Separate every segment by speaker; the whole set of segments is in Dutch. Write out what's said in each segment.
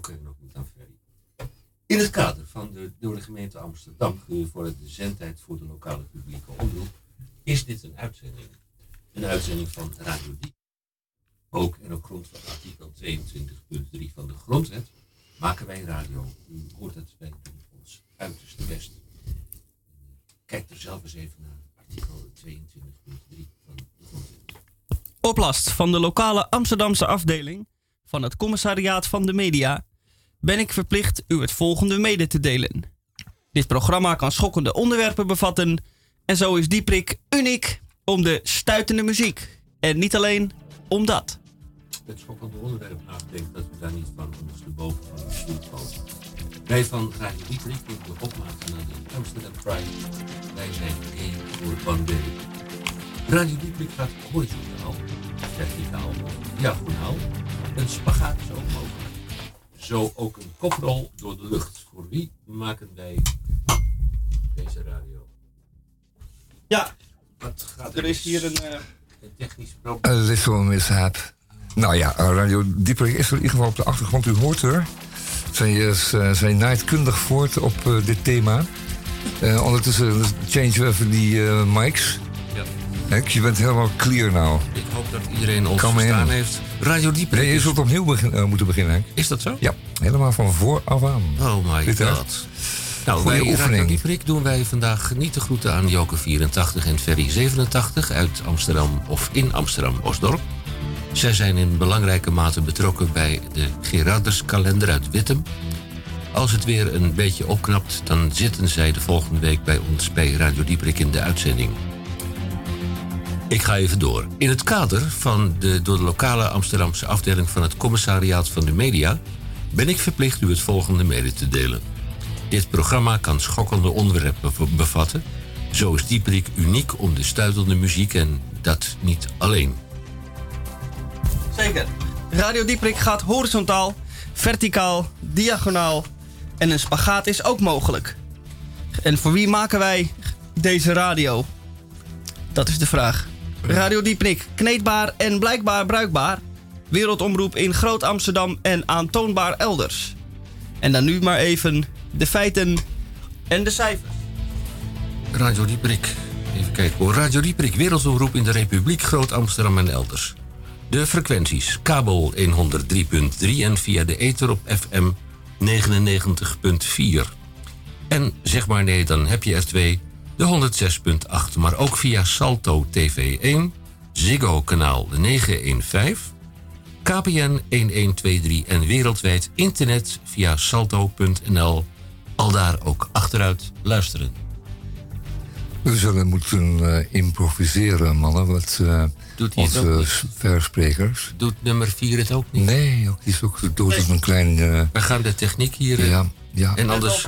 Speaker 1: Ferry. In het kader van de door de gemeente Amsterdam gevorderde zendtijd voor de lokale publieke omroep is dit een uitzending. Een uitzending van Radio Diep. Ook en op grond van artikel 22.3 van de Grondwet maken wij radio. U hoort het, doen ons uiterste best. Kijk er zelf eens even naar artikel 22.3 van de Grondwet.
Speaker 2: Oplast van de lokale Amsterdamse afdeling van het Commissariaat van de Media ben ik verplicht u het volgende mede te delen. Dit programma kan schokkende onderwerpen bevatten en zo is Dieprik uniek om de stuitende muziek. En niet alleen om dat.
Speaker 1: Het schokkende onderwerp nagedenkt dat we daar niet van ondersteboven van de vallen. Wij van Radio Dieprik de opmaat naar de Amsterdam Pride. Wij zijn één voor One Day. Radio Dieprik gaat horizontaal, verticaal diagonaal. Een spagaat is ook mogelijk. Zo ook een koprol door de lucht. Voor wie maken wij deze radio?
Speaker 2: Ja,
Speaker 1: Wat gaat
Speaker 2: er is hier een. eh,
Speaker 1: een technisch probleem?
Speaker 3: Het is wel een mishap. Nou ja, eh, Radio Dieperik is er in ieder geval op de achtergrond. U hoort er. Zij, is, eh, zij naait kundig voort op eh, dit thema. Eh, ondertussen change we even die eh, mics. Je bent helemaal clear nou.
Speaker 1: Ik hoop dat iedereen ons
Speaker 3: Come in.
Speaker 1: heeft. Radio Dieprik
Speaker 3: Nee, je zult opnieuw begin- eh, moeten beginnen, Henk.
Speaker 1: Is dat zo?
Speaker 3: Ja, helemaal van vooraf aan.
Speaker 1: Oh my
Speaker 3: Dit
Speaker 1: god. Nou,
Speaker 3: Goeie
Speaker 1: bij Radio. Dieprik doen wij vandaag niet de groeten aan Joke 84 en Ferry 87 uit Amsterdam of in Amsterdam-Osdorp. Zij zijn in belangrijke mate betrokken bij de Gerarduskalender uit Wittem. Als het weer een beetje opknapt, dan zitten zij de volgende week bij ons bij Radio Dieprik in de uitzending. Ik ga even door. In het kader van de door de lokale Amsterdamse afdeling van het Commissariaat van de Media ben ik verplicht u het volgende mede te delen. Dit programma kan schokkende onderwerpen bev- bevatten. Zo is Dieprik uniek om de stuitende muziek en dat niet alleen.
Speaker 2: Zeker. Radio Dieprik gaat horizontaal, verticaal, diagonaal en een spagaat is ook mogelijk. En voor wie maken wij deze radio? Dat is de vraag. Radio Dieprik, kneedbaar en blijkbaar bruikbaar. Wereldomroep in Groot Amsterdam en aantoonbaar elders. En dan nu maar even de feiten en de cijfers.
Speaker 1: Radio Dieprik. Even kijken hoor. Radio Dieprik, wereldomroep in de Republiek Groot Amsterdam en elders. De frequenties. Kabel 103.3 en via de ether op FM 99.4. En zeg maar nee, dan heb je er twee. De 106.8, maar ook via Salto TV1, Ziggo kanaal 915, KPN 1123 en wereldwijd internet via salto.nl. Al daar ook achteruit luisteren.
Speaker 3: We zullen moeten eh, improviseren, mannen. Wat eh,
Speaker 1: Doet hij
Speaker 3: onze
Speaker 1: niet?
Speaker 3: versprekers.
Speaker 1: Doet nummer 4 het ook niet?
Speaker 3: Nee, ook, die is ook dood als een klein... eh,
Speaker 1: We gaan de techniek hier... eh,
Speaker 3: ja, ja.
Speaker 1: En anders...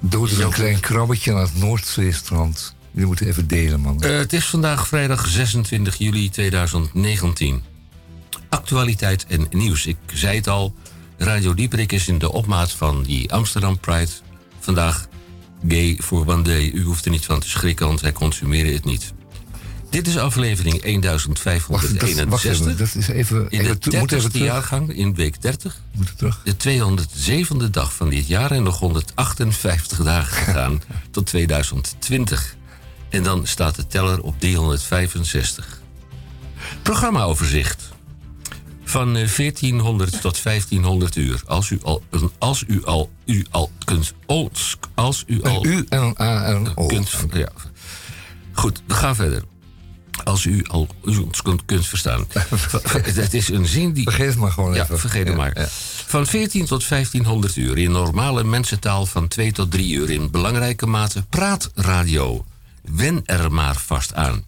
Speaker 3: Dood als een klein krabbetje aan het Noordzeestrand. Jullie moeten even delen, man.
Speaker 1: Eh, het is vandaag vrijdag 26 juli 2019. Actualiteit en nieuws. Ik zei het al, Radio Dieprik is in de opmaat van die Amsterdam Pride. Vandaag gay voor one day. U hoeft er niet van te schrikken, want wij consumeren het niet. Dit is aflevering
Speaker 3: Wacht,
Speaker 1: 1561.
Speaker 3: dat, wacht even, dat is even...
Speaker 1: in de
Speaker 3: even te- moet even
Speaker 1: 30ste
Speaker 3: terug.
Speaker 1: jaargang in week 30.
Speaker 3: Moet terug.
Speaker 1: De 207e dag van dit jaar en nog 158 dagen gegaan tot 2020. En dan staat de teller op 365. Programmaoverzicht. Van eh, 1400 tot 1500 uur. Als u al, als u al, u al kunt, als, u al
Speaker 3: U en A en O.
Speaker 1: kunt, ja. Goed, we gaan verder. Als u al ons kunt, kunt verstaan. Het is een zin die.
Speaker 3: Vergeet het maar gewoon
Speaker 1: Ja,
Speaker 3: even.
Speaker 1: vergeet het
Speaker 3: Ja,
Speaker 1: maar.
Speaker 3: ja.
Speaker 1: Van 14 tot 1500 uur in normale mensentaal van 2 tot 3 uur in belangrijke mate praatradio. Wen er maar vast aan.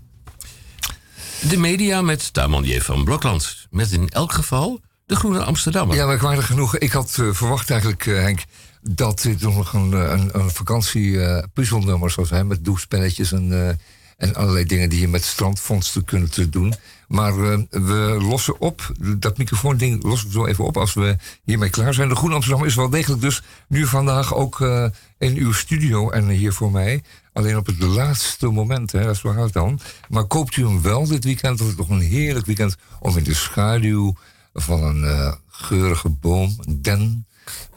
Speaker 1: De media met Tamanje van Blokland. Met in elk geval de Groene Amsterdammer.
Speaker 3: Ja, merkwaardig genoeg. Ik had eh, verwacht eigenlijk, eh, Henk, dat dit nog een, eh, een, een vakantie eh, puzzelnummer zou zijn met doelspelletjes en, En allerlei dingen die je met strandvondsten kunt te doen. Maar eh, we lossen op, dat microfoonding lossen we zo even op als we hiermee klaar zijn. De Groen Amsterdam is wel degelijk dus nu vandaag ook eh, in uw studio en hier voor mij. Alleen op het laatste moment, hè, dat is wel dan. Maar koopt u hem wel dit weekend? Dat is toch een heerlijk weekend om in de schaduw van een eh, geurige boom, den,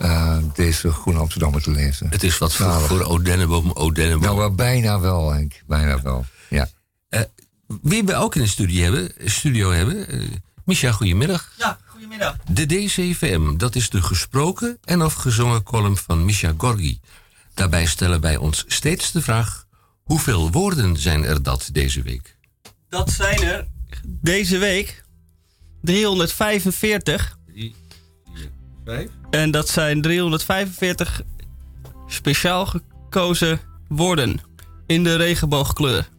Speaker 3: uh, deze Groen Amsterdammer te lezen.
Speaker 1: Het is wat voor, voor Odenneboom, Odenneboom.
Speaker 3: Nou, bijna wel, Henk. Bijna wel, ja.
Speaker 1: Uh, wie we ook in de studio hebben, studio hebben uh, Micha, goedemiddag.
Speaker 2: Ja, goedemiddag.
Speaker 1: De DCVM, dat is de gesproken en of gezongen column van Misha Gorgi. Daarbij stellen wij ons steeds de vraag: hoeveel woorden zijn er dat deze week?
Speaker 2: Dat zijn er deze week 345. 3, 4, 5. En dat zijn 345 speciaal gekozen woorden in de regenboogkleur.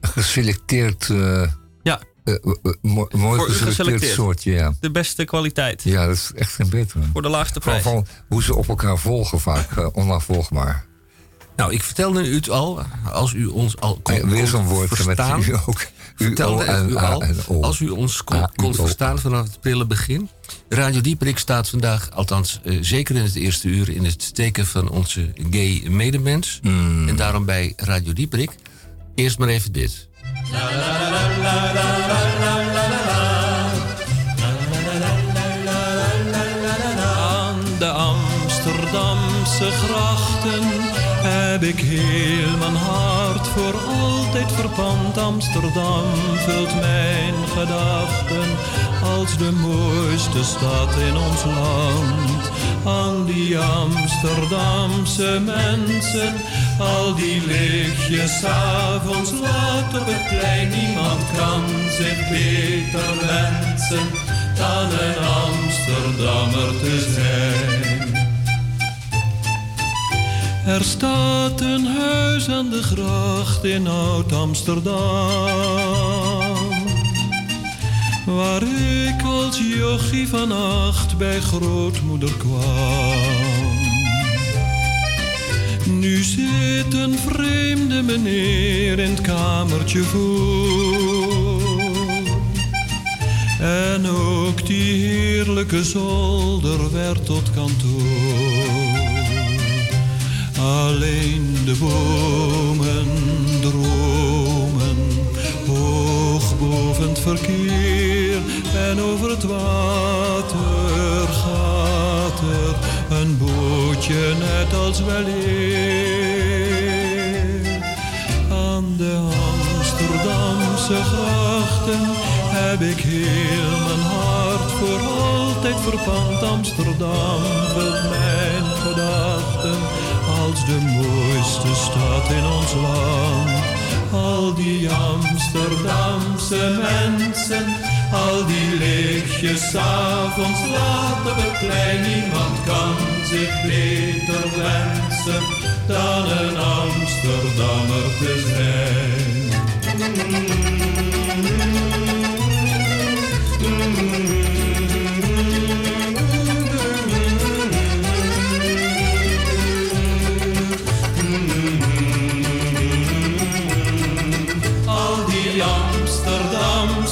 Speaker 3: Geselecteerd. Uh,
Speaker 2: ja.
Speaker 3: Uh, mo mooi geselecteerd, geselecteerd, soortje, ja.
Speaker 2: De beste kwaliteit.
Speaker 3: Ja, dat is echt geen betere.
Speaker 2: Voor de laagste prijs.
Speaker 3: Van hoe ze op elkaar volgen, vaak uh, onafvolgbaar.
Speaker 1: Nou, ik vertelde u het al, als u ons al kon,
Speaker 3: kon Weer zo'n woord
Speaker 1: verstaan,
Speaker 3: met u ook.
Speaker 1: Vertelde u al, als u ons kon, kon verstaan vanaf het prille begin. Radio Dieperik staat vandaag, althans uh, zeker in het eerste uur... in het teken van onze gay medemens.
Speaker 3: Mm.
Speaker 1: En daarom bij Radio Dieperik. Eerst maar even dit.
Speaker 4: Aan de Amsterdamse grachten heb ik heel mijn hart voor altijd verpand. Amsterdam vult mijn gedachten als de mooiste stad in ons land. Aan die Amsterdamse mensen, al die lichtjes avonds laat op het plein. Niemand kan zich beter wensen dan een Amsterdammer te zijn. Er staat een huis aan de gracht in Oud-Amsterdam. Waar ik als jochie van acht bij grootmoeder kwam. Nu zit een vreemde meneer in het kamertje voor. En ook die heerlijke zolder werd tot kantoor. Alleen de bomen dromen hoog boven het verkeer en over het water gaat er een bootje net als weleer. Aan de Amsterdamse grachten heb ik heel mijn hart voor altijd verpand. Amsterdam mijn gedachten de mooiste stad in ons land. Al die Amsterdamse mensen, al die lichtjes avonds laat op het plein. Niemand kan zich beter wensen dan een Amsterdammer te zijn.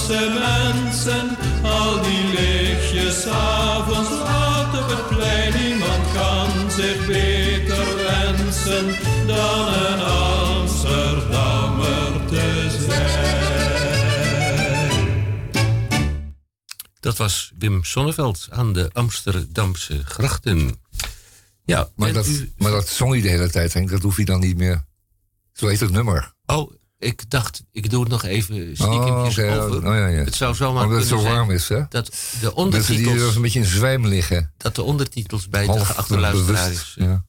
Speaker 4: Mensen, al die lichtjes avonds laat op het plein. Niemand kan zich beter wensen dan een Amsterdammer te zijn.
Speaker 1: Dat was Wim Sonneveld aan de Amsterdamse grachten. Ja,
Speaker 3: maar, dat, u... maar dat zong je de hele tijd, Henk. Dat hoef je dan niet meer. Zo heet het nummer.
Speaker 1: Oh, ik dacht, ik doe het nog even stiekempjes
Speaker 3: oh, okay.
Speaker 1: over.
Speaker 3: Oh, ja, ja.
Speaker 1: Het zou zomaar
Speaker 3: Omdat het zo
Speaker 1: zijn
Speaker 3: warm is, hè?
Speaker 1: Dat de ondertitels...
Speaker 3: die er een beetje in zwijm liggen.
Speaker 1: Dat de ondertitels bij
Speaker 3: Half
Speaker 1: de geachte luisteraar
Speaker 3: bewust,
Speaker 1: is.
Speaker 3: Ja.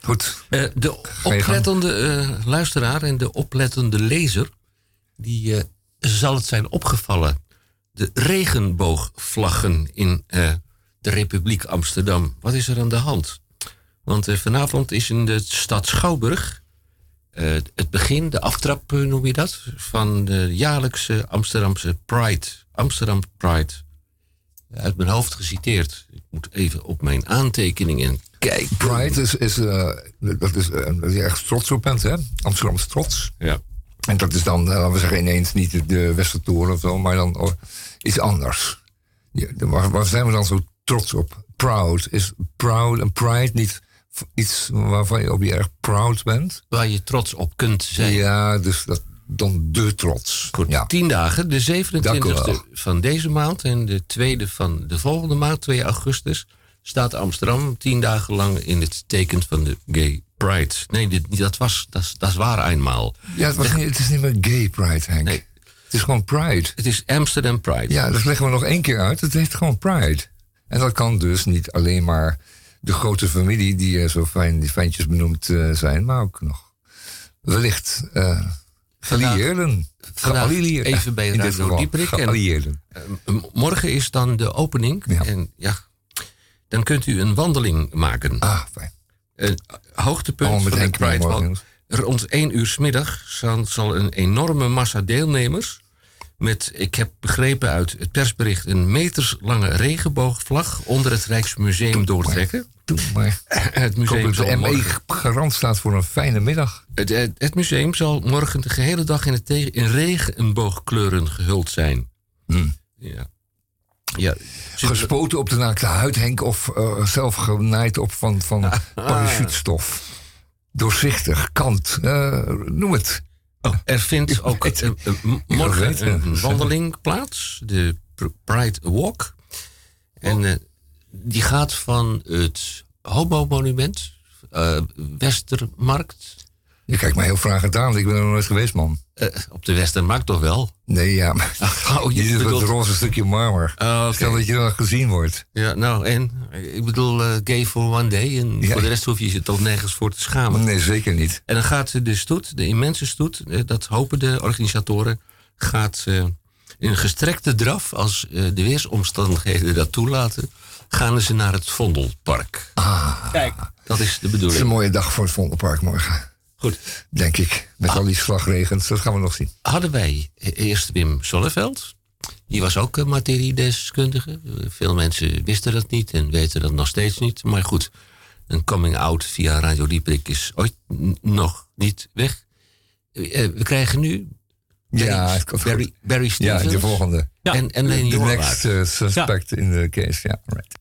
Speaker 3: Goed.
Speaker 1: Uh, de oplettende uh, luisteraar en de oplettende lezer... die uh, zal het zijn opgevallen. De regenboogvlaggen in de Republiek Amsterdam. Wat is er aan de hand? Want vanavond is in de stad Schouwburg... Uh, het begin, de aftrap uh, noem je dat, van de jaarlijkse Amsterdamse Pride. Amsterdam Pride. Uit mijn hoofd geciteerd. Ik moet even op mijn aantekeningen kijken.
Speaker 3: Pride is, is, uh, dat is uh, dat je erg trots op bent, hè? Amsterdamse trots.
Speaker 1: Ja.
Speaker 3: En dat is dan, eh, laten we zeggen, ineens niet de- Westertoren of zo, maar dan oh, iets anders. Ja, waar, waar zijn we dan zo trots op? Proud. Is proud en pride niet iets waarvan je op je erg proud bent?
Speaker 1: Waar je trots op kunt zijn.
Speaker 3: Ja, dus dat, dan de trots.
Speaker 1: Goed,
Speaker 3: Ja.
Speaker 1: tien dagen. De
Speaker 3: Dank u
Speaker 1: 27e
Speaker 3: wel.
Speaker 1: van deze maand en de tweede van de volgende maand, 2 augustus, staat Amsterdam tien dagen lang in het teken van de Gay Pride. Nee, dit, dat, was, dat, is- dat is waar eenmaal.
Speaker 3: Ja, het, was niet, het is niet meer gay pride, Henk.
Speaker 1: Nee.
Speaker 3: Het is gewoon pride.
Speaker 1: Het is Amsterdam Pride.
Speaker 3: Ja, dat leggen we nog één keer uit. Het heeft gewoon pride. En dat kan dus niet alleen maar de grote familie die er zo fijn, die fijntjes benoemd eh, zijn, maar ook nog wellicht eh geallieerden. Geallieerden.
Speaker 1: even bij Radio Dieperik en-
Speaker 3: Geallieerden.
Speaker 1: M- Morgen is dan de opening.
Speaker 3: Ja.
Speaker 1: En ja, dan kunt u een wandeling maken.
Speaker 3: Ah, fijn.
Speaker 1: Hoogtepunt
Speaker 3: met
Speaker 1: van de Pride Walk. Rond 1 uur 's middag zal, zal een enorme massa deelnemers met, ik heb begrepen uit het persbericht, een meterslange regenboogvlag onder het Rijksmuseum doortrekken.
Speaker 3: Doe maar.
Speaker 1: Het
Speaker 3: Ik hoop
Speaker 1: museum,
Speaker 3: dat de ME garant staat voor een fijne middag.
Speaker 1: het, het, het museum zal morgen de gehele dag in, het tegen, in regenboogkleuren gehuld zijn.
Speaker 3: Hmm.
Speaker 1: Ja. Ja,
Speaker 3: Gespoten op de naakte huid, Henk, of eh, zelf genaaid op van, van parachutestof. Doorzichtig, kant, eh, noem het.
Speaker 1: Oh, er vindt ook morgen een wandeling plaats, de Pr- Pride Walk. En eh, die gaat van het Hobo-monument, eh, Westermarkt.
Speaker 3: Je kijkt mij heel vragend aan, ik ben er nog nooit geweest, man.
Speaker 1: Eh, op de Westermarkt toch wel?
Speaker 3: Nee, ja, maar
Speaker 1: Oh, je
Speaker 3: ziet
Speaker 1: bedoelt-
Speaker 3: het roze stukje marmer.
Speaker 1: Oh.
Speaker 3: Stel dat je dan gezien wordt.
Speaker 1: Ja, nou, en ik bedoel, eh, gay for one day. En
Speaker 3: Ja.
Speaker 1: voor de rest hoef je je toch nergens voor te schamen.
Speaker 3: Nee, zeker niet.
Speaker 1: En dan gaat de stoet, de immense stoet, eh, dat hopen de organisatoren, gaat in een gestrekte draf, als de weersomstandigheden dat toelaten, gaan ze naar het Vondelpark.
Speaker 2: Kijk,
Speaker 1: Dat is de
Speaker 3: Het is een
Speaker 1: bedoeling.
Speaker 3: mooie dag voor het Vondelpark morgen.
Speaker 1: Goed.
Speaker 3: Denk ik. Met al die slagregens. Dat gaan we nog zien.
Speaker 1: Hadden wij e- eerst Wim Sonneveld. Die was ook materiedeskundige. Eh, Veel mensen wisten dat niet en weten dat nog steeds niet. Maar goed, een coming out via Radio Dieprik is ooit nog niet weg. Eh, eh, we krijgen nu Barry,
Speaker 3: Ja, het komt
Speaker 1: Barry. Barry
Speaker 3: Ja,
Speaker 1: Stevens
Speaker 3: de volgende.
Speaker 2: Ja.
Speaker 1: en, en Leni
Speaker 3: De
Speaker 1: Horvath.
Speaker 3: next eh, suspect in de case. Ja, right.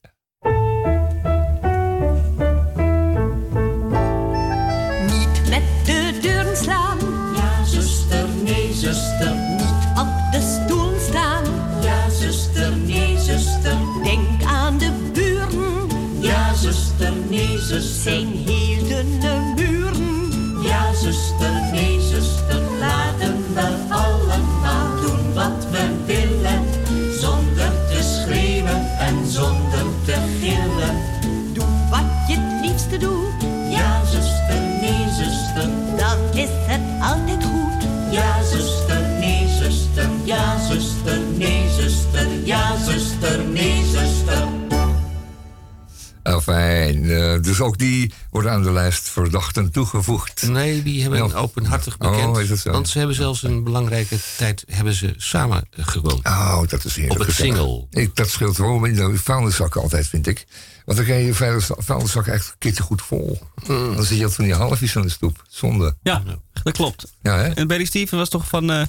Speaker 3: Fijn. Eh, dus ook die worden aan de lijst verdachten toegevoegd.
Speaker 1: Nee, die hebben een openhartig
Speaker 3: Oh,
Speaker 1: bekend.
Speaker 3: zo?
Speaker 1: Want ze hebben zelfs een belangrijke tijd hebben ze samen eh, gewoond.
Speaker 3: Oh, dat is heerlijk.
Speaker 1: Op het
Speaker 3: gezellig.
Speaker 1: single.
Speaker 3: Ik, dat scheelt wel in de vuilniszakken altijd, vind ik. Want dan krijg je je vuilnis- vuilniszak echt een keertje goed vol.
Speaker 1: Mm.
Speaker 3: Dan zit je altijd van die halfjes aan de stoep. Zonde.
Speaker 2: ja, dat klopt.
Speaker 3: Ja, hè?
Speaker 2: En Barry Steven was toch van eh,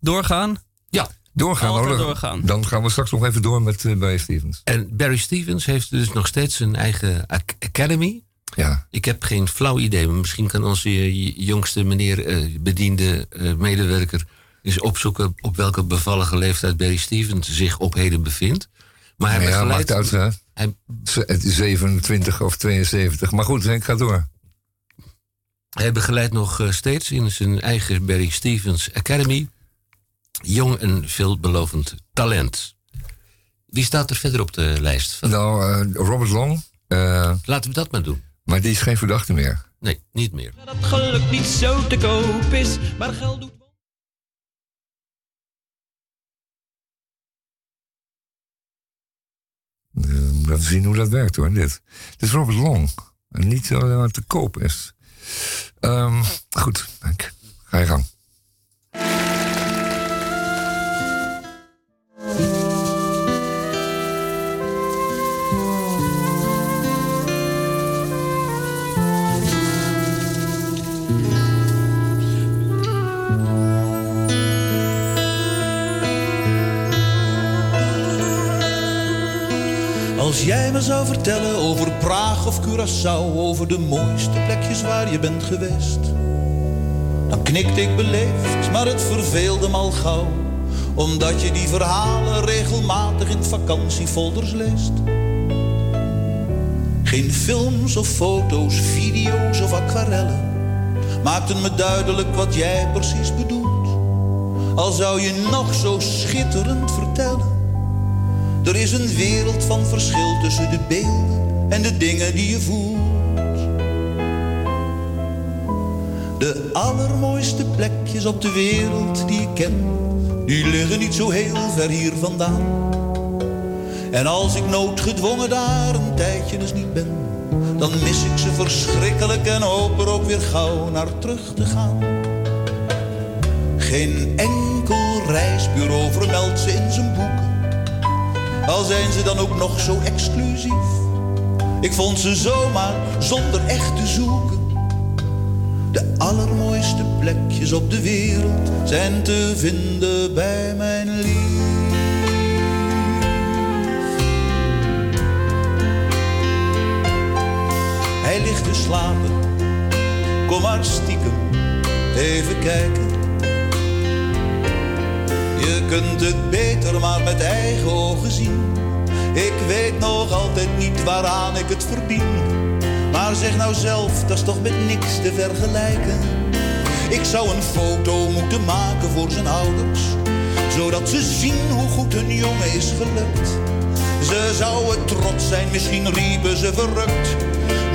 Speaker 2: doorgaan?
Speaker 1: Ja,
Speaker 3: Doorgaan.
Speaker 2: Altijd
Speaker 3: oh, dan-
Speaker 2: doorgaan.
Speaker 3: Dan gaan we straks nog even door met uh, bij Stevens.
Speaker 1: en Barry Stevens heeft dus nog steeds zijn eigen ac- academy.
Speaker 3: Ja.
Speaker 1: Ik heb geen flauw idee, maar misschien kan onze eh, jongste meneer eh, bediende eh, medewerker eens opzoeken op welke bevallige leeftijd Barry Stevens zich op heden bevindt. Maar hij
Speaker 3: ja,
Speaker 1: begeleidt-
Speaker 3: maakt uit, hè?
Speaker 1: hij,
Speaker 3: Z- Het is 27 of 72. Maar goed, Henk, ga door.
Speaker 1: hij begeleidt nog eh, steeds in zijn eigen Barry Stevens Academy jong en veelbelovend talent. Wie staat er verder op de lijst? Van-
Speaker 3: Nou, eh, Robert Long. eh,
Speaker 1: Laten we dat maar doen.
Speaker 3: maar die is geen verdachte meer.
Speaker 1: Nee, niet meer.
Speaker 5: dat geluk niet zo te koop is, maar geld doet.
Speaker 3: Uh, laten zien hoe dat werkt hoor. Dit, dit is Robert Long. En niet uh, te koop is. Um, goed, Henk. Ga je gang.
Speaker 6: Als jij me zou vertellen over Praag of Curaçao, over de mooiste plekjes waar je bent geweest, dan knikte ik beleefd, maar het verveelde me al gauw omdat je die verhalen regelmatig in vakantiefolders leest. Geen films of foto's, video's of aquarellen maakten me duidelijk wat jij precies bedoelt. Al zou je nog zo schitterend vertellen. Er is een wereld van verschil tussen de beelden en de dingen die je voelt. De allermooiste plekjes op de wereld die ik ken, die liggen niet zo heel ver hier vandaan. En als ik noodgedwongen daar een tijdje dus niet ben, dan mis ik ze verschrikkelijk en hoop er ook weer gauw naar terug te gaan. Geen enkel reisbureau vermeldt ze in zijn boeken, al zijn ze dan ook nog zo exclusief. Ik vond ze zomaar zonder echt te zoeken. De allermooiste plekjes op de wereld zijn te vinden bij mijn lief. Hij ligt te slapen, kom maar stiekem even kijken. Je kunt het beter maar met eigen ogen zien. Ik weet nog altijd niet waaraan ik het verdien. Maar zeg nou zelf, dat is toch met niks te vergelijken. Ik zou een foto moeten maken voor zijn ouders, zodat ze zien hoe goed hun jongen is gelukt. Ze zouden trots zijn, misschien riepen ze verrukt.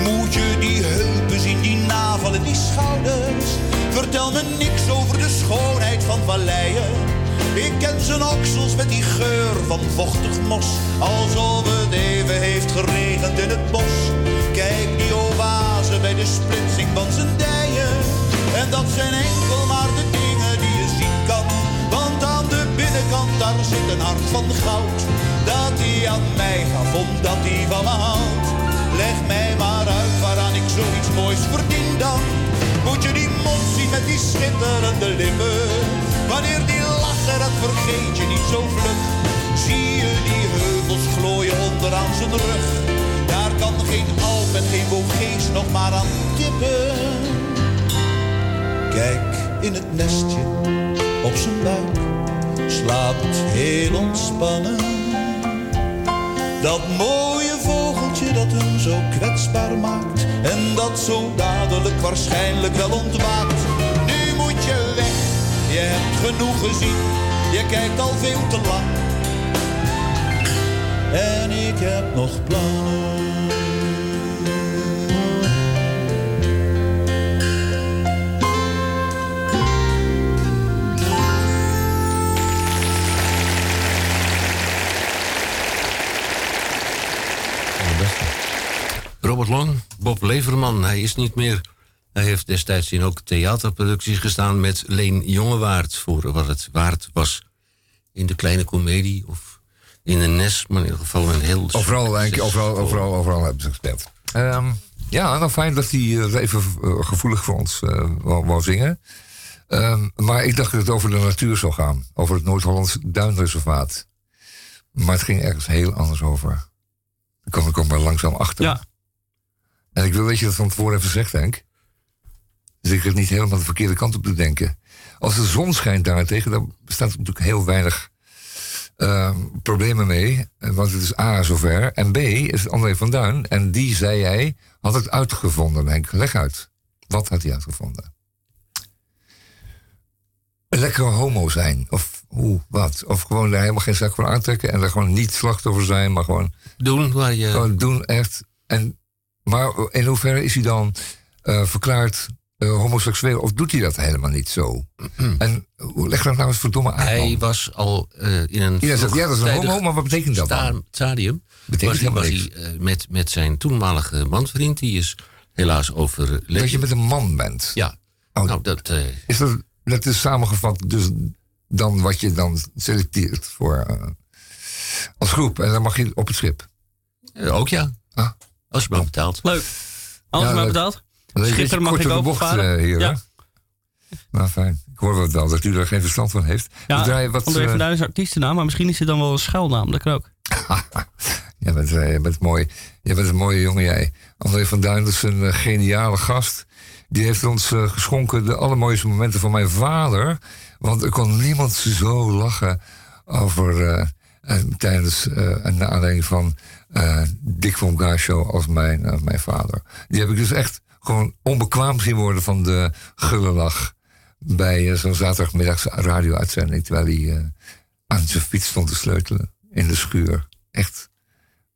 Speaker 6: Moet je die heupen zien, die navel en die schouders? Vertel me niks over de schoonheid van valleien. Ik ken zijn oksels met die geur van vochtig mos. Alsof het even heeft geregend in het bos. Kijk die oase bij de splitsing van zijn dijen. En dat zijn enkel maar de dingen die je zien kan. Want aan de binnenkant daar zit een hart van goud. Dat hij aan mij gaf omdat hij van me houdt. Leg mij maar uit waaraan ik zoiets moois verdien dan. Moet je die mond zien met die schitterende lippen. Wanneer die lachen, dat vergeet je niet zo vlug. Zie je die heuvels glooien onderaan zijn rug. Geen Alp en geen Bogees nog maar aan tippen. Kijk in het nestje op zijn buik. Slaapt heel ontspannen. Dat mooie vogeltje dat hem zo kwetsbaar maakt. En dat zo dadelijk waarschijnlijk wel ontwaakt. Nu moet je weg, je hebt genoeg gezien. Je kijkt al veel te lang. En ik heb nog plannen.
Speaker 1: Robert Long, Bob Leverman, hij is niet meer. Hij heeft destijds in ook theaterproducties gestaan met Leen Jongewaard voor wat het waard was in de kleine komedie of in een nes, maar in ieder geval een heel.
Speaker 3: Overal, eigenlijk, overal, overal, overal hebben ze gespeeld. Ehm, ja, nou fijn dat hij uh, even uh, gevoelig voor ons uh, wou, wou, zingen. Um, maar ik dacht dat het over de natuur zou gaan. Over het Noord-Hollands Duinreservaat. Maar het ging ergens heel anders over. Daar kom ik ook maar langzaam achter.
Speaker 2: Ja.
Speaker 3: En ik wil dat je dat van tevoren even zegt, Henk. Dus ik het niet helemaal de verkeerde kant op te denken. Als de zon schijnt daarentegen, dan bestaat er natuurlijk heel weinig uh, problemen mee. Want het is A, zover. En B, is André van Duin. En die, zei jij, had het uitgevonden, Henk. Leg uit. Wat had hij uitgevonden? Een lekkere homo zijn. Of hoe, wat? Of gewoon daar helemaal geen zak van aantrekken. En er gewoon niet slachtoffer zijn, maar gewoon...
Speaker 1: Doen waar je...
Speaker 3: Gewoon doen, echt. En, maar in hoeverre is hij dan uh, verklaard uh, homoseksueel? Of doet hij dat helemaal niet zo? en leg dat nou eens verdomme uit.
Speaker 1: Hij
Speaker 3: man.
Speaker 1: was al uh, in een.
Speaker 3: Ja, dat, ja, dat is een homo, maar wat betekent dat dan?
Speaker 1: Stadium.
Speaker 3: Betekent
Speaker 1: was, hij met, met zijn toenmalige manvriend, die is helaas overleden.
Speaker 3: Dat je met een man bent?
Speaker 1: Ja.
Speaker 3: Oh,
Speaker 1: nou, dat,
Speaker 3: is dat, dat is samengevat dus dan wat je dan selecteert voor, als groep. En dan mag je op het schip?
Speaker 1: ook ja.
Speaker 3: Ah.
Speaker 1: Als je maar betaalt.
Speaker 2: Leuk. Als je maar betaalt. Schipper mag ik ook
Speaker 3: bocht,
Speaker 2: varen.
Speaker 3: hier,
Speaker 2: ja.
Speaker 3: Nou, fijn. Ik hoor wat wel dat u er geen verstand van heeft.
Speaker 2: Ja,
Speaker 3: We draaien wat,
Speaker 2: André van Duin is artiestennaam, maar misschien is het dan wel een schuilnaam. Dat kan ook.
Speaker 3: Jij bent, eh, jij bent mooi. Jij bent een mooie jongen, jij. André van Duin is een eh, geniale gast. Die heeft ons eh, geschonken de allermooiste momenten van mijn vader. Want er kon niemand zo lachen over... eh, eh, tijdens eh, en naar aanleiding van eh Dick van Gaar show als mijn, eh, mijn vader. Die heb ik dus echt gewoon onbekwaam zien worden van de gulle lach. Bij eh, zo'n zaterdagmiddags radio-uitzending. Terwijl hij aan zijn fiets stond te sleutelen in de schuur. Echt,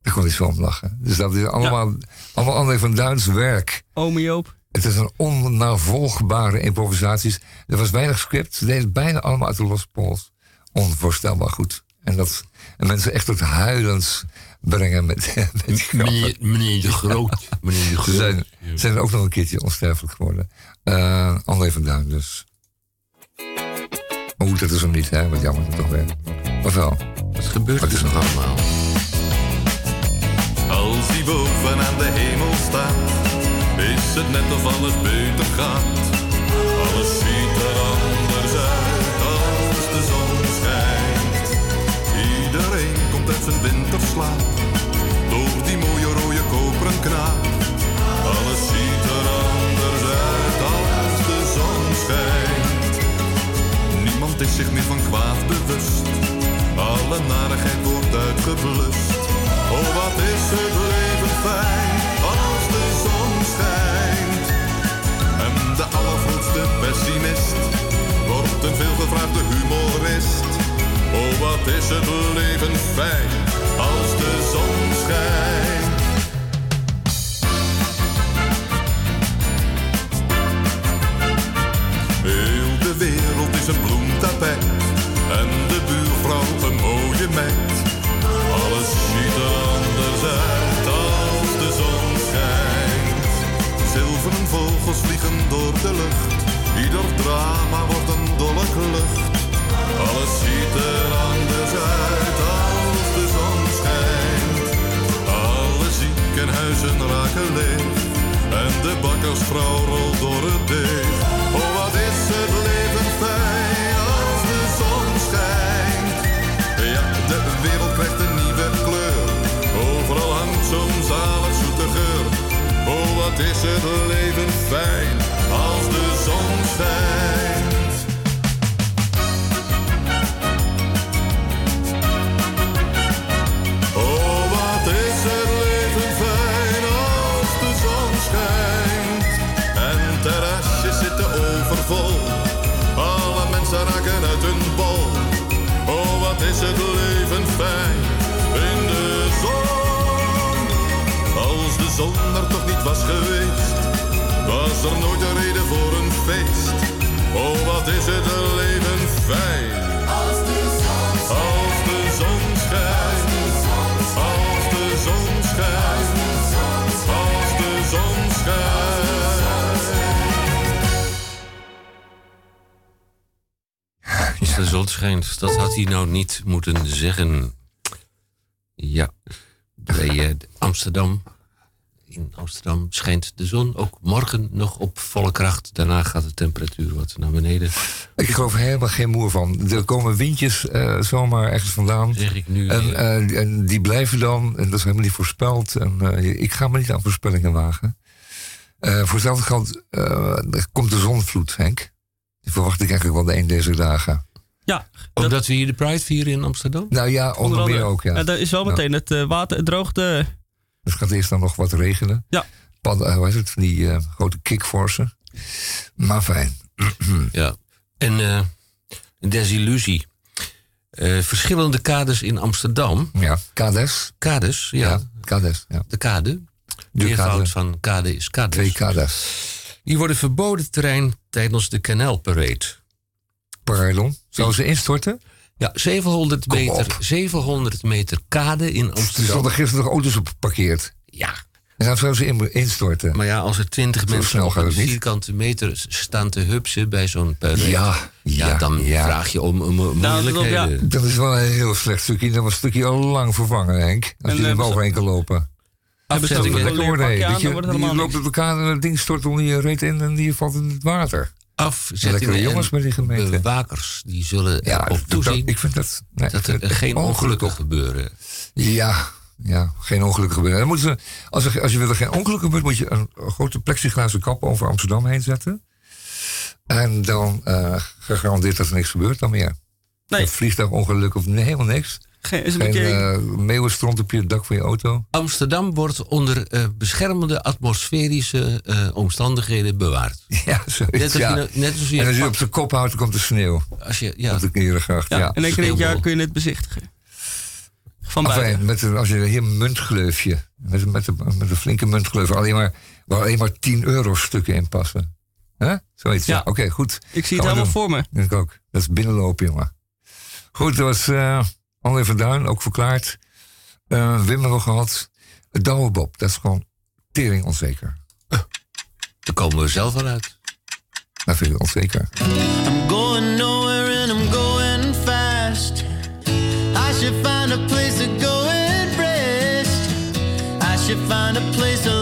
Speaker 3: daar kon hij zo om lachen. Dus dat is allemaal, allemaal André van Duins werk.
Speaker 2: Ome Joop.
Speaker 3: Het is een onnavolgbare improvisaties. Er was weinig script. Ze deden bijna allemaal uit de losse pols. Onvoorstelbaar goed. En dat en mensen echt tot huilens brengen met, met die.
Speaker 1: Meneer, meneer de Groot. Meneer de
Speaker 3: Ze
Speaker 1: Groot.
Speaker 3: zijn, zijn ook nog een keertje onsterfelijk geworden. Eh André van Duin dus. Oeh, dat is hem niet, hè? Wat jammer dat toch weer. Of wel?
Speaker 1: Wat gebeurt
Speaker 3: Wat is
Speaker 1: nog
Speaker 3: er?
Speaker 1: allemaal?
Speaker 7: Als hij boven aan de hemel staat, is het net of alles beter gaat. Komt uit zijn winterslaap, door die mooie rode koperen knaap. Alles ziet er anders uit als de zon schijnt. Niemand is zich meer van kwaad bewust. Alle narigheid wordt uitgeblust. Oh, wat is het leven fijn als de zon schijnt. En de allergrootste pessimist wordt een veelgevraagde humorist. Oh, wat is het leven fijn als de zon schijnt. Heel de wereld is een bloemtapijt en de buurvrouw een mooie meid. Alles ziet er anders uit als de zon schijnt. Zilveren vogels vliegen door de lucht, ieder drama wordt een dolle klucht. Alles ziet er anders uit als de zon schijnt. Alle ziekenhuizen raken leeg en de bakkersvrouw rolt door het deeg. Oh, wat is het leven fijn als de zon schijnt. Ja, de wereld krijgt een nieuwe kleur. Overal hangt zo'n zalig zoete geur. Oh, wat is het leven fijn als de zon schijnt. Als de zon er toch niet was geweest, was er nooit een reden voor een feest. Oh, wat is het leven fijn. Als de zon schijnt. Als de zon schijnt. Als de zon schijnt. Als de zon schijnt.
Speaker 1: Als de zon schijnt, dat had hij nou niet moeten zeggen. Ja, bij eh, Amsterdam. In Amsterdam schijnt de zon ook morgen nog op volle kracht. Daarna gaat de temperatuur wat naar beneden.
Speaker 3: Ik geloof er helemaal geen moer van. Er komen windjes eh, zomaar ergens vandaan.
Speaker 1: Zeg ik nu.
Speaker 3: En,
Speaker 1: eh,
Speaker 3: eh, en die blijven dan, en dat is helemaal niet voorspeld. En, eh, ik ga me niet aan voorspellingen wagen. Eh voor hetzelfde geld komt de zonvloed, Henk. Die verwacht ik eigenlijk wel de een deze dagen.
Speaker 2: Ja,
Speaker 1: ook dat we hier de Pride vieren in Amsterdam?
Speaker 3: Nou ja, onder,
Speaker 2: onder
Speaker 3: meer ook, ja.
Speaker 2: Daar is wel meteen het water, het droogte.
Speaker 3: Dus gaat eerst dan nog wat regenen.
Speaker 2: Ja.
Speaker 3: Pad, eh, hoe heet het, van die eh, grote kickforsen. Maar fijn.
Speaker 1: Ja. En eh, een desillusie. Eh, verschillende kades in Amsterdam.
Speaker 3: Ja, kades.
Speaker 1: Kades, ja.
Speaker 3: kades, ja.
Speaker 1: De kade.
Speaker 3: De
Speaker 1: Meervoud
Speaker 3: kade.
Speaker 1: van kade is kades.
Speaker 3: Twee kades.
Speaker 1: Die worden verboden terrein tijdens de Canal Parade.
Speaker 3: Pardon? Zouden ze instorten?
Speaker 1: Ja, 700
Speaker 3: Kom
Speaker 1: meter,
Speaker 3: op.
Speaker 1: 700 meter kade in
Speaker 3: Er
Speaker 1: Amsterdam.
Speaker 3: stonden gisteren nog auto's op geparkeerd.
Speaker 1: Ja.
Speaker 3: En dan zouden ze in- instorten.
Speaker 1: Maar ja, als er 20
Speaker 3: Zo
Speaker 1: mensen
Speaker 3: snel
Speaker 1: op een vierkante meter staan te hupsen bij zo'n parade.
Speaker 3: Ja, ja,
Speaker 1: dan
Speaker 3: ja.
Speaker 1: vraag je om, om moeilijkheden.
Speaker 3: Dat is wel een heel slecht stukje. Dat was een stukje al lang vervangen, Henk. Als
Speaker 2: En
Speaker 3: je er overheen kan lopen.
Speaker 1: Afzettingen.
Speaker 2: aan,
Speaker 3: Dat
Speaker 2: dan
Speaker 3: je, je loopt op elkaar en het ding stort onder je reet in en die valt in het water.
Speaker 1: Afzettingen
Speaker 3: Lekkere jongens
Speaker 1: en
Speaker 3: bij die gemeente.
Speaker 1: bewakers die zullen
Speaker 3: Ja, dat-
Speaker 1: toezien
Speaker 3: ik vind dat... nee,
Speaker 1: dat er geen ongelukken gebeuren.
Speaker 3: Ja, ja, geen ongelukken gebeuren. Dan moeten ze, als, er, als je wil dat er geen ongeluk gebeurt, moet je een grote plexiglazen kap over Amsterdam heen zetten. En dan uh, gegarandeerd dat er niks gebeurt dan meer.
Speaker 2: Nee.
Speaker 3: Een vliegtuigongeluk of nee, helemaal niks.
Speaker 2: Geen, is
Speaker 3: uh, meeuwenstront op je dak van je auto.
Speaker 1: Amsterdam wordt onder eh, beschermende atmosferische eh, omstandigheden bewaard.
Speaker 3: Ja, zoiets.
Speaker 1: Net als
Speaker 3: ja.
Speaker 1: je, net als je,
Speaker 3: en als je op zijn kop houdt, dan komt er sneeuw.
Speaker 1: als je ja,
Speaker 3: Op de Knierengracht, ja.
Speaker 2: ja, in één keer in het jaar
Speaker 1: sneeuwbal.
Speaker 2: kun je het bezichtigen. Van.
Speaker 3: Enfin, met een, als je hier een muntgleufje, met, een- met, een, met een flinke muntgleuf, alleen maar, waar alleen maar 10 euro stukken in passen. Hè? Zoiets. Ja.
Speaker 2: Ja.
Speaker 3: Oké, goed.
Speaker 2: Ik zie het helemaal
Speaker 3: doen.
Speaker 2: voor me.
Speaker 3: Ik ook. Dat is binnenlopen, jongen. Goed, dat was eh André van Duin, ook verklaard. Eh Wim hebben we gehad. Douwe Bob, dat is gewoon tering onzeker.
Speaker 1: Daar komen we zelf wel uit.
Speaker 3: Dat vind ik onzeker.
Speaker 8: I'm going nowhere and I'm going fast. I should find a place to go and rest. I should find a place to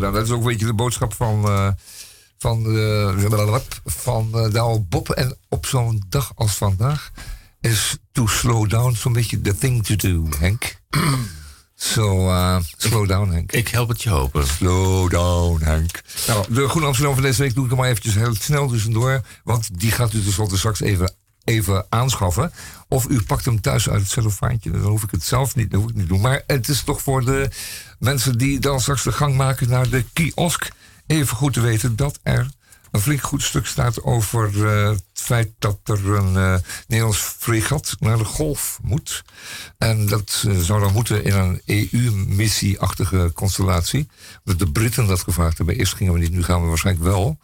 Speaker 8: down.
Speaker 3: Dat is ook een beetje de boodschap van, eh van, eh van Douwe Bob. En op zo'n dag als vandaag is to slow down zo'n beetje the thing to do, Henk. So, uh, slow down, Henk.
Speaker 1: Ik help het je hopen.
Speaker 3: Slow down, Henk. Nou, de Groene Amsterdam van deze week doe ik er maar eventjes heel snel tussendoor. Want die gaat u tenslotte straks even, even aanschaffen. Of u pakt hem thuis uit het cellofaantje. Dan hoef ik het zelf niet, dat hoef ik niet doen. Maar het is toch voor de mensen die dan straks de gang maken naar de kiosk... even goed te weten dat er een flink goed stuk staat over eh, het feit dat er een eh, Nederlands fregat naar de golf moet. En dat eh, zou dan moeten in een EU-missie-achtige constellatie. Dat de Britten dat gevraagd hebben. Eerst gingen we niet, nu gaan we waarschijnlijk wel.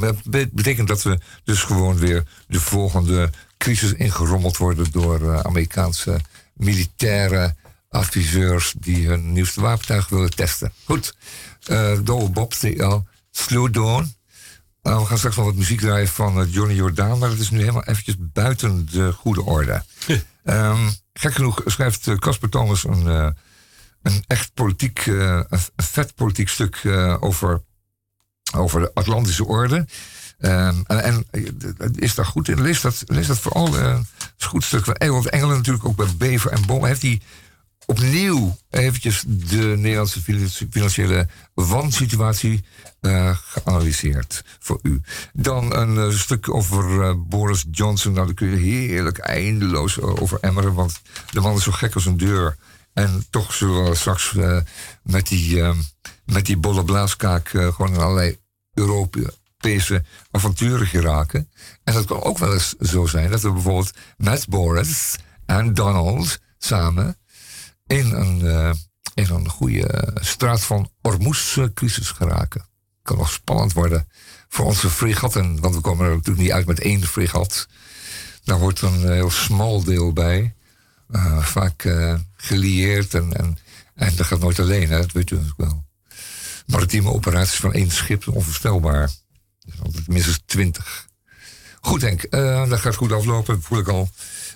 Speaker 3: Dat be- betekent dat we dus gewoon weer de volgende crisis ingerommeld worden door eh, Amerikaanse militaire adviseurs die hun nieuwste wapentuig willen testen. Goed, uh, Bob, TL, Slow Down. Uh, we gaan straks nog wat muziek draaien van eh, Johnny Jordaan, maar dat is nu helemaal eventjes buiten de goede orde. Ehm, gek genoeg schrijft eh, Casper Thomas een, eh, een echt politiek, eh, een, vet politiek stuk eh, over, over de Atlantische orde. Ehm, en, eh, is daar goed in? Lees dat, lees dat vooral. een goed stuk van Ewald Engelen natuurlijk ook bij Bever en Bom. Heeft hij opnieuw eventjes de Nederlandse finan- financiële wansituatie eh, geanalyseerd voor u. Dan een stuk over Boris Johnson. Nou, daar kun je heerlijk eindeloos over emmeren, want de man is zo gek als een deur. En toch zullen we straks met, die, eh, met die bolle blaaskaak gewoon allerlei Europese avonturen geraken. En dat kan ook wel eens zo zijn dat we bijvoorbeeld met Boris en Donald samen in een, eh, in een goede straat van Ormoes-crisis geraken. Kan nog spannend worden voor onze fregatten, want we komen er natuurlijk niet uit met één fregat. Daar wordt een heel smal deel bij, eh, vaak eh, gelieerd en, en, en dat gaat nooit alleen, hè? dat weet u natuurlijk wel. Maritieme operaties van één schip, onvoorstelbaar. Altijd minstens twintig. Goed Henk, eh, dat gaat goed aflopen, voel ik al.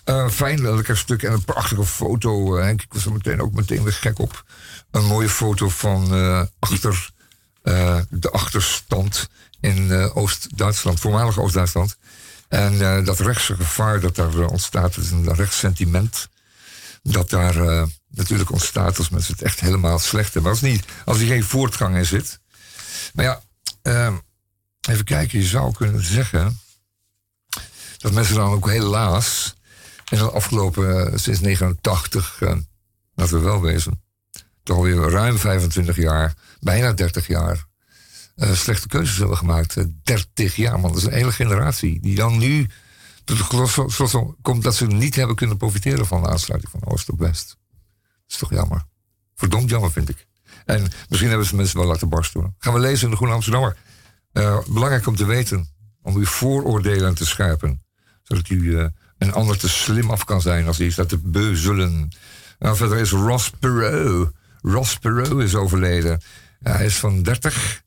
Speaker 3: Eh, fijn, lekker stuk en een prachtige foto. eh, Henk, ik was er meteen ook meteen weer gek op. Een mooie foto van achter de achterstand in Oost-Duitsland, voormalig Oost-Duitsland. En dat rechtse gevaar dat daar ontstaat, is een rechtssentiment. Dat daar natuurlijk ontstaat als mensen het echt helemaal slecht hebben. Als, niet, als er geen voortgang in zit. Maar ja, ehm, even kijken, je zou kunnen zeggen dat mensen dan ook helaas in de afgelopen, eh, sinds 89, eh, laten we wel wezen, toch alweer ruim 25 jaar, bijna 30 jaar, eh, slechte keuzes hebben gemaakt. Eh, 30 jaar, man, dat is een hele generatie die dan nu tot slotsom komt dat ze niet hebben kunnen profiteren van de aansluiting van Oost op West. Dat is toch jammer. Verdomd jammer, vind ik. En misschien hebben ze mensen wel laten barsten. Gaan we lezen in de Groene Amsterdammer. Eh, belangrijk om te weten, om uw vooroordelen te scherpen. Zodat u eh, een ander te slim af kan zijn als hij staat te beuzelen. Nou, verder is Ross Perot. Ross Perot is overleden. Hij is van 30.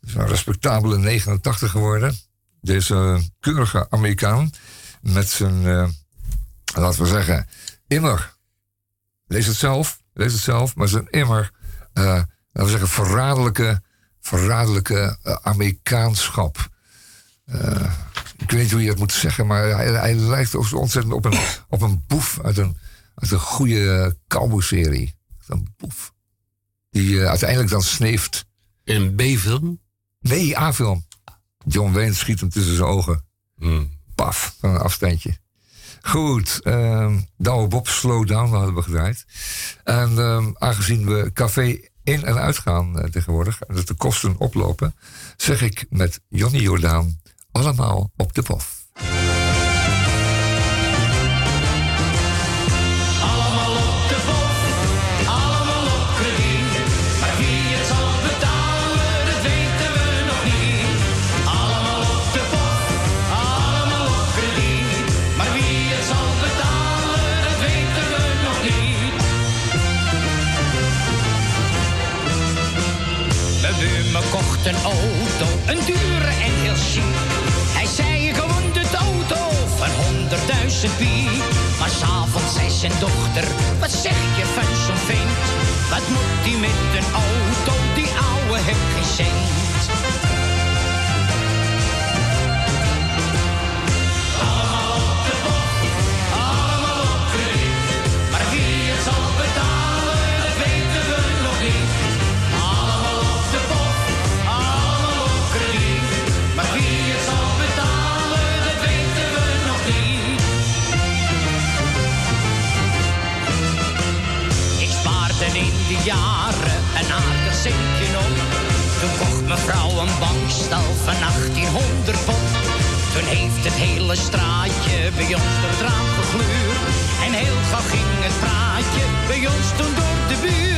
Speaker 3: Is een respectabele 89 geworden. Deze keurige Amerikaan. Met zijn, eh, laten we zeggen, immer. Lees het zelf, lees het zelf. Maar zijn immer, laten we zeggen, verraderlijke, verraderlijke eh, Amerikaanschap. Eh, ik weet niet hoe je dat moet zeggen, maar hij, hij lijkt ontzettend op een, op een boef uit een, uit een goede cowboy-serie. Een boef. Die eh, uiteindelijk dan sneeft.
Speaker 1: In een B-film?
Speaker 3: Nee, A-film. John Wayne schiet hem tussen zijn ogen.
Speaker 1: Hmm.
Speaker 3: Paf, van een afstandje. Goed, ehm Douwe Bob Slow Down hadden we gedraaid. En ehm, aangezien we café in- en uitgaan eh, tegenwoordig... en dat de kosten oplopen... zeg ik met Johnny Jordaan allemaal op de pof.
Speaker 5: 100.000 piek. Maar s'avonds zei zijn dochter, wat zeg je van zo'n vent? Wat moet die met een auto, die ouwe heeft geen cent. Mevrouw een bankstal van 1800 pop. Toen heeft het hele straatje bij ons door het raam. En heel gauw ging het praatje bij ons toen door de buurt.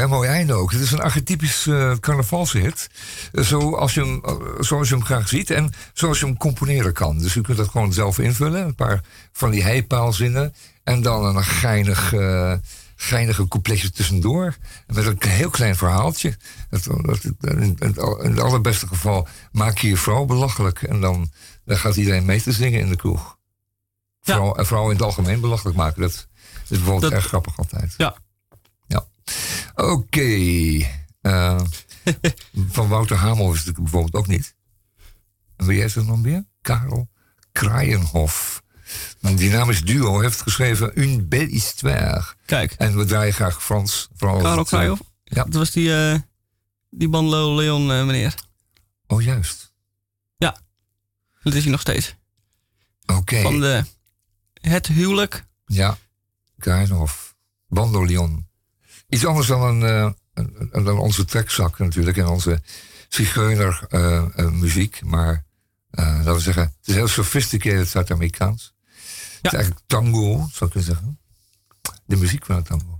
Speaker 3: Hè? Mooi einde ook. Het is een archetypisch eh carnavalshit. Eh, Zo als je hem, eh, zoals je hem graag ziet en zoals je hem componeren kan. Dus u kunt dat gewoon zelf invullen. Een paar van die heipaalzinnen. En dan een geinig, geinige coupletje tussendoor. Met een heel klein verhaaltje. In, in het allerbeste geval maak je je vrouw belachelijk. En dan, dan gaat iedereen mee te zingen in de kroeg. Vrouw, en vrouwen in het algemeen belachelijk maken. Dat is bijvoorbeeld
Speaker 2: Dat-
Speaker 3: erg grappig altijd.
Speaker 2: Ja.
Speaker 3: Oké. Eh, van Wouter Hamel is het bijvoorbeeld ook niet. Wie heeft het nog meer? Karel Kraaienhof. Een dynamisch duo heeft geschreven Une belle histoire.
Speaker 2: Kijk.
Speaker 3: En we draaien graag Frans. Vooral
Speaker 2: Karel
Speaker 3: eh,
Speaker 2: Kraaienhof?
Speaker 3: Ja.
Speaker 2: Dat was die, eh die Leon meneer.
Speaker 3: Oh, juist.
Speaker 2: Ja. Dat is hij nog steeds.
Speaker 3: Oké.
Speaker 2: Van de Het Huwelijk.
Speaker 3: Ja, Kraaienhof. Bandoleon. Iets anders dan, een, eh, dan onze trekzak natuurlijk. En onze zigeuner eh, muziek. Maar laten we zeggen, het is heel sophisticated Zuid-Amerikaans. Het is eigenlijk tango, zou ik kunnen zeggen. De muziek van het tango.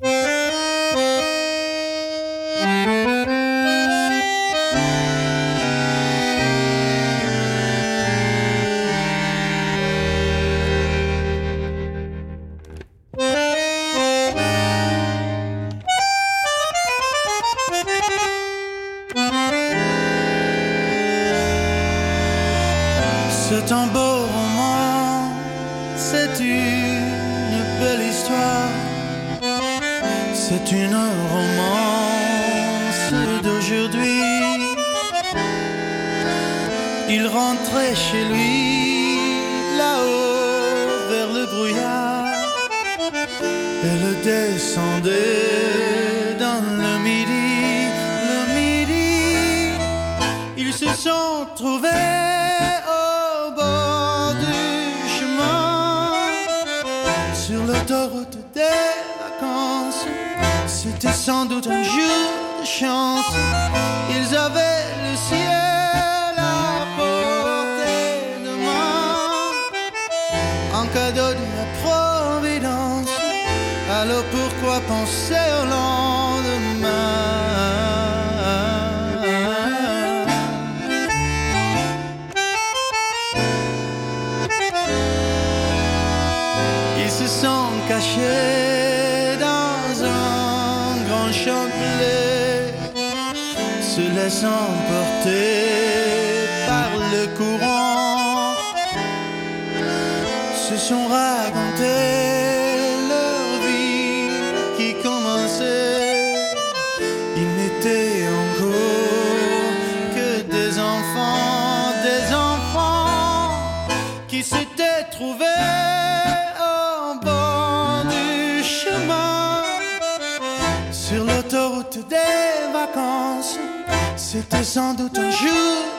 Speaker 8: Doute un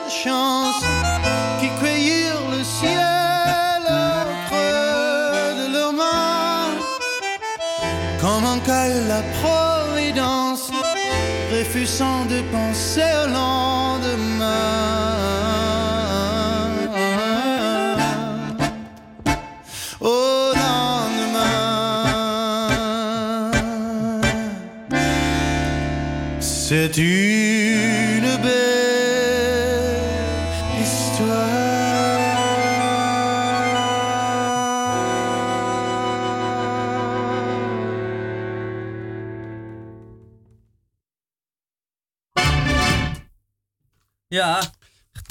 Speaker 8: chance qui cueillirent le ciel au creux de leurs mains. Comme un la providence, refusant de penser au lendemain. Au lendemain. C'est une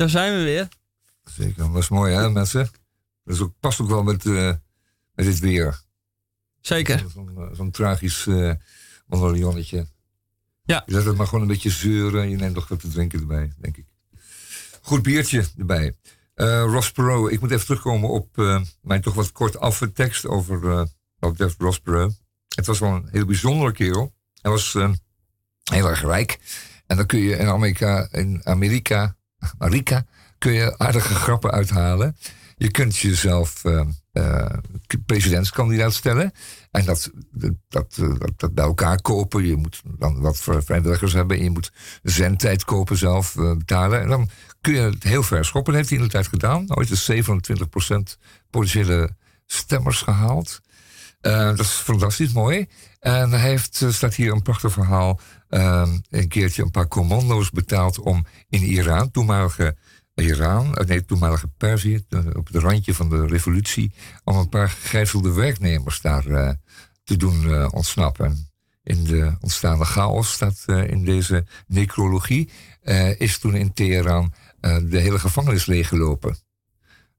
Speaker 2: daar zijn we weer.
Speaker 3: Zeker, dat is mooi hè mensen. Dat is ook, past ook wel met, eh, met dit weer.
Speaker 2: Zeker.
Speaker 3: Zo'n eh, tragisch uh.
Speaker 2: Ja.
Speaker 3: Je zet het maar gewoon een beetje zeuren. Je neemt nog wat te drinken erbij, denk ik. Goed biertje erbij. Eh Ross Perot, ik moet even terugkomen op mijn toch wat kort aftekst over eh wat betreft Ross Perot. Het was wel een heel bijzondere kerel. Hij was heel erg rijk. En dan kun je in Amerika, in Amerika, Amerika kun je aardige grappen uithalen. Je kunt jezelf eh, eh, presidentskandidaat stellen. En dat, dat, dat, dat, dat bij elkaar kopen. Je moet dan wat vrijwilligers hebben. En je moet zendtijd kopen zelf eh, betalen. En dan kun je het heel ver schoppen. Dat heeft hij in de tijd gedaan. Ooit is 27% potentiële stemmers gehaald. Eh, dat is fantastisch mooi. En hij heeft, staat hier een prachtig verhaal. Eh, een keertje een paar commando's betaald om in Iran, toenmalige Iran, eh, nee, toenmalige Perzië, op het randje van de revolutie, om een paar gegijzelde werknemers daar eh, te doen eh, ontsnappen. In de ontstaande chaos staat in deze necrologie, is toen in Teheran eh, de hele gevangenis leeggelopen.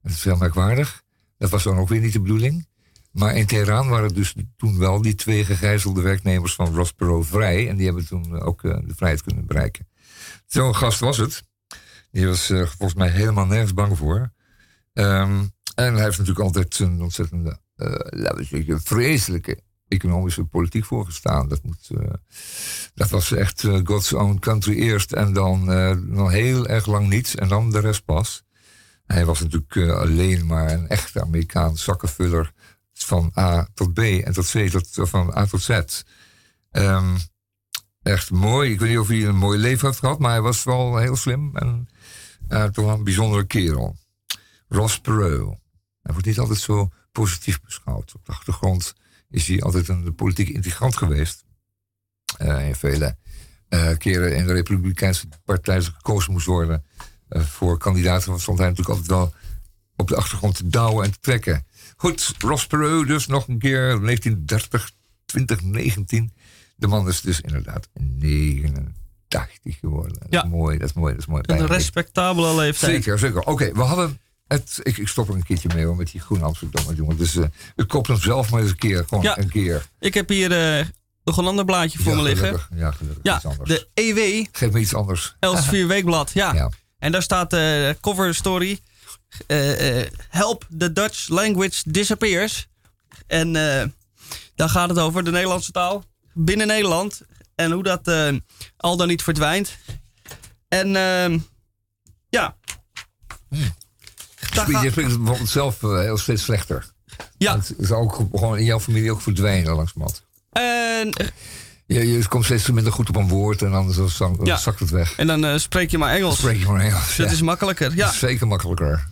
Speaker 3: Dat is heel merkwaardig. Dat was dan ook weer niet de bedoeling. Maar in Teheran waren dus toen wel die twee gegijzelde werknemers van Ross Perot vrij. En die hebben toen ook eh, de vrijheid kunnen bereiken. Zo'n gast was het. Die was eh, volgens mij helemaal nergens bang voor. Ehm, en hij heeft natuurlijk altijd een ontzettende, eh, laten we zeggen, vreselijke economische politiek voorgestaan. Dat, moet, eh, dat was echt eh, God's own country eerst en dan eh, nog heel erg lang niets en dan de rest pas. Hij was natuurlijk eh, alleen maar een echte Amerikaans zakkenvuller van A tot B en tot C tot, van A tot Z. Ehm, echt mooi. Ik weet niet of hij een mooi leven heeft gehad, maar hij was wel heel slim en eh, toch een bijzondere kerel. Ross Perot. Hij wordt niet altijd zo positief beschouwd. Op de achtergrond is hij altijd een politiek integrant geweest. Eh in vele eh, keren in de Republikeinse partij gekozen moest worden voor kandidaten, stond hij natuurlijk altijd wel op de achtergrond te douwen en te trekken. Goed, Ross Perot dus nog een keer 1930, 2019. De man is dus inderdaad 89 geworden. Dat is
Speaker 2: Ja.
Speaker 3: mooi, dat is mooi, dat is mooi.
Speaker 2: Een respectabele leeftijd.
Speaker 3: Zeker, zeker. Oké, we hadden het. Ik, ik stop er een keertje mee hoor, met die groene Amsterdam, jongen. Dus eh ik kop hem zelf maar eens een keer. Gewoon
Speaker 2: Ja.
Speaker 3: een keer.
Speaker 2: Ik heb hier eh, nog een ander blaadje voor
Speaker 3: Ja,
Speaker 2: me liggen.
Speaker 3: gelukkig. Ja, gelukkig.
Speaker 2: Ja,
Speaker 3: Iets anders.
Speaker 2: de EW
Speaker 3: Geef me iets anders.
Speaker 2: Elsevier Weekblad. Ja.
Speaker 3: Ja.
Speaker 2: En daar staat de cover story. Eh, eh, help the Dutch language disappears. En eh, daar gaat het over de Nederlandse taal binnen Nederland. En hoe dat al dan niet verdwijnt. En ehm, ja. Daar
Speaker 3: Je spreekt het zelf heel steeds slechter.
Speaker 2: Ja.
Speaker 3: Het is ook gewoon in jouw familie ook verdwijnen langzamerhand.
Speaker 2: En, eh,
Speaker 3: Je, je komt steeds minder goed op een woord en dan
Speaker 2: Ja.
Speaker 3: zakt het weg.
Speaker 2: en dan spreek je maar Engels.
Speaker 3: Spreek je maar Engels.
Speaker 2: Dat
Speaker 3: ja.
Speaker 2: is makkelijker.
Speaker 3: Dat
Speaker 2: Ja,
Speaker 3: is zeker makkelijker.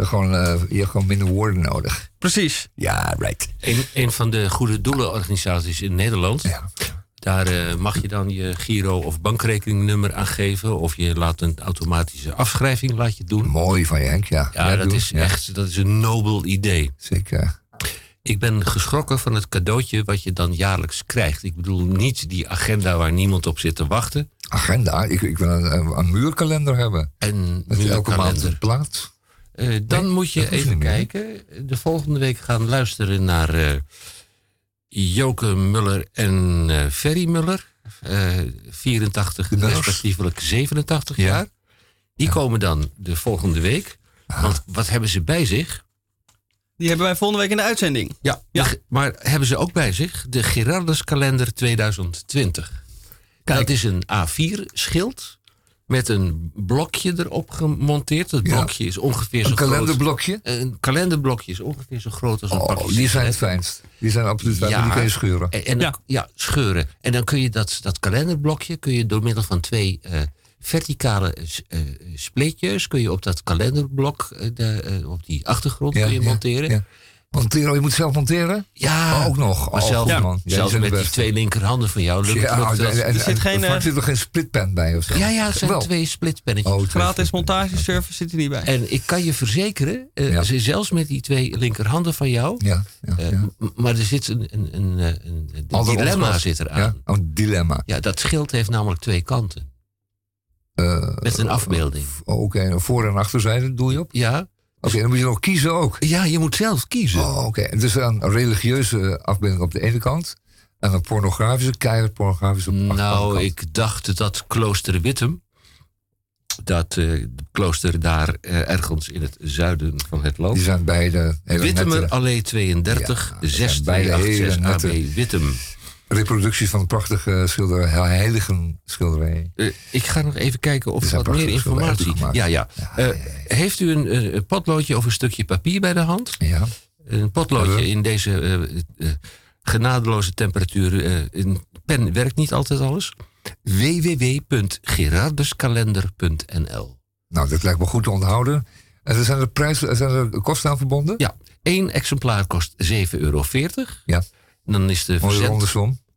Speaker 3: Je, gewoon, eh, je hebt gewoon minder woorden nodig.
Speaker 2: precies.
Speaker 3: Ja, right.
Speaker 1: Een, een van de goede doelenorganisaties in Nederland.
Speaker 3: Ja.
Speaker 1: Daar eh, mag je dan je giro- of bankrekeningnummer aangeven. Of je laat een automatische afschrijving laat je doen.
Speaker 3: Mooi van je, Henk. Ja,
Speaker 1: Ja,
Speaker 3: Ja,
Speaker 1: dat
Speaker 3: doe.
Speaker 1: is
Speaker 3: Ja,
Speaker 1: echt dat is een nobel idee.
Speaker 3: Zeker.
Speaker 1: Ik ben geschrokken van het cadeautje wat je dan jaarlijks krijgt. Ik bedoel niet die agenda waar niemand op zit te wachten.
Speaker 3: Agenda. Ik, ik wil een, een, muurkalender hebben.
Speaker 1: En
Speaker 3: Met elke maand
Speaker 1: muurkalender.
Speaker 3: een plaat.
Speaker 1: Eh, dan
Speaker 3: Nee,
Speaker 1: moet je even kijken. De volgende week gaan luisteren naar eh, Joke Muller en eh Ferry Muller. eh 84,
Speaker 3: De Mullers.
Speaker 1: respectievelijk 87
Speaker 3: Ja.
Speaker 1: jaar. Die komen dan de volgende week.
Speaker 3: Ah.
Speaker 1: Want wat hebben ze bij zich?
Speaker 2: Die hebben wij volgende week in de uitzending.
Speaker 1: Ja,
Speaker 2: Ja.
Speaker 1: de ge- maar hebben ze ook bij zich de Gerardus kalender 2020.
Speaker 2: Kijk.
Speaker 1: Dat is een A4-schild met een blokje erop gemonteerd. Het
Speaker 3: Ja.
Speaker 1: blokje is ongeveer zo
Speaker 3: Een
Speaker 1: groot.
Speaker 3: kalenderblokje.
Speaker 1: Een kalenderblokje is ongeveer zo groot als een
Speaker 3: Oh,
Speaker 1: pakje
Speaker 3: die zijn het fijnst. Die zijn absoluut fijn.
Speaker 1: Ja.
Speaker 3: Die kun je scheuren.
Speaker 1: En, en dan- ja. scheuren. En dan kun je dat, dat kalenderblokje kun je door middel van twee eh, verticale eh, spleetjes kun je op dat kalenderblok, de, eh, op die achtergrond kun je monteren.
Speaker 3: Ja. Monteren, je moet zelf monteren?
Speaker 1: Ja,
Speaker 3: Oh, ook nog.
Speaker 1: Maar
Speaker 3: Oh,
Speaker 1: zelfs,
Speaker 3: goed, man. Ja,
Speaker 1: zelfs met die twee linkerhanden van jou lukt,
Speaker 3: Ja,
Speaker 2: Er zit geen, eh,
Speaker 3: zit er geen splitpen bij of zo.
Speaker 1: Ja, ja, het zijn
Speaker 3: Wel.
Speaker 1: twee splitpennetjes.
Speaker 3: Oh,
Speaker 2: Gratis montageservice zit er niet bij.
Speaker 1: En ik kan je verzekeren, eh,
Speaker 3: Ja.
Speaker 1: ze- zelfs met die twee linkerhanden van jou,
Speaker 3: Ja, ja,
Speaker 1: eh,
Speaker 3: ja.
Speaker 1: maar er zit een, een, een, eh, een, een dilemma zit eraan.
Speaker 3: Ja,
Speaker 1: Ja.
Speaker 3: een dilemma.
Speaker 1: dat schild heeft namelijk twee kanten.
Speaker 3: Eh,
Speaker 1: Met een afbeelding.
Speaker 3: oh, Oké, voor- en achterzijde doe je op?
Speaker 1: Ja,
Speaker 3: Oké, dan moet je nog kiezen ook.
Speaker 1: ja je moet zelf kiezen.
Speaker 3: Oh, oké. Dus een religieuze afbeelding op de ene kant. En een pornografische, keihard pornografische op de andere
Speaker 1: Nou, ik dacht dat klooster Wittem, dat eh, klooster daar eh, ergens in het zuiden van het land,
Speaker 3: Die zijn beide
Speaker 1: Wittemer Allee 32,
Speaker 3: Ja, dat zijn beide
Speaker 1: 6286
Speaker 3: hele
Speaker 1: AB Wittem.
Speaker 3: Reproducties van prachtige schilderij, heiligen schilderijen.
Speaker 1: Eh, ik ga nog even kijken of
Speaker 3: Er
Speaker 1: wat meer
Speaker 3: schilderijen
Speaker 1: informatie. Ja, ja.
Speaker 3: Ja,
Speaker 1: Eh, heeft u een, eh, een potloodje of een stukje papier bij de hand?
Speaker 3: Ja.
Speaker 1: Een potloodje in deze eh, eh, genadeloze temperatuur. eh, een pen werkt niet altijd alles. www.gerarduskalender.nl
Speaker 3: Nou, dat lijkt me goed te onthouden. En er zijn er, prijs, er zijn er kosten aan verbonden?
Speaker 1: Ja, Eén exemplaar kost 7,40 euro.
Speaker 3: Ja.
Speaker 1: Dan is de verzend...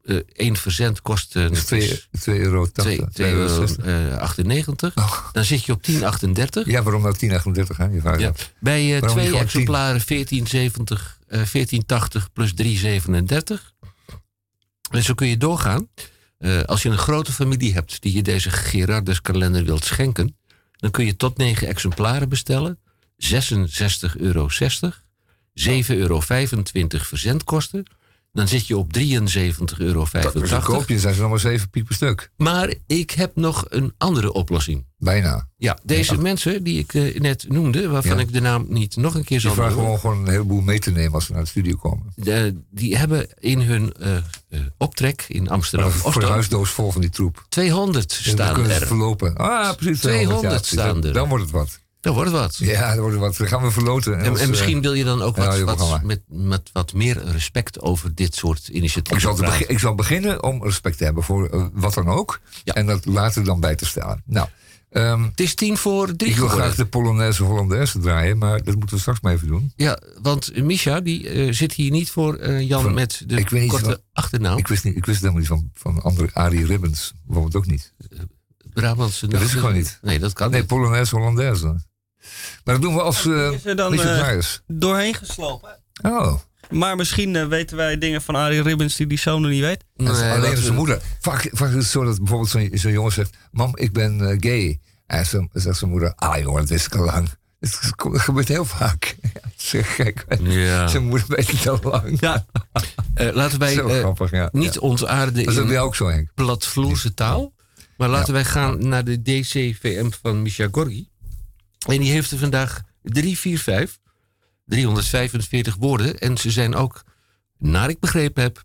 Speaker 1: eh, één verzend kost... eh,
Speaker 3: Dus 2 euro.
Speaker 1: 2 euro eh, 98. Dan zit je op 10,38.
Speaker 3: Ja, waarom nou 10,38? Hè? Je vraagt
Speaker 1: Ja.
Speaker 3: dat.
Speaker 1: Bij eh, twee exemplaren 1470, eh 1480 plus 337. En zo kun je doorgaan. Eh, als je een grote familie hebt die je deze Gerardus kalender wilt schenken, dan kun je tot 9 exemplaren bestellen. 66,60 euro. 7,25 euro verzendkosten. Dan zit je op 73,85 euro.
Speaker 3: Dat is een koopje, zijn ze nog maar 7 piek per stuk.
Speaker 1: Maar ik heb nog een andere oplossing.
Speaker 3: Bijna.
Speaker 1: Ja, deze mensen die ik eh, net noemde, waarvan
Speaker 3: Ja.
Speaker 1: ik de naam niet nog een keer zal noemen.
Speaker 3: gewoon, gewoon een heleboel mee te nemen als ze naar de studio komen.
Speaker 1: De- die hebben in hun eh, eh, optrek in Amsterdam
Speaker 3: voor de huisdoos vol van die troep.
Speaker 1: 200
Speaker 3: En dan
Speaker 1: staan
Speaker 3: kunnen ze
Speaker 1: er.
Speaker 3: verlopen. Ah, precies.
Speaker 1: 200
Speaker 3: ja, precies.
Speaker 1: staan er.
Speaker 3: Dan wordt het wat.
Speaker 1: Dat wordt wat.
Speaker 3: Ja, dan wordt het wat. Dan gaan we verloten.
Speaker 1: En, misschien
Speaker 3: eh,
Speaker 1: wil je dan ook wat, wat met, met wat meer respect over dit soort initiatieven
Speaker 3: Ik zal, ik zal beginnen om respect te hebben voor eh, wat dan ook. En dat later dan bij te stellen. Nou, ehm,
Speaker 1: Het is tien voor drie
Speaker 3: ik wil graag de Polonaise Hollandaise draaien, maar dat moeten we straks maar even doen.
Speaker 1: Ja, want Misha die eh, zit hier niet voor Jan
Speaker 3: Van-
Speaker 1: met de korte achternaam.
Speaker 3: Ik wist, niet, ik wist helemaal niet van, van andere Arie Ribbons. Bijvoorbeeld ook niet.
Speaker 1: Brabantse
Speaker 3: Dat wist ik gewoon niet.
Speaker 1: Nee, dat kan
Speaker 3: Nee,
Speaker 1: niet.
Speaker 3: Polonaise Hollandaise. Maar dat doen we als uh,
Speaker 2: is er dan eh, doorheen geslopen.
Speaker 3: Oh.
Speaker 2: Maar misschien eh, weten wij dingen van Arie Ribbons die die zoon nog niet weet.
Speaker 3: Dat is alleen zijn moeder. Vaak, vaak is het zo dat bijvoorbeeld zo'n zo'n jongen zegt... Mam, ik ben gay. En zo- zegt zijn moeder... Ah jongen, dat wist ik al lang. Het ge- gebeurt heel vaak. Is echt gek.
Speaker 1: Ja.
Speaker 3: Zijn moeder weet het al lang.
Speaker 2: Ja.
Speaker 1: Laten wij
Speaker 3: Zo
Speaker 1: eh,
Speaker 3: grappig, ja.
Speaker 1: niet
Speaker 3: Ja.
Speaker 1: ontaarden
Speaker 3: Dat is
Speaker 1: in
Speaker 3: ook zo, Henk.
Speaker 1: platvloerse taal. Maar laten wij gaan naar de DCVM van Misha Gorgi. En die heeft er vandaag 345, 345 woorden. En ze zijn ook, naar ik begrepen heb,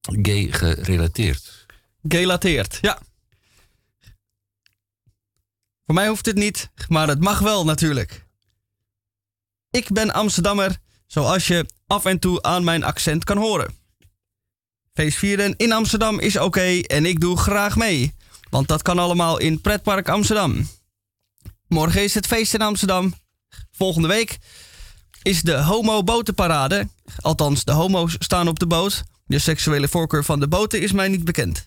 Speaker 1: gay gerelateerd.
Speaker 2: Gelateerd, ja. Voor mij hoeft het niet, maar het mag wel natuurlijk. Ik ben Amsterdammer, zoals je af en toe aan mijn accent kan horen. Feestvieren in Amsterdam is oké en ik doe graag mee. Want dat kan allemaal in Pretpark Amsterdam. Morgen is het feest in Amsterdam. Volgende week is de homo-botenparade. Althans, de homo's staan op de boot. De seksuele voorkeur van de boten is mij niet bekend.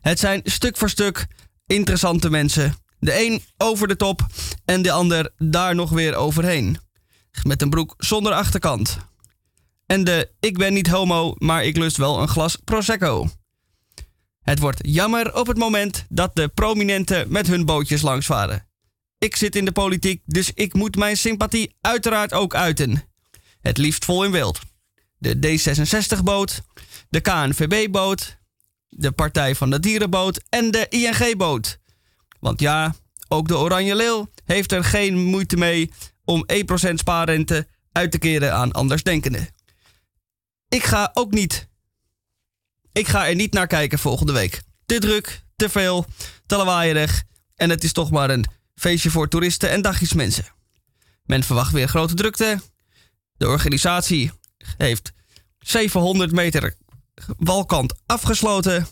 Speaker 2: Het zijn stuk voor stuk interessante mensen. De een over de top en de ander daar nog weer overheen. Met een broek zonder achterkant. En de ik ben niet homo, maar ik lust wel een glas prosecco. Het wordt jammer op het moment dat de prominenten met hun bootjes langsvaren. Ik zit in de politiek, dus ik moet mijn sympathie uiteraard ook uiten. Het liefst vol in wild. De D66-boot, de KNVB-boot, de Partij van de Dierenboot en de ING-boot. Want ja, ook de Oranje Leeuw heeft er geen moeite mee om 1% spaarrente uit te keren aan andersdenkenden. Ik ga ook niet. Ik ga er niet naar kijken volgende week. Te druk, te veel, te lawaaierig en het is toch maar een feestje voor toeristen en dagjesmensen. Men verwacht weer grote drukte. De organisatie heeft 700 meter walkant afgesloten.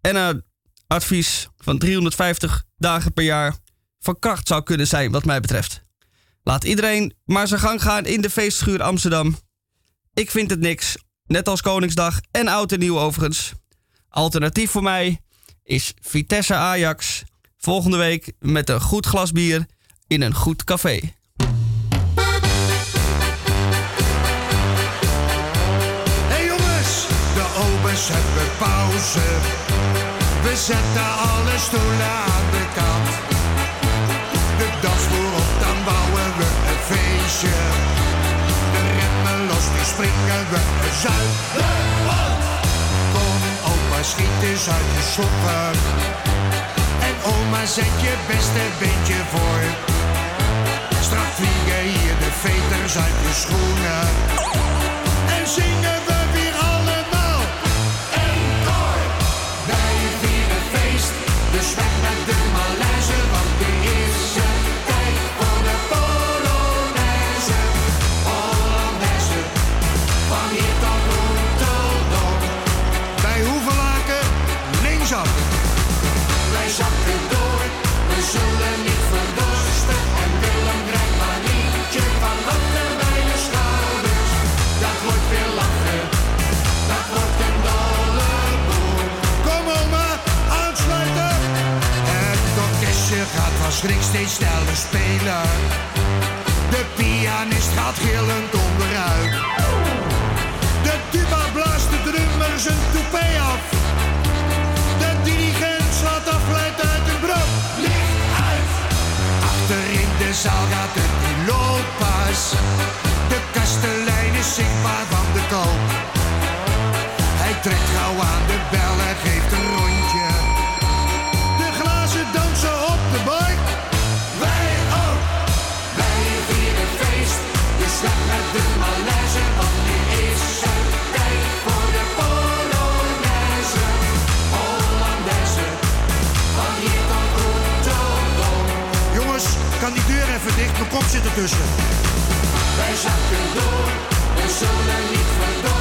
Speaker 2: En een advies van 350 dagen per jaar van kracht zou kunnen zijn, wat mij betreft. Laat iedereen maar zijn gang gaan in de feestschuur Amsterdam. Ik vind het niks, net als Koningsdag en Oud en Nieuw overigens. Alternatief voor mij is Vitesse Ajax volgende week met een goed glas bier in een goed café.
Speaker 9: Hey jongens, de obers hebben pauze. We zetten alle stoelen aan de kant. De dansvloer op, dan bouwen we een feestje. De remmen los, die springen we een zuipen. Kom opa, schiet eens uit je sokken. Oma, zet je beste beentje voor. Straks vliegen hier de veters uit je schoenen. En zingen schrik steeds sneller spelen. De pianist gaat gillend onderuit. De tuba blaast de drummer zijn toupé af. De dirigent slaat afleid uit de brug. Licht uit! Achterin de zaal gaat de in. De kastelein is zichtbaar van de koop. Hij trekt gauw aan de bel en geeft te mijn kop zit ertussen. Wij zakken door en zullen niet verdoen.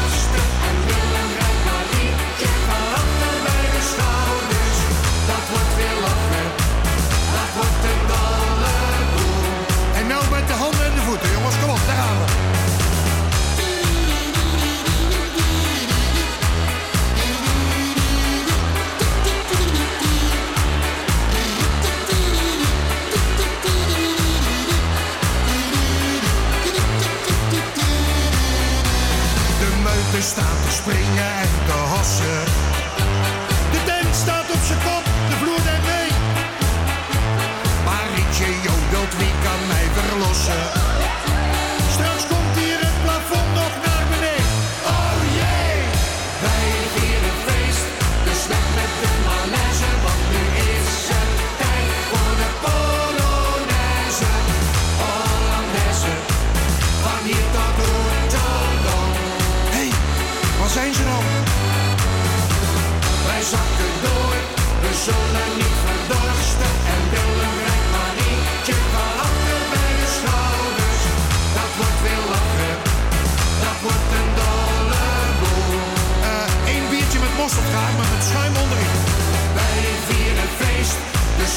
Speaker 9: no.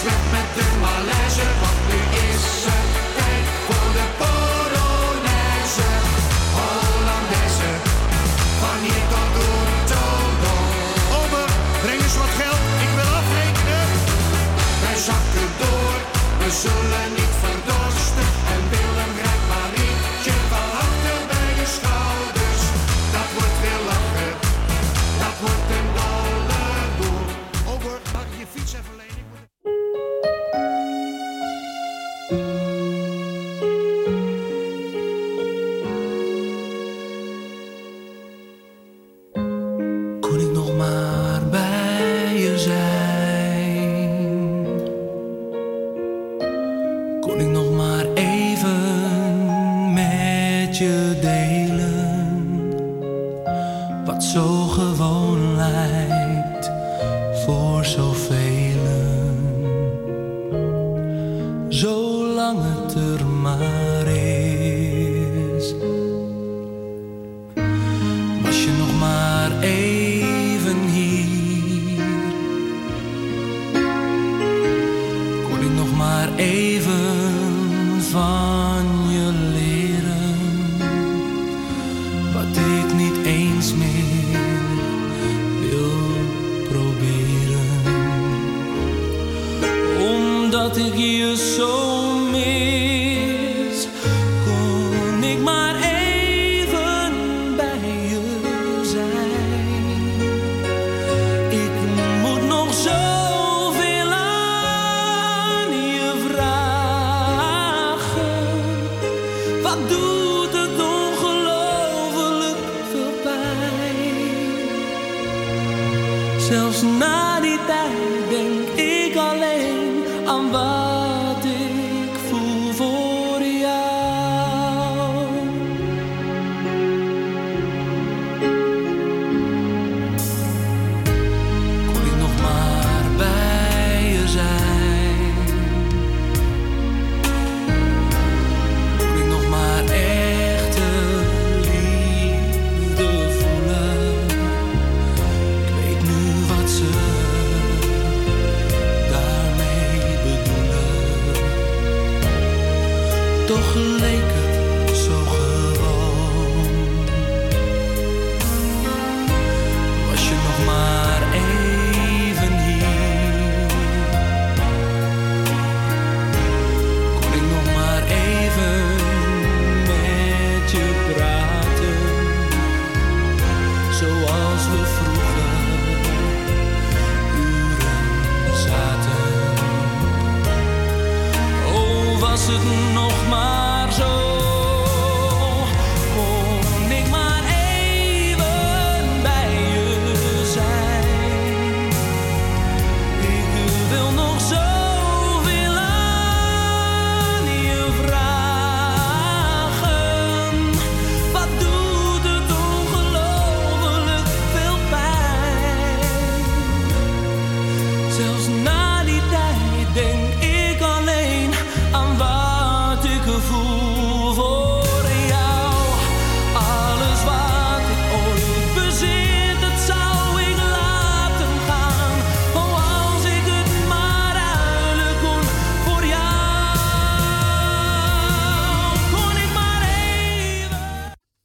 Speaker 9: weg met de malaise, want nu is het tijd voor de Polonaise, Hollandaise. Van door de Oertobo. Over breng eens wat geld, ik wil afrekenen. Wij zakken door, we zullen niet
Speaker 10: vandoor.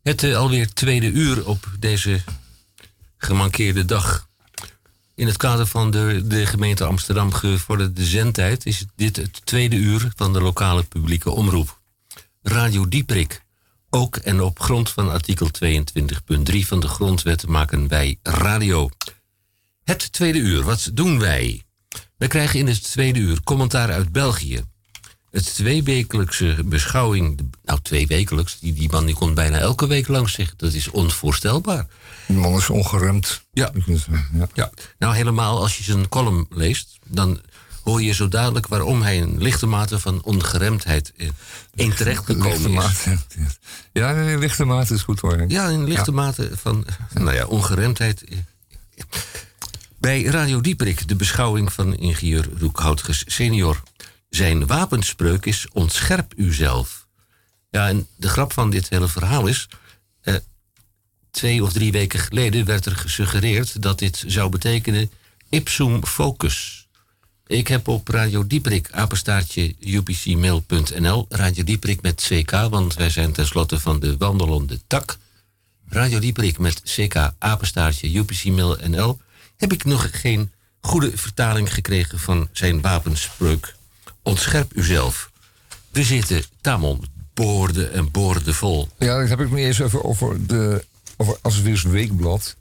Speaker 10: Het
Speaker 1: eh, alweer tweede uur op deze gemankeerde dag. In het kader van de, de gemeente Amsterdam gevorderde zendtijd is dit het tweede uur van de lokale publieke omroep. Radio Dieprik. Ook en op grond van artikel 22.3 van de grondwet maken wij radio. Het tweede uur, wat doen wij? Wij krijgen in het tweede uur commentaar uit België. Het tweewekelijkse beschouwing, nou tweewekelijks, die, die man die komt bijna elke week langs zeggen. Dat is onvoorstelbaar.
Speaker 3: Die man is ongeremd.
Speaker 1: Ja.
Speaker 3: ja.
Speaker 1: ja. Nou, helemaal als je zijn column leest, dan hoor je zo dadelijk waarom hij een lichte mate van ongeremdheid eh, in terecht gekomen is.
Speaker 3: Ja, nee, lichte mate is goed hoor.
Speaker 1: Ja, een lichte mate van nou ja, ongeremdheid. Bij Radio Dieperik, de beschouwing van ingenieur Roekhoutges senior. Zijn wapenspreuk is ontscherp uzelf. Ja, en de grap van dit hele verhaal is... eh, twee of drie weken geleden werd er gesuggereerd... dat dit zou betekenen ipsum focus. Ik heb op Radio Dieperik, apenstaartje upcmail.nl... Radio Dieperik met CK, want wij zijn tenslotte van de wandelende tak... Radio Dieperik met CK apenstaartje UPC-mail.nl heb ik nog geen goede vertaling gekregen van zijn wapenspreuk. Ontscherp uzelf. We zitten tamon boorden en boorden vol.
Speaker 3: Ja, dat heb ik me eerst even over de over Asweers Weekblad.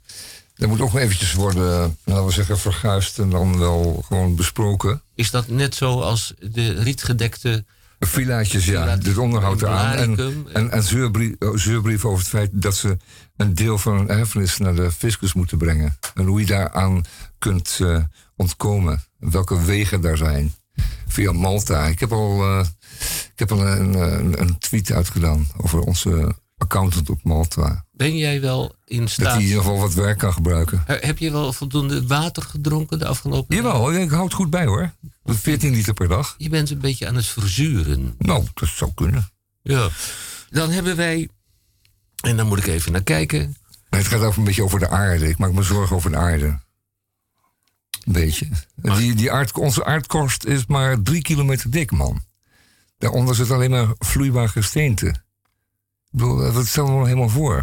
Speaker 3: Dat moet ook eventjes worden, laten we zeggen, verguisd en dan wel gewoon besproken.
Speaker 1: Is dat net zoals de rietgedekte...
Speaker 3: Villaatjes, ja. Dit onderhoud eraan. En, en, en zeurbrief, oh, zeurbrief over het feit dat ze een deel van hun erfenis naar de fiscus moeten brengen. En hoe je daaraan kunt eh, ontkomen. En welke wegen daar zijn. Via Malta. Ik heb al, eh, ik heb al een, een, een tweet uitgedaan over onze accountant op Malta.
Speaker 1: Ben jij wel in
Speaker 3: Dat
Speaker 1: staat...
Speaker 3: hij in ieder geval wat werk kan gebruiken.
Speaker 1: He- Heb je wel voldoende water gedronken de afgelopen
Speaker 3: Jawel, ik houd het goed bij hoor. 14 liter per dag.
Speaker 1: Je bent een beetje aan het verzuren.
Speaker 3: Nou, dat zou kunnen.
Speaker 1: Ja. Dan hebben wij... En dan moet ik even naar kijken.
Speaker 3: Het gaat ook een beetje over de aarde. Ik maak me zorgen over de aarde. Een beetje. Die, die aard, onze aardkorst is maar drie kilometer dik, man. Daaronder zit alleen maar vloeibaar gesteente. Ik bedoel, wat stellen we nog helemaal voor?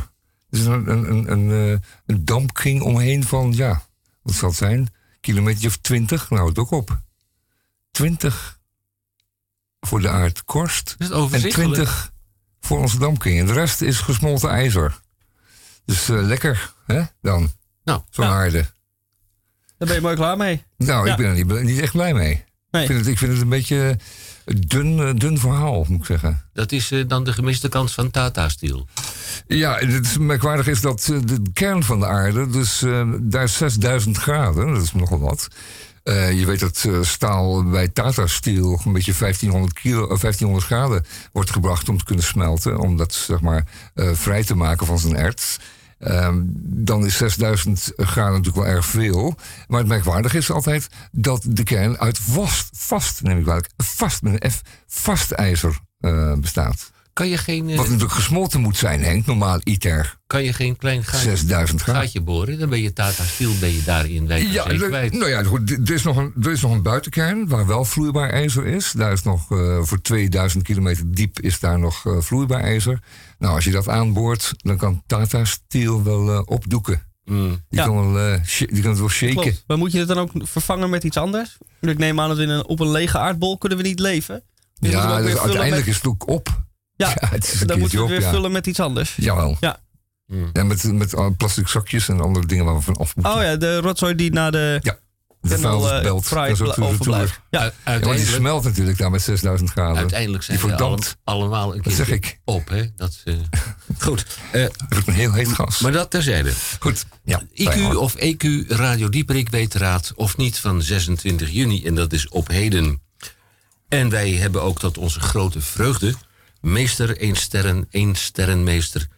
Speaker 3: Er is een, een, een, een, eh, een dampkring omheen van, ja, wat zal het zijn? Kilometer of twintig? Nou, het ook op. Twintig voor de aardkorst.
Speaker 1: Dat
Speaker 3: En twintig voor onze dampkring. En de rest is gesmolten ijzer. Dus eh, lekker, hè, dan.
Speaker 1: Nou,
Speaker 3: Zo'n aarde.
Speaker 2: Daar ben je mooi klaar mee.
Speaker 3: Nou,
Speaker 2: Ja.
Speaker 3: ik ben er niet, niet echt blij mee.
Speaker 2: Nee.
Speaker 3: Ik, vind het, ik vind het een beetje een dun, eh, dun verhaal, moet ik zeggen.
Speaker 1: Dat is eh, dan de gemiste kans van Tata Steel.
Speaker 3: Ja, het merkwaardig is dat eh, de kern van de aarde, dus eh, daar is 6000 graden, dat is nogal wat. Eh, je weet dat staal bij Tata Steel een beetje 1500, kilo, eh, 1500 graden wordt gebracht om te kunnen smelten. Om dat zeg maar eh, vrij te maken van zijn erts. Ehm, dan is 6000 graden natuurlijk wel erg veel. Maar het merkwaardig is altijd dat de kern uit vast, vast neem ik wel, vast met een F, vast ijzer eh, bestaat.
Speaker 1: Kan je geen, eh,
Speaker 3: Wat natuurlijk gesmolten moet zijn, Henk, normaal ITER.
Speaker 1: kan je geen klein gaatje,
Speaker 3: 6000 graden.
Speaker 1: gaatje boren? Dan ben je Tata Steel ben je daar in Wijk
Speaker 3: Ja,
Speaker 1: kwijt.
Speaker 3: nou ja, goed, er is, nog een, er is nog een buitenkern waar wel vloeibaar ijzer is. Daar is nog eh, voor 2000 kilometer diep is daar nog eh, vloeibaar ijzer. Nou, als je dat aanboort, dan kan Tata Steel wel opdoeken. Die,
Speaker 2: Ja.
Speaker 3: kan wel, die kan het wel shaken.
Speaker 2: Klopt. Maar moet je het dan ook vervangen met iets anders? Ik neem aan dat we in een, op een lege aardbol kunnen we niet leven. Dus
Speaker 3: Ja, dus uiteindelijk
Speaker 2: met-
Speaker 3: is het ook op.
Speaker 2: Ja,
Speaker 3: het is een
Speaker 2: dan moeten we het weer
Speaker 3: ja.
Speaker 2: vullen met iets anders.
Speaker 3: Jawel.
Speaker 2: Ja.
Speaker 3: En met, met eh, plastic zakjes en andere dingen waar we van af moeten.
Speaker 2: Oh ja, de rotzooi die naar de...
Speaker 3: Ja. De
Speaker 2: eh,
Speaker 3: vuilnisbelt.
Speaker 2: vrij
Speaker 3: Dat is ook
Speaker 2: bl-
Speaker 3: de
Speaker 2: overblijft.
Speaker 3: retour.
Speaker 2: Ja,
Speaker 3: Ja, die
Speaker 1: uiteindelijk-
Speaker 3: smelt natuurlijk daar met 6000 graden.
Speaker 1: Uiteindelijk zijn
Speaker 3: die
Speaker 1: alle- allemaal een
Speaker 3: Dat
Speaker 1: keer
Speaker 3: zeg ik.
Speaker 1: op. Hè? Dat, eh, goed. Eh,
Speaker 3: is een heel heet gas.
Speaker 1: maar dat terzijde.
Speaker 3: Goed. Ja,
Speaker 1: IQ of EQ Radio Dieperik weet raad of niet van 26 juni. En dat is op heden. En wij hebben ook tot onze grote vreugde... meester, één sterren, één sterrenmeester...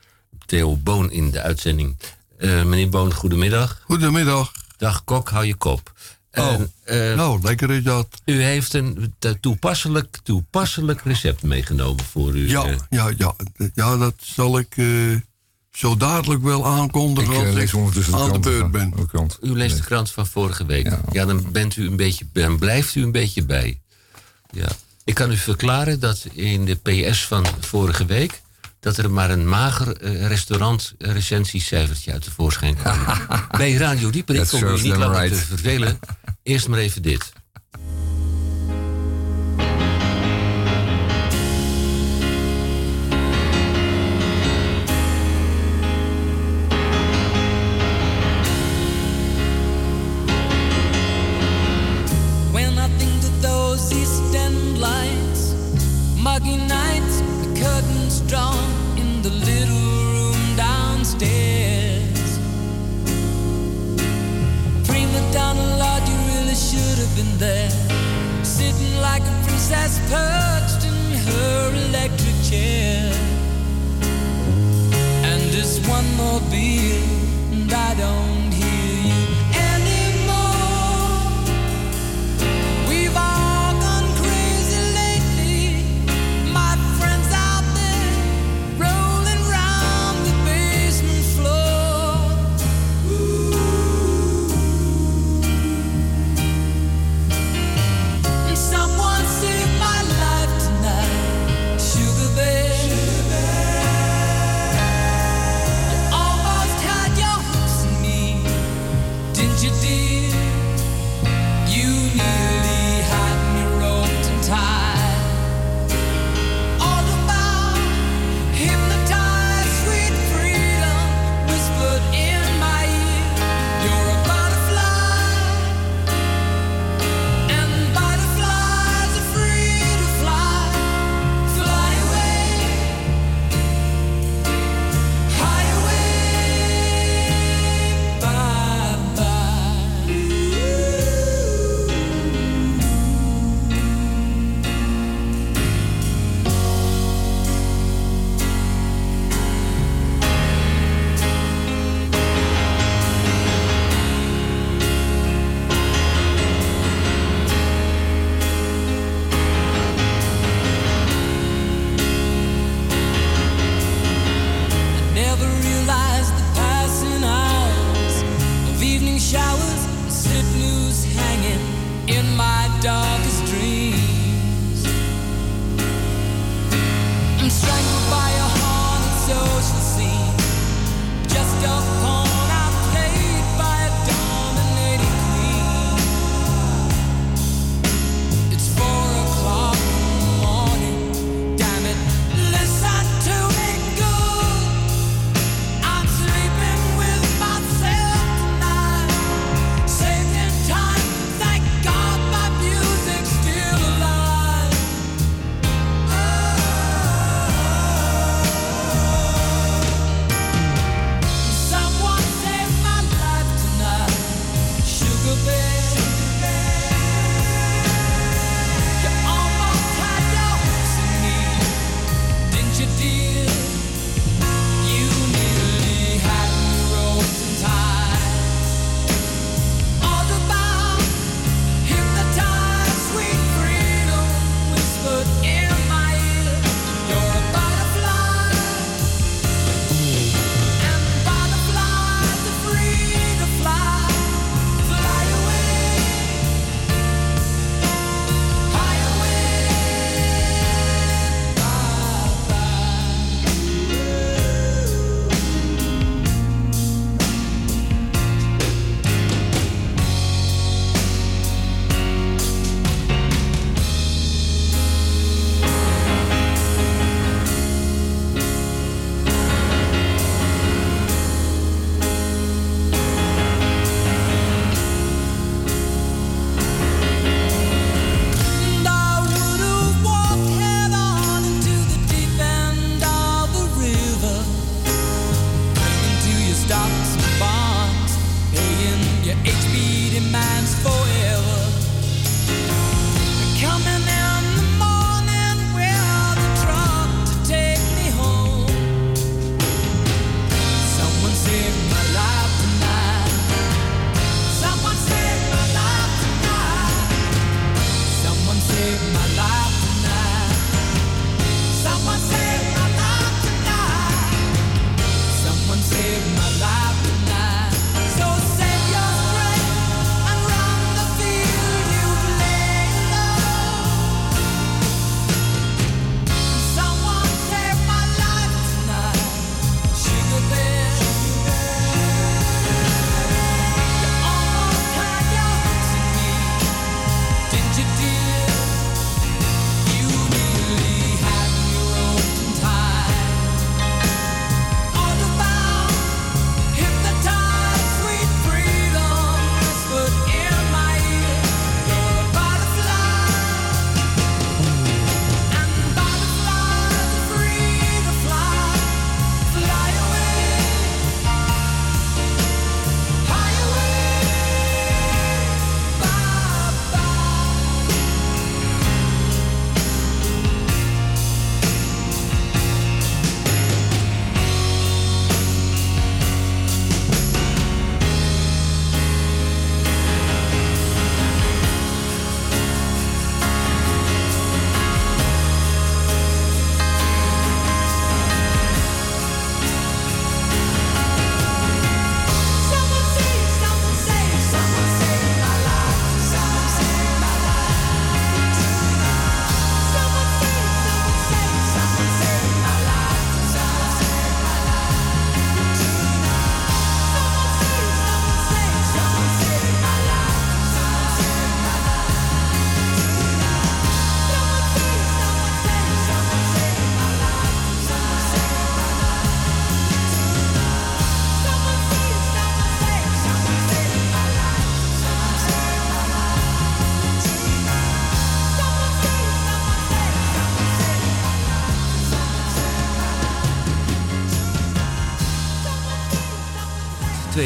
Speaker 1: Theo Boon in de uitzending. Eh, meneer Boon, goedemiddag.
Speaker 11: Goedemiddag.
Speaker 1: Dag Kok, hou je kop. En, eh,
Speaker 11: Nou, lekker is dat.
Speaker 1: u heeft een te- toepasselijk, toepasselijk recept meegenomen voor u.
Speaker 11: Ja,
Speaker 1: eh.
Speaker 11: ja, ja. Ja, dat zal ik eh, zo dadelijk wel
Speaker 3: Ik
Speaker 11: aankondigen
Speaker 3: eh,
Speaker 11: als ik aan de beurt ben.
Speaker 3: van de krant.
Speaker 1: U leest de krant van vorige week. Ja, dan, bent u een beetje, dan blijft u een beetje bij. Ja. Ik kan u verklaren dat in de PS van vorige week... dat er maar een mager eh, restaurant recensiecijfertje uit tevoorschijn kwam. bij Radio Dieperik
Speaker 3: That
Speaker 1: om u niet langer
Speaker 3: right.
Speaker 1: te vervelen. Eerst maar even dit.
Speaker 12: There, sitting like a princess perched in her electric chair. And this one more beer, and I don't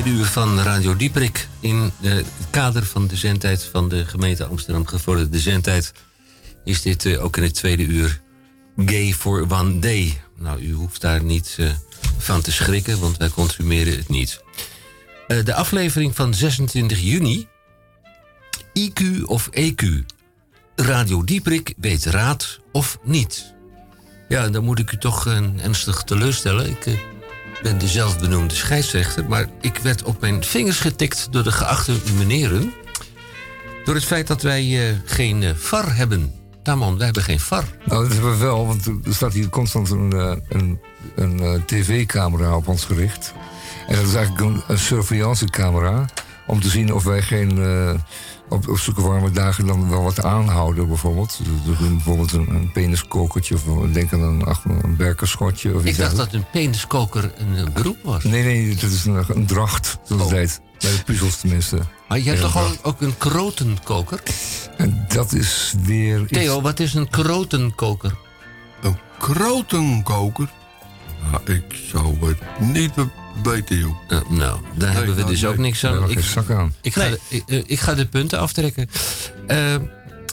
Speaker 1: Uur van Radio Dieperik. In het kader van de zendtijd van de gemeente Amsterdam gevorderde zendtijd... is dit eh, ook in het tweede uur Gay for One Day. Nou, u hoeft daar niet eh, van te schrikken, want wij consumeren het niet. Eh, de aflevering van 26 juni. IQ of EQ. Radio Dieprik weet raad of niet. Ja, dan moet ik u toch ernstig teleurstellen. Ik ben de zelfbenoemde scheidsrechter, maar ik werd op mijn vingers getikt door de geachte meneren. Door het feit dat wij eh, geen eh, VAR hebben. Tamon, wij hebben geen VAR.
Speaker 3: Nou, dat hebben we wel, want er staat hier constant een, eh, een, een tv-camera op ons gericht. En dat is eigenlijk een, een surveillancecamera. Om te zien of wij geen, op, op zulke warme dagen dan wel wat aanhouden, bijvoorbeeld. Dus bijvoorbeeld een, een peniskokertje of een- denk aan een, een berkerschotje. Of
Speaker 1: Ik
Speaker 3: iets
Speaker 1: dacht
Speaker 3: dergelijks.
Speaker 1: dat een peniskoker een, beroep was.
Speaker 3: Nee, nee, dat is een, een dracht, zoals het heet. Bij de puzzels tenminste.
Speaker 1: Maar je hebt toch ook een krotenkoker?
Speaker 3: En dat is weer iets...
Speaker 1: Theo, wat is een krotenkoker?
Speaker 11: Een krotenkoker? Nou, ik zou het niet be- weten, joh.
Speaker 1: Eh, nou, daar
Speaker 11: Nee,
Speaker 1: hebben we
Speaker 11: nou,
Speaker 1: dus
Speaker 11: nee.
Speaker 1: ook niks aan. Ik,
Speaker 3: geen zak aan.
Speaker 1: ik, ga de, ik, eh, ik ga de punten aftrekken. Eh,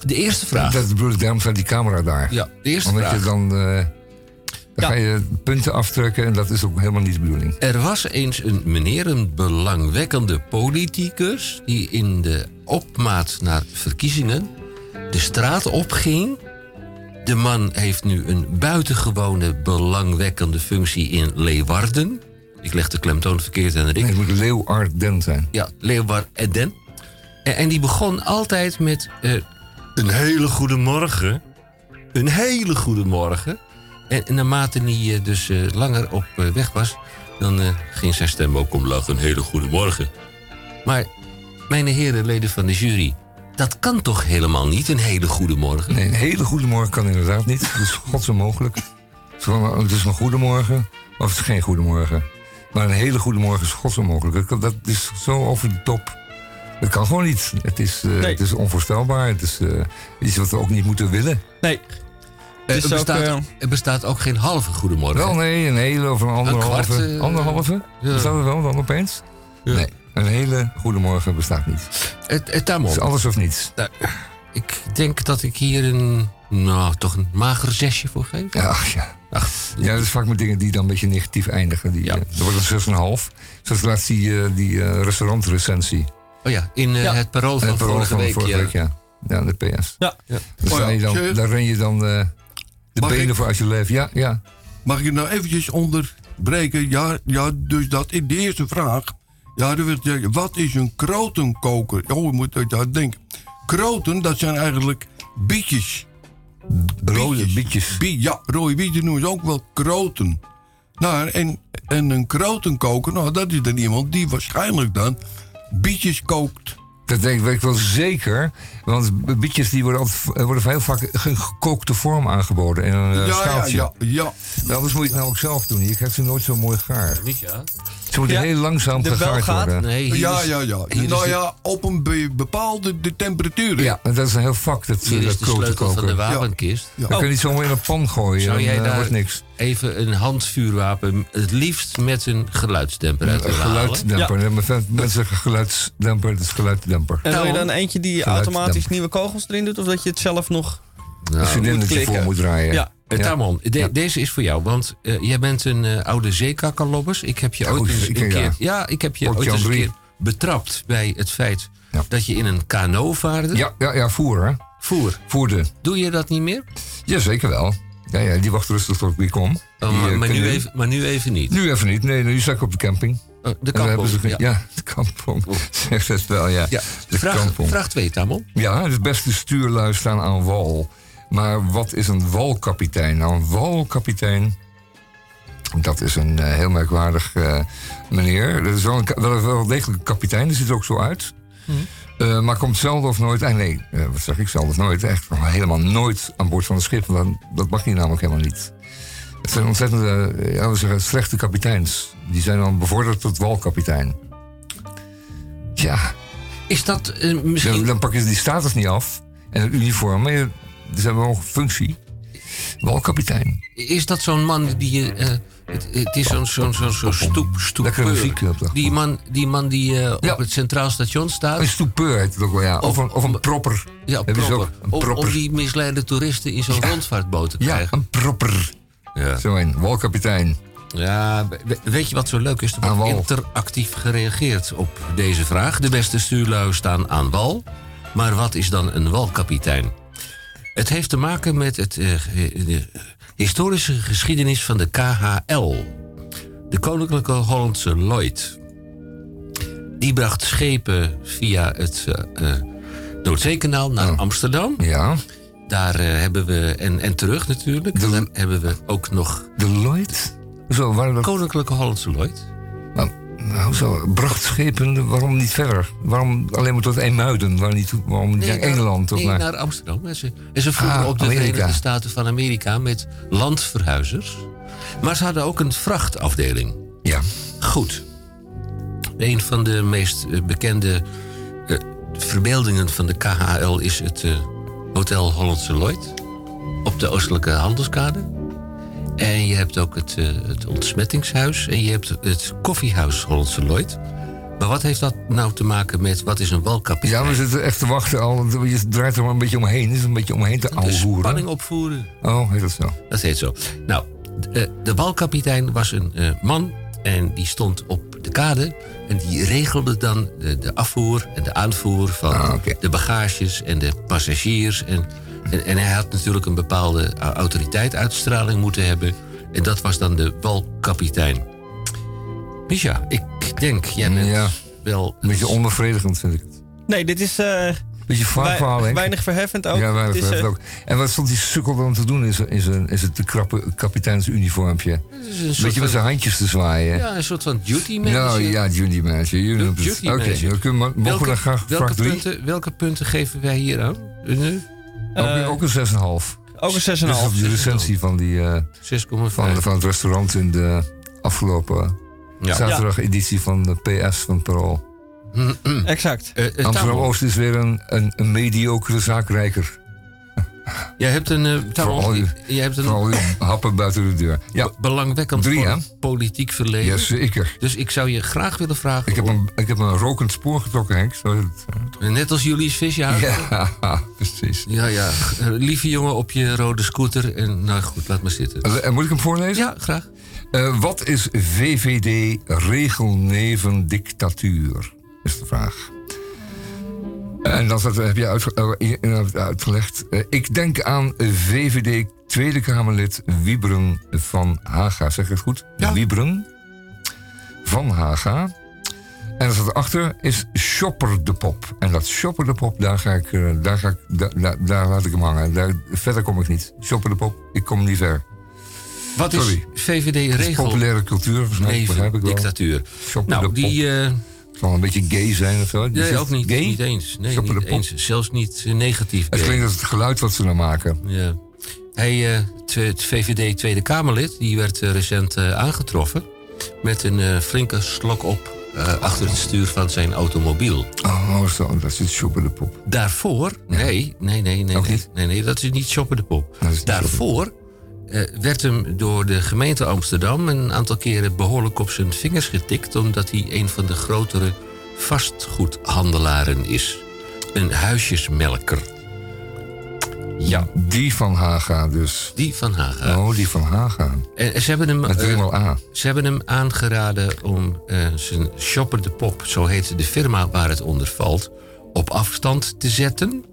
Speaker 1: de eerste vraag.
Speaker 3: Dat bedoel ik, daarom staat die camera daar.
Speaker 1: Ja, de eerste
Speaker 3: Omdat
Speaker 1: vraag.
Speaker 3: je dan... eh, dan
Speaker 2: Ja.
Speaker 3: ga je punten aftrekken en dat is ook helemaal niet de bedoeling.
Speaker 1: Er was eens een meneer, een belangwekkende politicus... die in de opmaat naar verkiezingen de straat opging. De man heeft nu een buitengewone belangwekkende functie in Leeuwarden. Ik leg de klemtoon verkeerd, Henrik.
Speaker 3: Nee, het moet Leeuwarden zijn.
Speaker 1: Ja, Leeuwarden. En, en die begon altijd met eh, een hele goede morgen. Een hele goede morgen. En, en naarmate hij eh, dus eh, langer op weg was... dan ging zijn stem ook omlaag. Een hele goede morgen. Maar, mijn heren leden van de jury... dat kan toch helemaal niet, een hele goede morgen?
Speaker 3: Nee, een hele goede morgen kan inderdaad niet. Dat is is gewoon- Het is een goede morgen of het is geen goede morgen. Maar een hele goede morgen is godsonmogelijk. Dat is zo over de top. Dat kan gewoon niet. Het is, eh,
Speaker 2: Nee.
Speaker 3: het is onvoorstelbaar. Het is eh, iets wat we ook niet moeten willen.
Speaker 2: Nee.
Speaker 1: Eh, er,
Speaker 2: ook,
Speaker 1: bestaat, er bestaat ook geen halve goede morgen.
Speaker 3: Wel nee, een hele of een anderhalve.
Speaker 1: kwart, eh,
Speaker 3: anderhalve?
Speaker 1: ja.
Speaker 3: Bestaat er wel dan opeens?
Speaker 1: Ja.
Speaker 3: Nee, een hele goede morgen bestaat niet.
Speaker 1: Het, het,
Speaker 3: Het is alles of niets.
Speaker 1: Nou, ik denk dat ik hier een, nou, toch een mager zesje voor geef.
Speaker 3: Ja, ach, ja.
Speaker 1: Ach,
Speaker 3: Ja, dat is vaak met dingen die dan een beetje negatief eindigen. Die,
Speaker 1: Ja.
Speaker 3: eh, er wordt een 6,5. Zoals laatst die, eh, die eh, restaurantrecensie.
Speaker 1: oh ja, in eh,
Speaker 2: Ja.
Speaker 1: het parool van
Speaker 3: Het parool
Speaker 1: vorige
Speaker 3: van
Speaker 1: week.
Speaker 3: vorige
Speaker 1: ja.
Speaker 3: week, ja. Ja, de PS.
Speaker 2: Ja.
Speaker 1: Ja.
Speaker 3: Dus
Speaker 11: Oh ja,
Speaker 3: daar, je dan, daar ren je dan eh, de
Speaker 11: Mag
Speaker 3: benen
Speaker 11: ik?
Speaker 3: voor als je leeft. Ja, ja.
Speaker 11: Mag ik je nou eventjes onderbreken? Ja, ja, dus dat in de eerste vraag. Ja, zeggen, wat is een krotenkoker? Oh, je moet daar denken. Kroten, dat zijn eigenlijk bietjes.
Speaker 3: Rode bietjes.
Speaker 11: Bie- ja, rode bietjes noemen ze ook wel kroten. Nou, en, en een krotenkoker, nou, dat is dan iemand die waarschijnlijk dan bietjes kookt.
Speaker 3: Dat denk ik wel zeker. Want bietjes die worden, altijd, eh, worden heel vaak in gekookte vorm aangeboden. In een eh,
Speaker 11: ja, ja,
Speaker 3: schaaltje.
Speaker 11: ja, ja.
Speaker 3: Nou, anders moet je het nou ook zelf doen. Je krijgt ze nooit zo mooi gaar.
Speaker 1: Niet ja?
Speaker 3: Ze moeten
Speaker 2: Ja,
Speaker 3: heel langzaam gegaard worden.
Speaker 1: Nee, hier
Speaker 11: Ja, ja, ja. Nou ja, op een be- bepaalde de temperatuur.
Speaker 3: Ja, dat is een heel vak, dat,
Speaker 1: Hier
Speaker 3: dat
Speaker 1: is de sleutel van de
Speaker 3: koken.
Speaker 1: wapenkist.
Speaker 11: Ja.
Speaker 3: Dan kun je niet zomaar in een pan gooien.
Speaker 1: Zou jij
Speaker 3: eh,
Speaker 1: daar-
Speaker 3: wordt niks.
Speaker 1: Even een handvuurwapen, het liefst met een geluidsdemper uit
Speaker 3: Een geluidsdemper. Ja. Mensen zeggen geluidsdemper, het is geluidsdemper.
Speaker 2: En wil je dan eentje die
Speaker 3: geluidsdemper.
Speaker 2: Automatisch nieuwe kogels erin doet? Of dat je het zelf nog...
Speaker 1: Nou,
Speaker 2: klikken.
Speaker 3: voor moet draaien.
Speaker 2: Ja.
Speaker 1: Eh,
Speaker 3: Ja.
Speaker 1: Tamon, de-
Speaker 3: Ja.
Speaker 1: deze is voor jou, want eh, jij bent een eh, oude zeekakkerlobbers. Ik heb je
Speaker 3: Ja,
Speaker 1: ooit eens een keer, ja, ik heb je
Speaker 3: Ook
Speaker 1: ooit eens een keer betrapt bij het feit
Speaker 3: Ja.
Speaker 1: dat je in een kano vaarde.
Speaker 3: Ja, ja, ja, voer hè.
Speaker 1: Voer.
Speaker 3: Voerde.
Speaker 1: Doe je dat niet meer?
Speaker 3: Ja, zeker wel. Ja, ja, die wacht rustig tot ik weer kom.
Speaker 1: Oh, maar,
Speaker 3: eh,
Speaker 1: maar, nu even, maar nu even niet.
Speaker 3: Nu even niet. Nee, nu sta ik op de camping.
Speaker 1: Oh, de kampong.
Speaker 3: ze-
Speaker 1: ja.
Speaker 3: ja, de kampong. Zegt het wel, ja.
Speaker 1: Ja.
Speaker 3: De
Speaker 1: Vraag,
Speaker 3: kampong.
Speaker 1: vraag 2, Tamon.
Speaker 3: Ja, het beste stuurlui staan aan wal. Maar wat is een walkapitein? Nou, een walkapitein... Dat is een eh, heel merkwaardig eh, meneer. Dat is wel, een, wel, wel degelijk een kapitein, die ziet er ook zo uit. Eh, maar komt zelden of nooit... eh, nee, eh, wat zeg ik, zelden of nooit. Echt helemaal nooit aan boord van een schip. Want dat mag hij namelijk helemaal niet. Het zijn ontzettende, eh, ja, zeggen, slechte kapiteins. Die zijn dan bevorderd tot walkapitein. Ja,
Speaker 1: Is dat eh,
Speaker 3: dan,
Speaker 1: misschien...
Speaker 3: dan pakken ze die status niet af. En het uniform, maar je- ze hebben wel een functie. Walkapitein.
Speaker 1: Is dat zo'n man die je... eh, het, het is zo'n zo'n zo'n stoep, stoepeur. Die man, die, man die op het Centraal Station staat.
Speaker 3: Een stoepeur heet het ook wel, ja. Of, een, of een propper.
Speaker 1: Ja,
Speaker 3: ook. Een
Speaker 1: Om,
Speaker 3: propper.
Speaker 1: om die misleide toeristen in zo'n rondvaartboot te
Speaker 3: Ja,
Speaker 1: krijgen.
Speaker 3: een propper.
Speaker 1: Ja.
Speaker 3: Zo een, walkapitein.
Speaker 1: Ja, we- weet je wat zo leuk is? Er wordt interactief gereageerd op deze vraag. De beste stuurlui staan aan wal. Maar wat is dan een walkapitein? Het heeft te maken met het, eh, ge- de historische geschiedenis van de KHL. De Koninklijke Hollandse Lloyd. Die bracht schepen via het eh, eh, Noordzeekanaal naar Amsterdam.
Speaker 3: Ja.
Speaker 1: Daar eh, hebben we, en, en terug natuurlijk, daar hebben we ook nog...
Speaker 3: De Lloyd? Zo, waar.
Speaker 1: Koninklijke Hollandse Lloyd.
Speaker 3: Nou, nou, zo, bracht schepen, waarom niet verder? Waarom alleen maar tot Eemuiden? Waarom niet, waarom niet naar
Speaker 1: naar-
Speaker 3: Engeland? Of
Speaker 1: nee,
Speaker 3: naar...
Speaker 1: naar Amsterdam. En ze, en ze voeren
Speaker 3: Ah,
Speaker 1: op de
Speaker 3: Amerika.
Speaker 1: Verenigde Staten van Amerika met landverhuizers. Maar ze hadden ook een vrachtafdeling.
Speaker 3: Ja.
Speaker 1: Goed. Een van de meest eh, bekende eh, verbeeldingen van de KHL is het Hotel Hollandse Lloyd. Op de Oostelijke Handelskade. En je hebt ook het, eh, het ontsmettingshuis. En je hebt het koffiehuis Hollandse Lloyd. Maar wat heeft dat nou te maken met wat is een walkapitein?
Speaker 3: Ja, we zitten echt te wachten al. Je draait er maar een beetje omheen. Het is een beetje omheen te ouwehoeren.
Speaker 1: spanning opvoeren.
Speaker 3: Oh, heet dat zo?
Speaker 1: Dat heet zo. Nou, de, eh, de walkapitein was een eh, man en die stond op de kade. En die regelde dan de, de afvoer en de aanvoer van
Speaker 3: Ah,
Speaker 1: de bagages en de passagiers. En, en, en hij had natuurlijk een bepaalde au- autoriteit, uitstraling moeten hebben. En dat was dan de walkapitein. Misha, ik denk, jij bent
Speaker 3: Ja.
Speaker 1: wel...
Speaker 3: Een beetje onbevredigend vind ik het.
Speaker 2: Nee, dit is eh,
Speaker 3: Beetje vaag
Speaker 2: wei-
Speaker 3: verhaal, hè?
Speaker 2: weinig verheffend ook.
Speaker 3: Ja, weinig verheffend
Speaker 2: eh,
Speaker 3: ook. En wat stond die sukkel dan te doen? Is, is, een, is het de krappe kapiteinsuniformpje? beetje met zijn handjes te zwaaien.
Speaker 1: Ja, een soort van duty manager.
Speaker 3: Nou ja, duty manager.
Speaker 1: Duty
Speaker 3: Oké, kunnen we- mogen we
Speaker 1: welke,
Speaker 3: dan graag
Speaker 1: welke,
Speaker 3: vraag 3?
Speaker 1: punten, welke punten geven wij hier aan? Nu?
Speaker 3: ook, ook een 6,5.
Speaker 2: Ook een 6,5.
Speaker 3: Dus dat is de recensie van, die, eh,
Speaker 1: 6,5.
Speaker 3: van, van het restaurant in de afgelopen
Speaker 1: Ja.
Speaker 3: zaterdag-editie van de PS van Parool.
Speaker 2: Exact.
Speaker 1: Eh, eh,
Speaker 3: Amsterdam-Oost is weer een, een, een mediocre zaakrijker.
Speaker 1: Jij hebt een, eh,
Speaker 3: Voor
Speaker 1: Tammo,
Speaker 3: al uw,
Speaker 1: jij hebt een
Speaker 3: happen buiten de deur. Ja,
Speaker 1: be- belangwekkend
Speaker 3: Drie,
Speaker 1: politiek verleden.
Speaker 3: jazeker.
Speaker 1: Dus ik zou je graag willen vragen...
Speaker 3: Ik heb, een, ik heb een rokend spoor getrokken, Henk.
Speaker 1: Net als Julius Visjager.
Speaker 3: Ja, precies.
Speaker 1: Ja, ja. Eh, Lieve jongen op je rode scooter. En nou goed, laat maar zitten.
Speaker 3: En Eh, moet ik hem voorlezen?
Speaker 1: Ja, graag.
Speaker 3: Eh, wat is VVD regelnevendictatuur? Is de vraag. En dat dat heb je uitge- eh, in- uitgelegd. Eh, ik denk aan VVD Tweede Kamerlid Wiebren van Haga. Zeg ik het goed? Wiebren van Haga. En er staat erachter is Shopper de Pop. En dat Shopper de Pop, daar, ga ik, eh, daar, ga ik, daar, daar, laat ik hem hangen. Daar, verder kom ik niet. Shopper de Pop, ik kom niet ver.
Speaker 1: Wat is
Speaker 3: Sorry.
Speaker 1: VVD
Speaker 3: Het is
Speaker 1: regel?
Speaker 3: populaire cultuur, volgens mij, begrijp ik wel.
Speaker 1: dictatuur.
Speaker 3: Shopper
Speaker 1: Nou,
Speaker 3: de Pop.
Speaker 1: die...
Speaker 3: zal een beetje gay zijn of zo. Is
Speaker 1: nee, ook niet,
Speaker 3: Gay?
Speaker 1: niet eens. Nee, niet eens. Zelfs niet eh, negatief.
Speaker 3: Het klinkt als het geluid wat ze nou maken.
Speaker 1: Ja. Hij, eh, het- VVD Tweede Kamerlid, die werd eh, recent aangetroffen met een flinke slok op achter het stuur van zijn automobiel.
Speaker 3: Oh, zo, dat zit Shopper de Pop.
Speaker 1: Daarvoor, nee, nee, nee, nee, nee, nee, nee, dat is niet Shopper de Pop.
Speaker 3: Is
Speaker 1: Daarvoor eh, werd hem door de gemeente Amsterdam een aantal keren behoorlijk op zijn vingers getikt, omdat hij een van de grotere vastgoedhandelaren is. Een huisjesmelker. Ja,
Speaker 3: Die van Haga dus.
Speaker 1: die van Haga.
Speaker 3: Oh, die van Haga.
Speaker 1: En ze hebben hem,
Speaker 3: Met
Speaker 1: eh,
Speaker 3: A.
Speaker 1: ze hebben hem aangeraden om eh, zijn Shopper de Pop, zo heet de firma waar het onder valt, op afstand te zetten.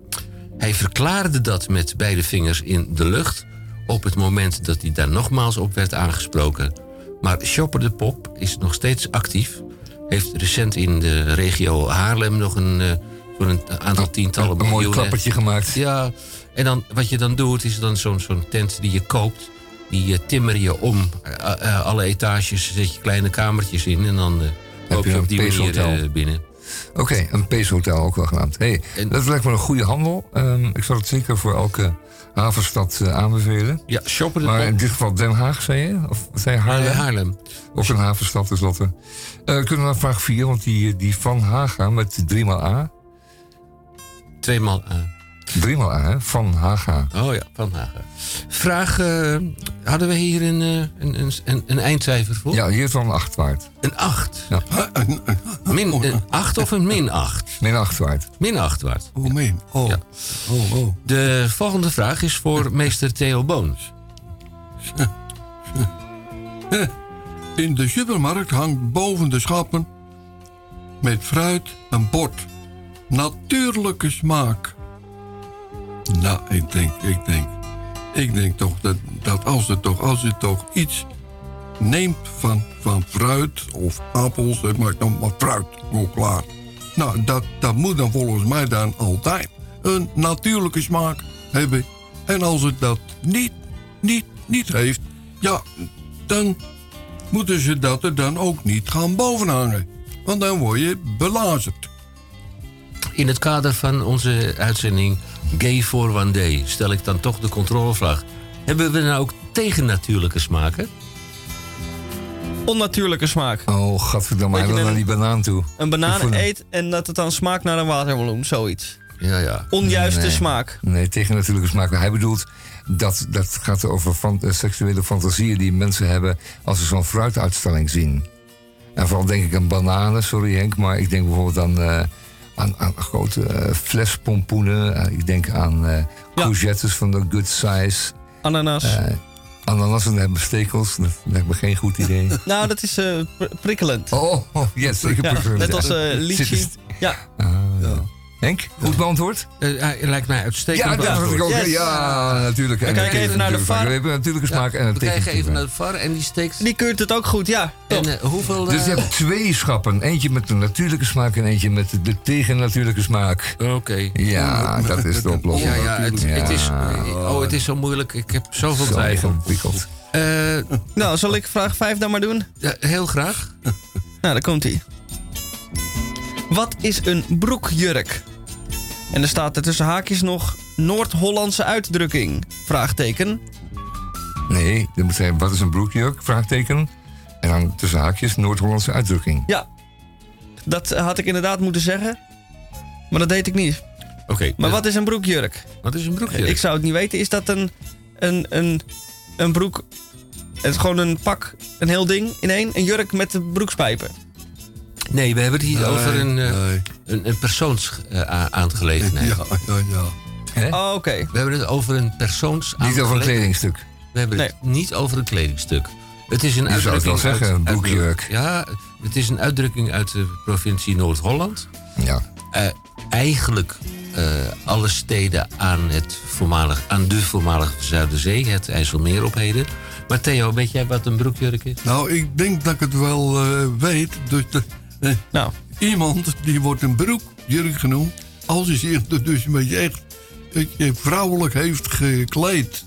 Speaker 1: Hij verklaarde dat met beide vingers in de lucht op het moment dat hij daar nogmaals op werd aangesproken. Maar Shopper de Pop is nog steeds actief. Heeft recent in de regio Haarlem nog een, eh, voor een aantal tientallen
Speaker 3: Een mooi
Speaker 1: miljoenen
Speaker 3: klappertje gemaakt.
Speaker 1: ja, en dan, wat je dan doet, is dan zo'n zo'n tent die je koopt. Die eh, timmer je om. Eh, alle etages zet je kleine kamertjes in. En dan loop
Speaker 3: je
Speaker 1: je
Speaker 3: een
Speaker 1: op die manier
Speaker 3: peeshotel.
Speaker 1: binnen.
Speaker 3: Oké, een Pace Hotel ook wel genaamd. Hey, dat lijkt me een goede handel. Ehm, ik zou het zeker voor elke havenstad eh, aanbevelen.
Speaker 1: Ja, shoppen
Speaker 3: Maar in dit geval Den Haag, zei je? Of zei Haarlem?
Speaker 1: Eh, Haarlem.
Speaker 3: Ook een havenstad tenslotte. Eh kunnen we naar vraag 4, want die, die van Haga met driemaal A.
Speaker 1: Tweemaal A.
Speaker 3: Driemaal A, hè? Van Haga.
Speaker 1: Oh ja, Van Haga. Vraag, eh, hadden we hier een, eh, een, een, een, een eindcijfer voor?
Speaker 3: Ja, hier is wel een 8 waard.
Speaker 1: Een 8?
Speaker 3: Ja.
Speaker 1: Min, een 8 of een min 8?
Speaker 3: Min 8 waard.
Speaker 1: Min 8 waard.
Speaker 11: Oh, min. Oh.
Speaker 1: Ja.
Speaker 11: Oh, oh.
Speaker 1: De volgende vraag is voor meester Theo Boons.
Speaker 11: In de supermarkt hangt boven de schappen met fruit een bord. Natuurlijke smaak. Nou, ik denk, ik denk, ik denk toch dat, dat als, het toch, als je toch iets neemt van, van fruit of appels, het maakt dan maar fruit, gewoon klaar. Nou, dat, dat moet dan volgens mij dan altijd een natuurlijke smaak hebben. En als het dat niet, niet, niet heeft, ja, dan moeten ze dat er dan ook niet gaan bovenhangen. Want dan word je belazerd.
Speaker 1: In het kader van onze uitzending Gay for One Day stel ik dan toch de controlevraag. Hebben we nou ook tegennatuurlijke smaken?
Speaker 2: Onnatuurlijke smaak.
Speaker 3: Oh, gadverdamme, hij wil naar die banaan toe.
Speaker 2: Een banaan eet en dat het dan smaakt naar een watermeloen, zoiets.
Speaker 1: Ja, ja.
Speaker 2: Onjuiste
Speaker 3: Nee.
Speaker 2: smaak.
Speaker 3: Nee, tegen natuurlijke smaak. Hij bedoelt, dat, dat gaat over van, eh, seksuele fantasieën die mensen hebben als ze zo'n fruituitstalling zien. En vooral denk ik aan bananen, sorry Henk, maar ik denk bijvoorbeeld aan, eh, aan, aan grote eh, flespompoenen. Eh, ik denk aan eh courgettes van de good size.
Speaker 2: Ananas.
Speaker 3: Ananassen hebben stekels, dat lijkt me geen goed idee.
Speaker 2: Nou, dat is pr- prikkelend.
Speaker 3: Oh, oh yes, ik heb
Speaker 2: Ja, Net
Speaker 3: ja.
Speaker 2: als
Speaker 3: Zit
Speaker 2: lychee. Ja.
Speaker 3: Ah, Henk, goed beantwoord?
Speaker 1: Eh, hij lijkt mij uitstekend.
Speaker 3: Ja, dat ik ook.
Speaker 2: Yes.
Speaker 3: Ja, natuurlijk. En
Speaker 2: kijk
Speaker 3: een
Speaker 2: even naar de. VAR.
Speaker 3: We hebben een natuurlijke smaak en een
Speaker 1: We kijken even naar de VAR en die steekt...
Speaker 2: Die keurt het ook goed, ja.
Speaker 1: En eh, hoeveel...
Speaker 3: Dus je
Speaker 1: eh,
Speaker 3: hebt twee schappen. Eentje met de natuurlijke smaak en eentje met de tegennatuurlijke smaak.
Speaker 1: Oké.
Speaker 3: Ja, dat is de oplossing.
Speaker 1: Ja, ja, het, het is, oh, het is zo moeilijk. Ik heb zoveel
Speaker 3: Zo
Speaker 1: twijfel.
Speaker 3: ingewikkeld.
Speaker 1: Eh,
Speaker 2: Nou, zal ik vraag 5 dan maar doen?
Speaker 1: ja, heel graag.
Speaker 2: Nou, daar komt hij. Wat is een broekjurk? En er staat er tussen haakjes nog Noord-Hollandse uitdrukking. Vraagteken.
Speaker 3: Nee, dat moet zijn, wat is een broekjurk? Vraagteken. En dan tussen haakjes Noord-Hollandse uitdrukking.
Speaker 2: Ja, dat had ik inderdaad moeten zeggen. Maar dat deed ik niet.
Speaker 1: Oké.
Speaker 2: Maar
Speaker 1: eh,
Speaker 2: wat is een broekjurk?
Speaker 1: wat is een broekje?
Speaker 2: Ik zou het niet weten. Is dat een, een, een, een broek... Het is gewoon een pak, een heel ding in één. Een jurk met de broekspijpen.
Speaker 1: Nee, we hebben het hier
Speaker 11: Nee,
Speaker 1: over een, eh,
Speaker 11: nee.
Speaker 1: een, een persoonsaangelegenheid.
Speaker 11: Ja, ja, ja.
Speaker 3: Hè?
Speaker 2: Oh, oké.
Speaker 1: We hebben het over een persoonsaangelegenheid.
Speaker 3: Niet over een kledingstuk.
Speaker 1: We hebben het niet over een kledingstuk. Het is een
Speaker 3: Je zou het
Speaker 1: uitdrukking
Speaker 3: wel zeggen,
Speaker 1: uit-
Speaker 3: een broekjurk.
Speaker 1: ja, het is een uitdrukking uit de provincie Noord-Holland.
Speaker 3: Ja.
Speaker 1: Eh, eigenlijk eh, alle steden aan, het voormalig, aan de voormalige Zuiderzee, het IJsselmeer op heden. Maar Theo, weet jij wat een broekjurk is?
Speaker 11: Nou, ik denk dat ik het wel eh, weet. Dus de, eh,
Speaker 2: Nou,
Speaker 11: iemand die wordt een broekjurk genoemd. als hij zich er dus een beetje echt eh, vrouwelijk heeft gekleed.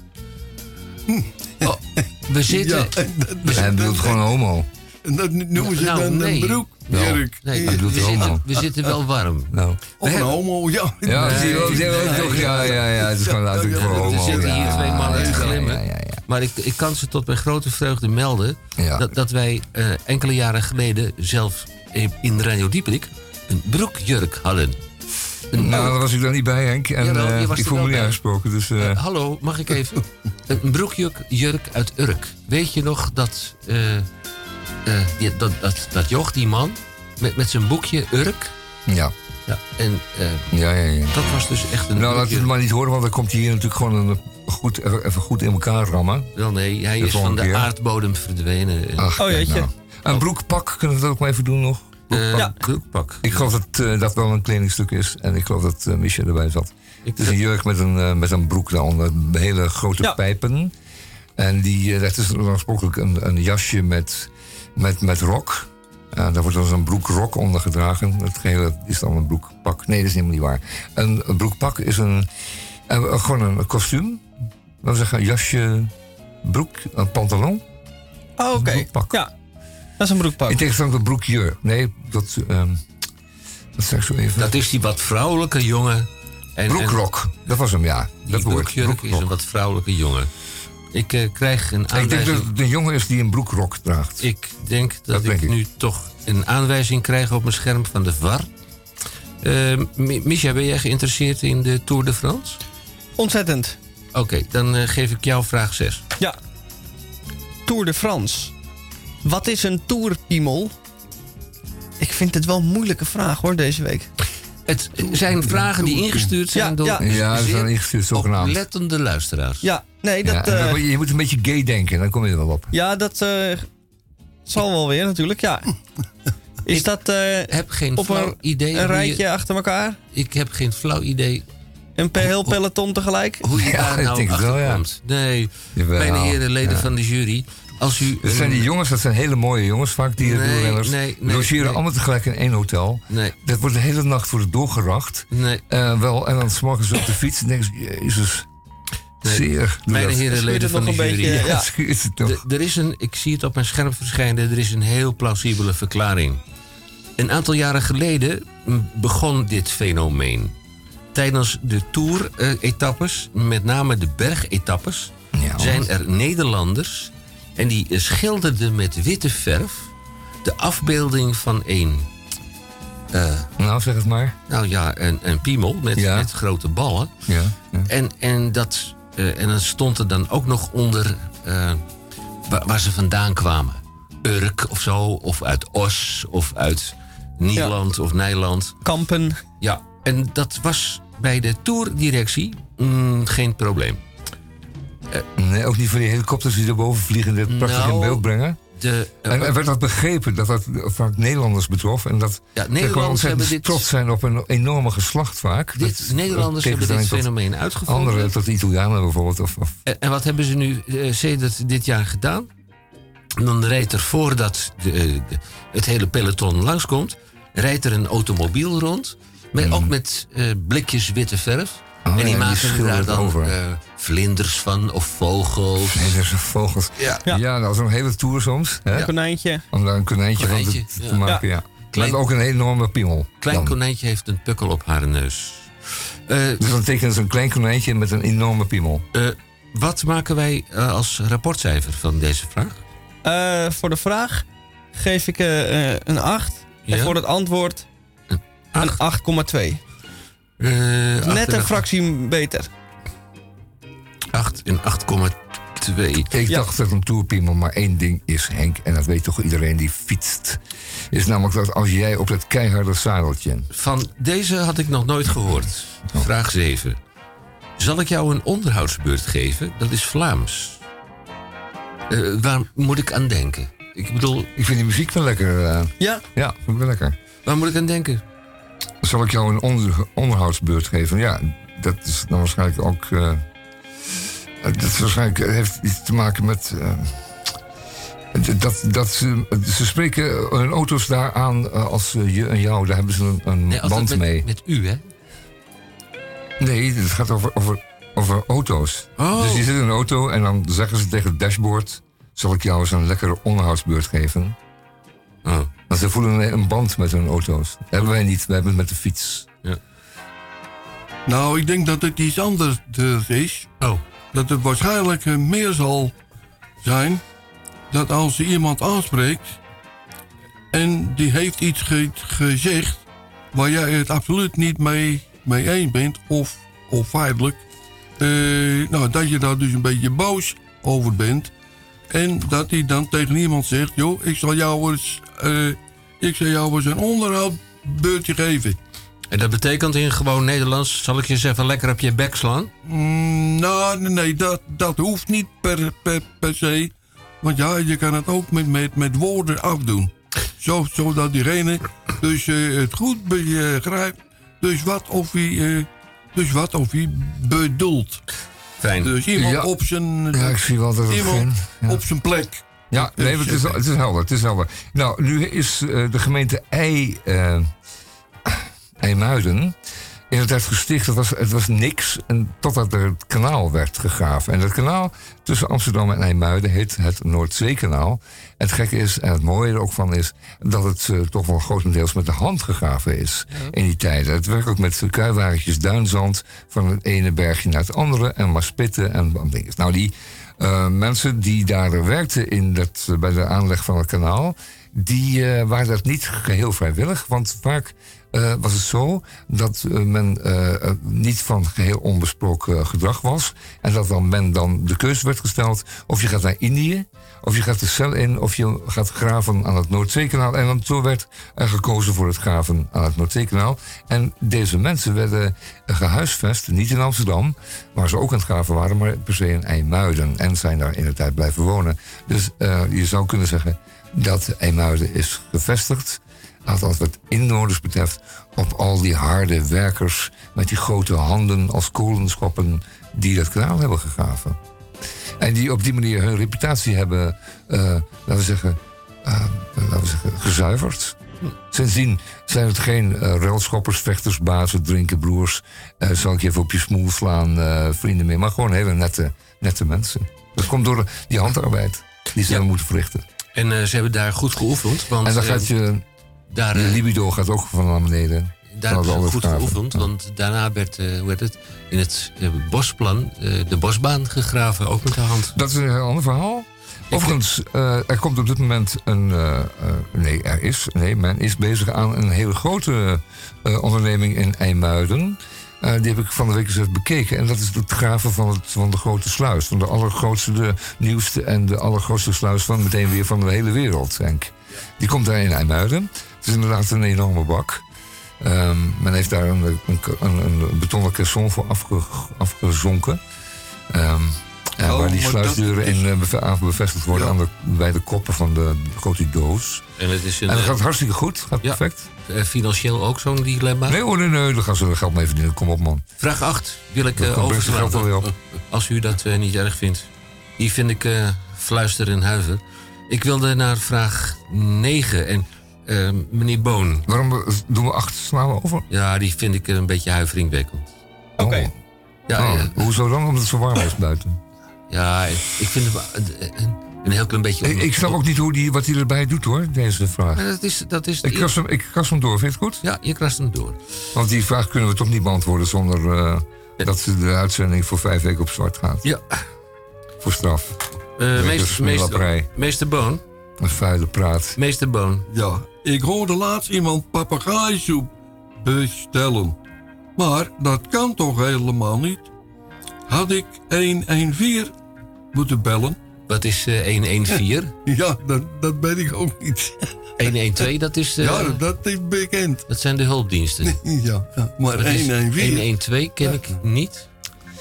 Speaker 1: Oh, we zitten...
Speaker 11: Ja, en dat,
Speaker 1: we
Speaker 3: Hij bedoelt gewoon homo.
Speaker 11: en dat noemen ze
Speaker 1: Nou,
Speaker 11: dan
Speaker 1: nee.
Speaker 11: een broekjurk.
Speaker 1: Nee,
Speaker 3: Hij bedoelt
Speaker 1: we, zitten, we zitten wel warm.
Speaker 3: Nou.
Speaker 11: Of een homo, ja.
Speaker 3: Ja,
Speaker 1: Nee,
Speaker 3: zie je wel, zie je wel,
Speaker 1: nee,
Speaker 3: toch? Ja, ja, ja. Het is gewoon een uitdrukking voor
Speaker 1: Er
Speaker 3: homo.
Speaker 1: zitten hier
Speaker 3: Ja,
Speaker 1: twee mannen te
Speaker 3: ja,
Speaker 1: glimmen.
Speaker 3: Ja, ja, ja.
Speaker 1: Maar ik, ik kan ze tot mijn grote vreugde melden...
Speaker 3: Ja.
Speaker 1: Dat, dat wij eh, enkele jaren geleden zelf in Radio Dieperik... een broekjurk hadden. Een
Speaker 3: Nou, daar was ik dan niet bij, Henk. En
Speaker 1: Jawel, je
Speaker 3: eh,
Speaker 1: was
Speaker 3: ik voel me niet
Speaker 1: bij.
Speaker 3: aangesproken. Dus, eh,
Speaker 1: Eh, hallo, mag ik even? een broekjurk jurk uit Urk. Weet je nog dat, eh, eh, die- dat, dat, dat joch, die man, met, met zijn boekje Urk...
Speaker 3: ja.
Speaker 1: Ja, en eh,
Speaker 3: Ja, ja, ja.
Speaker 1: dat was dus echt een
Speaker 3: Nou, laat het maar niet horen, want dan komt hij hier natuurlijk gewoon een, goed, even goed in elkaar rammen.
Speaker 1: Wel nee, hij
Speaker 3: De
Speaker 1: is van de
Speaker 3: keer.
Speaker 1: aardbodem verdwenen. En,
Speaker 3: Ach,
Speaker 2: Oh, jeetje.
Speaker 3: nou. Een broekpak, kunnen we dat ook maar even doen nog?
Speaker 1: eh,
Speaker 2: ja.
Speaker 1: broekpak.
Speaker 3: Ik geloof dat eh, dat wel een kledingstuk is. En ik geloof dat uh, Michel erbij zat.
Speaker 1: Ik-
Speaker 3: Het is een jurk met een, met een broek daaronder. Hele grote
Speaker 2: Ja.
Speaker 3: pijpen. En die, dat is oorspronkelijk een, een jasje met, met, met rok. Daar wordt dan een broekrok onder gedragen. Het gehele is dan een broekpak. Nee, dat is helemaal niet waar. Een, een broekpak is een, gewoon een kostuum. Laten we zeggen, een jasje, broek, een pantalon.
Speaker 2: Oh, oké.
Speaker 3: broekpak.
Speaker 2: Ja, dat is een broekpak.
Speaker 3: In tegenstelling tot broekjurk. Nee, dat, ehm dat zeg ik zo even.
Speaker 1: Dat is die wat vrouwelijke jongen. En,
Speaker 3: Broekrok, dat was hem, ja. Dat woord.
Speaker 1: broekjurk is
Speaker 3: Broekrok.
Speaker 1: een wat vrouwelijke jongen. Ik eh, krijg een
Speaker 3: Ik denk
Speaker 1: aanwijzing.
Speaker 3: dat het een jongen is die een broekrok draagt.
Speaker 1: Ik denk dat,
Speaker 3: Dat
Speaker 1: ik
Speaker 3: denk ik.
Speaker 1: nu toch een aanwijzing krijg op mijn scherm van de VAR. Eh, Mi- Misha, ben jij geïnteresseerd in de Tour de France?
Speaker 2: Ontzettend.
Speaker 1: Oké, dan eh, geef ik jou vraag 6.
Speaker 2: Ja. Tour de France. Wat is een tourpiemel? Ik vind het wel een moeilijke vraag hoor, deze week.
Speaker 1: Het zijn vragen die ingestuurd zijn
Speaker 2: Ja,
Speaker 1: door
Speaker 2: ja.
Speaker 3: Ja, dat
Speaker 1: zeer
Speaker 3: zijn ingestuurd zogenaamd.
Speaker 1: oplettende luisteraars.
Speaker 2: Ja, nee, dat...
Speaker 3: Ja,
Speaker 2: eh,
Speaker 3: je moet een beetje gay denken, dan kom je er wel op.
Speaker 2: Ja, dat eh, zal wel weer natuurlijk, ja. Is dat eh,
Speaker 1: heb geen
Speaker 2: op
Speaker 1: flauw
Speaker 2: een,
Speaker 1: idee
Speaker 2: een
Speaker 1: je-
Speaker 2: rijtje achter elkaar?
Speaker 1: Ik heb geen flauw idee
Speaker 2: Een pe- heel peloton tegelijk?
Speaker 1: hoe je
Speaker 3: Ja,
Speaker 1: daar
Speaker 3: ik
Speaker 1: nou achter
Speaker 3: wel, ja.
Speaker 1: komt. Nee, mijn heren leden
Speaker 3: ja.
Speaker 1: van de jury. Als u
Speaker 3: Dat zijn
Speaker 1: een-
Speaker 3: die jongens, dat zijn hele mooie jongens vaak, die
Speaker 1: Nee,
Speaker 3: wielrenners.
Speaker 1: nee, nee,
Speaker 3: logeren
Speaker 1: nee.
Speaker 3: allemaal tegelijk in één hotel.
Speaker 1: Nee.
Speaker 3: Dat wordt de hele nacht wordt doorgeracht.
Speaker 1: Nee.
Speaker 3: Eh, wel, en dan s'morgens op de fiets en denken ze, jezus,
Speaker 1: Nee.
Speaker 3: zeer.
Speaker 1: Mijn heren leden
Speaker 2: het
Speaker 1: van de
Speaker 2: nog een
Speaker 1: jury.
Speaker 2: beetje,
Speaker 3: Ja,
Speaker 2: ja.
Speaker 1: er is een, ik zie het op mijn scherm verschijnen, er is een heel plausibele verklaring. Een aantal jaren geleden mm, begon dit fenomeen. Tijdens de Tour-etappes, met name de bergetappes,
Speaker 3: Ja,
Speaker 1: zijn er Nederlanders en die schilderden met witte verf de afbeelding van een, eh,
Speaker 3: Nou, zeg het maar.
Speaker 1: nou ja, een, een piemel met,
Speaker 3: Ja.
Speaker 1: met grote ballen.
Speaker 3: Ja, ja.
Speaker 1: En, en, dat, eh, en dan stond er dan ook nog onder eh, waar, waar ze vandaan kwamen. Urk of zo, of uit Os, of uit Nederland of Nijland.
Speaker 2: Kampen.
Speaker 1: Ja, en dat was bij de tourdirectie mm, geen probleem.
Speaker 3: Nee, ook niet voor die helikopters die erboven vliegen en dit prachtig
Speaker 1: Nou,
Speaker 3: in beeld brengen.
Speaker 1: De, eh,
Speaker 3: En, en werd dat begrepen, dat dat vaak Nederlanders betrof. En dat
Speaker 1: Ja, Nederlanders hebben dit-
Speaker 3: trots zijn op een enorme geslacht vaak.
Speaker 1: dit,
Speaker 3: Dat-
Speaker 1: Nederlanders hebben dit fenomeen uitgevonden.
Speaker 3: Anderen, tot Italianen bijvoorbeeld. Of, of
Speaker 1: En, en wat hebben ze nu eh, sedert dit jaar gedaan? Dan rijdt er voordat de, eh, de- het hele peloton langskomt... rijdt er een automobiel rond... Met, ook met eh, blikjes witte verf.
Speaker 3: Oh,
Speaker 1: en die
Speaker 3: ja, die
Speaker 1: maken er daar dan
Speaker 3: over.
Speaker 1: eh, vlinders van of vogels.
Speaker 3: dat zijn vogels.
Speaker 1: Ja.
Speaker 3: Ja, dat is een hele tour soms. Hè?
Speaker 2: Konijntje.
Speaker 3: Om daar een konijntje, van
Speaker 1: Konijntje,
Speaker 3: te, te
Speaker 1: ja.
Speaker 3: maken. Ja.
Speaker 1: Klein-
Speaker 3: Met ook een enorme piemel.
Speaker 1: Klein
Speaker 3: dan.
Speaker 1: konijntje heeft een pukkel op haar neus. Eh,
Speaker 3: Dus dan tekenen ze een klein konijntje met een enorme piemel.
Speaker 1: eh, wat maken wij eh, als rapportcijfer van deze vraag?
Speaker 2: Eh, voor de vraag geef ik een 8. En voor het antwoord een 8,2.
Speaker 1: Eh,
Speaker 2: Net een fractie beter.
Speaker 1: 8 en 8,2.
Speaker 3: Ik
Speaker 2: Ja.
Speaker 3: dacht dat een tourpiemel maar één ding is, Henk. En dat weet toch iedereen die fietst. Is namelijk dat als jij op dat keiharde zadeltje...
Speaker 1: Van deze had ik nog nooit gehoord. Vraag 7. Zal ik jou een onderhoudsbeurt geven? Dat is Vlaams. Eh, waar moet ik aan denken? Ik bedoel,
Speaker 3: Ik vind die muziek wel lekker. eh.
Speaker 2: Ja,
Speaker 3: ja, vind ik wel lekker.
Speaker 1: waar moet ik aan denken?
Speaker 3: Zal ik jou een onder, onderhoudsbeurt geven? Ja, dat is dan waarschijnlijk ook... eh, dat is waarschijnlijk eh, heeft iets te maken met... eh, dat, dat ze, ze spreken hun auto's daar aan eh, als eh, je en jou. Daar hebben ze een, een
Speaker 1: Nee,
Speaker 3: band
Speaker 1: met,
Speaker 3: mee.
Speaker 1: met u, hè?
Speaker 3: Nee, het gaat over, over, over auto's.
Speaker 1: Oh.
Speaker 3: Dus je zit in een auto en dan zeggen ze tegen het dashboard... zal ik jou eens een lekkere onderhoudsbeurt geven?
Speaker 1: Oh.
Speaker 3: Want ze voelen een, band met hun auto's. Dat hebben wij niet, we hebben het met de fiets.
Speaker 11: Nou, ik denk dat het iets anders dus is.
Speaker 1: Oh.
Speaker 11: Dat het waarschijnlijk meer zal zijn dat als je iemand aanspreekt en die heeft iets ge- gezegd waar jij het absoluut niet mee, mee eens bent of, of feitelijk, eh, nou, dat je daar dus een beetje boos over bent en dat hij dan tegen iemand zegt, joh, ik zal jou eens, eh, ik zal jou eens een onderhoudbeurtje geven.
Speaker 1: En dat betekent in gewoon Nederlands... zal ik je eens even lekker op je bek slaan?
Speaker 11: Mm, nou, nee, nee, dat, dat hoeft niet per, per, per se. Want ja, je kan het ook met, met, met woorden afdoen. Zo, zodat diegene dus eh, het goed begrijpt. Dus wat of hij, eh, dus wat of hij bedoelt.
Speaker 1: Fijn.
Speaker 11: Dus iemand
Speaker 3: Ja.
Speaker 11: op zijn...
Speaker 3: Ja, ik zie dat het
Speaker 11: iemand
Speaker 3: begin. Ja.
Speaker 11: op zijn plek.
Speaker 3: Ja, nee, het is, het is helder. Het is helder. Nou, nu is eh, de gemeente Ei, eh, IJmuiden in het tijd gesticht. Het was, het was niks en totdat er het kanaal werd gegraven. En dat kanaal tussen Amsterdam en IJmuiden heet het Noordzeekanaal. En het gekke is, en het mooie er ook van is... dat het eh, toch wel grotendeels met de hand gegraven is in die tijden. Het werkt ook met kuiwagentjes duinzand... van het ene bergje naar het andere en maar spitten en dingen. Nou, die eh, mensen die daar werkten in dat, eh, bij de aanleg van het kanaal... die eh, waren dat niet geheel vrijwillig. Want vaak was het zo dat men niet van geheel onbesproken gedrag was. En dat dan men dan de keuze werd gesteld of je gaat naar Indië, of je gaat de cel in, of je gaat graven aan het Noordzeekanaal. En dan zo werd er gekozen voor het graven aan het Noordzeekanaal. En deze mensen werden gehuisvest, niet in Amsterdam, waar ze ook aan het graven waren, maar per se in IJmuiden. En zijn daar in de tijd blijven wonen. Dus eh, je zou kunnen zeggen dat IJmuiden is gevestigd althans wat inwoners betreft, op al die harde werkers met die grote handen als kolenschoppen die dat kanaal hebben gegraven. En die op die manier hun reputatie hebben, eh, laten we zeggen, eh, laten we zeggen, gezuiverd. Sindsdien zijn het geen ruilschoppers, vechters, bazen, drinkenbroers. zal ik je even op je smoel slaan, vrienden meer. Maar gewoon hele nette, nette mensen. Dat komt door die handarbeid die ze hebben moeten verrichten.
Speaker 1: En ze hebben daar goed geoefend. Want,
Speaker 3: en dan gaat je.
Speaker 1: daar,
Speaker 3: je libido gaat ook van naar beneden.
Speaker 1: Daar hebben ze goed geoefend, want daarna werd, eh, hoe heet het, in het eh, bosplan eh, de bosbaan gegraven, ook met de hand.
Speaker 3: Dat is een heel ander verhaal. Overigens, er komt op dit moment een. nee, er is. Nee, men is bezig aan een hele grote onderneming in IJmuiden. Die heb ik van de week eens even bekeken. En dat is het graven van, het, van de grote sluis. Van de allergrootste, de nieuwste en de allergrootste sluis van meteen weer van de hele wereld, denk ik. Die komt daar in IJmuiden. Het is inderdaad een enorme bak. Ehm, men heeft daar een, een, een, een betonnen caisson voor afge, afgezonken. Ehm, ja,
Speaker 11: Oh,
Speaker 3: waar die sluisdeuren
Speaker 11: is-
Speaker 3: in eh, bevestigd worden aan de, bij de koppen van de grote doos.
Speaker 1: En het is een,
Speaker 3: en dat
Speaker 1: eh,
Speaker 3: gaat hartstikke goed, gaat
Speaker 1: ja,
Speaker 3: perfect.
Speaker 1: eh, financieel ook zo'n dilemma.
Speaker 3: Nee hoor, nee, nee, daar gaan ze er geld mee verdienen. Kom op man.
Speaker 1: Vraag 8 wil ik overslaan. Eh, Als u dat niet erg vindt. Hier vind ik eh, fluister en huiver. Ik wilde naar vraag 9. En eh, meneer Boon.
Speaker 3: Waarom eh, doen we acht slaan we over?
Speaker 1: Ja, die vind ik een beetje huiveringwekkend.
Speaker 3: Oké.
Speaker 1: Ja,
Speaker 3: Oh,
Speaker 1: eh,
Speaker 3: hoezo dan? Omdat het zo warm is buiten.
Speaker 1: ja, ik vind het een, een, heel klein beetje...
Speaker 3: Ik, ik snap ook niet hoe die, wat hij erbij doet hoor, deze vraag.
Speaker 1: Maar dat is, dat is
Speaker 3: Ik kras, hem, ik kras hem door, vind je het goed?
Speaker 1: Ja, je krast hem door.
Speaker 3: Want die vraag kunnen we toch niet beantwoorden zonder eh, dat ze de uitzending voor vijf weken op zwart gaat.
Speaker 1: Ja.
Speaker 3: Voor straf.
Speaker 1: Eh,
Speaker 3: Lekker
Speaker 1: meester, meester, meester Boon.
Speaker 3: Een vuile praat.
Speaker 1: Meester Boon.
Speaker 11: Ja, ik hoorde laatst iemand papegaaisoep bestellen. Maar dat kan toch helemaal niet? Had ik 114 moeten bellen?
Speaker 1: Wat is eh, uh, 114?
Speaker 11: ja, dat, dat ben ik ook niet.
Speaker 1: 112, dat is... Eh,
Speaker 11: ja, dat is bekend.
Speaker 1: Dat zijn de hulpdiensten.
Speaker 11: ja, maar 114...
Speaker 1: 112 ken ik niet.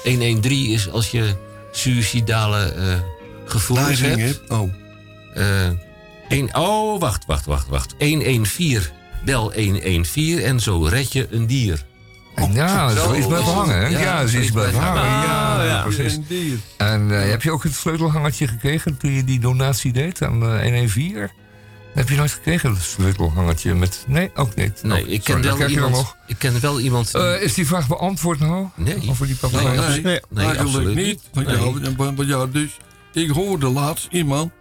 Speaker 1: 113 is als je suïcidale uh, eh, gevoelens hebt.
Speaker 11: Oh.
Speaker 1: Uh, oh, wacht, wacht, wacht, wacht. 114. Bel 114 en zo red je een dier.
Speaker 3: Ja, zo is
Speaker 1: bij
Speaker 3: hangen, hè? Ja, ja is bij hangen. Ja, precies. En eh, heb je ook het sleutelhangertje gekregen toen je die donatie deed aan eh, 114? Heb je nooit gekregen, een sleutelhangertje met... Nee, ook niet.
Speaker 1: Nee,
Speaker 3: oh,
Speaker 1: ik ken, wel, iemand, ik ken wel iemand...
Speaker 3: Eh, is die vraag beantwoord nou?
Speaker 1: Nee.
Speaker 3: Over die papillons?
Speaker 11: Nee,
Speaker 3: nee,
Speaker 11: nee,
Speaker 1: nee
Speaker 11: eigenlijk niet. Want. Ja, dus ik hoorde laatst iemand...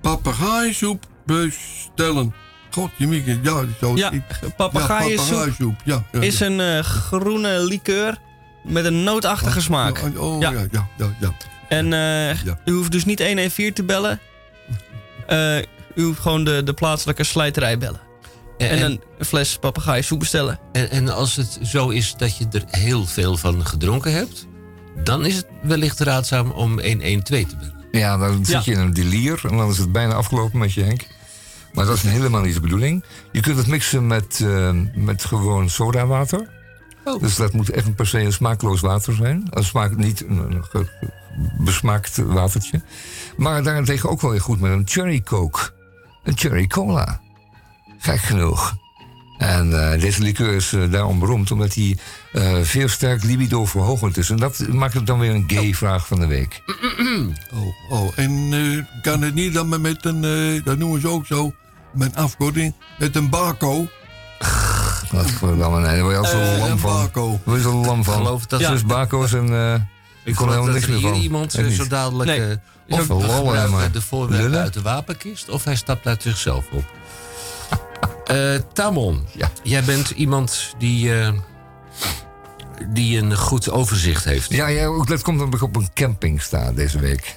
Speaker 11: Papegaaisoep bestellen. God, je mieke, ja, zo.
Speaker 2: Ja, papegaaiensoep
Speaker 11: Ja, ja. ja,
Speaker 2: is een eh, groene liqueur met een nootachtige smaak.
Speaker 11: Ja, Oh,
Speaker 2: Ja.
Speaker 11: ja, ja, ja. ja.
Speaker 2: En eh,
Speaker 11: Ja.
Speaker 2: u hoeft dus niet 114 te bellen. Eh, u hoeft gewoon de, de plaatselijke slijterij bellen.
Speaker 1: En-
Speaker 2: En,
Speaker 1: en-
Speaker 2: een fles papegaaisoep bestellen.
Speaker 1: En, en als het zo is dat je er heel veel van gedronken hebt, dan is het wellicht raadzaam om 112 te bellen.
Speaker 3: Ja, dan zit je in een delier en dan is het bijna afgelopen met je Henk. Maar dat is helemaal niet de bedoeling. Je kunt het mixen met, eh, met gewoon sodawater. Dus dat moet echt per se een smaakloos water zijn. Dat smaakt niet een, een besmaakt watertje. Maar daarentegen ook wel weer goed met een cherry coke. Een cherry cola. Gek genoeg. En eh, deze liqueur is eh, daarom beroemd omdat hij eh, veel sterk libido verhogend is. En dat maakt het dan weer een gay vraag van de week.
Speaker 11: Oh, oh, en eh, kan het niet dan met- met een, eh, dat noemen ze ook zo, met afkorting, met een bako?
Speaker 3: Wat verdamme, nee, daar word je
Speaker 11: Eh,
Speaker 3: zo lam
Speaker 11: een
Speaker 3: van.
Speaker 11: bako.
Speaker 3: Daar word je zo lam van.
Speaker 1: geloof dat-
Speaker 3: Dus
Speaker 1: Ja.
Speaker 3: bako's en... eh
Speaker 1: Ik
Speaker 3: kon helemaal
Speaker 1: dat
Speaker 3: niks
Speaker 1: er
Speaker 3: meer
Speaker 1: hier
Speaker 3: van.
Speaker 1: iemand
Speaker 3: Echt
Speaker 1: zo dadelijk...
Speaker 2: Nee.
Speaker 1: eh,
Speaker 3: Of
Speaker 1: of
Speaker 3: een maar.
Speaker 1: de voorwerpen uit de wapenkist... of hij stapt uit zichzelf op. Eh Tamon,
Speaker 3: Ja.
Speaker 1: jij bent iemand die, eh, die een goed overzicht heeft.
Speaker 3: Ja, ja, ook dat komt omdat ik op een camping sta deze week.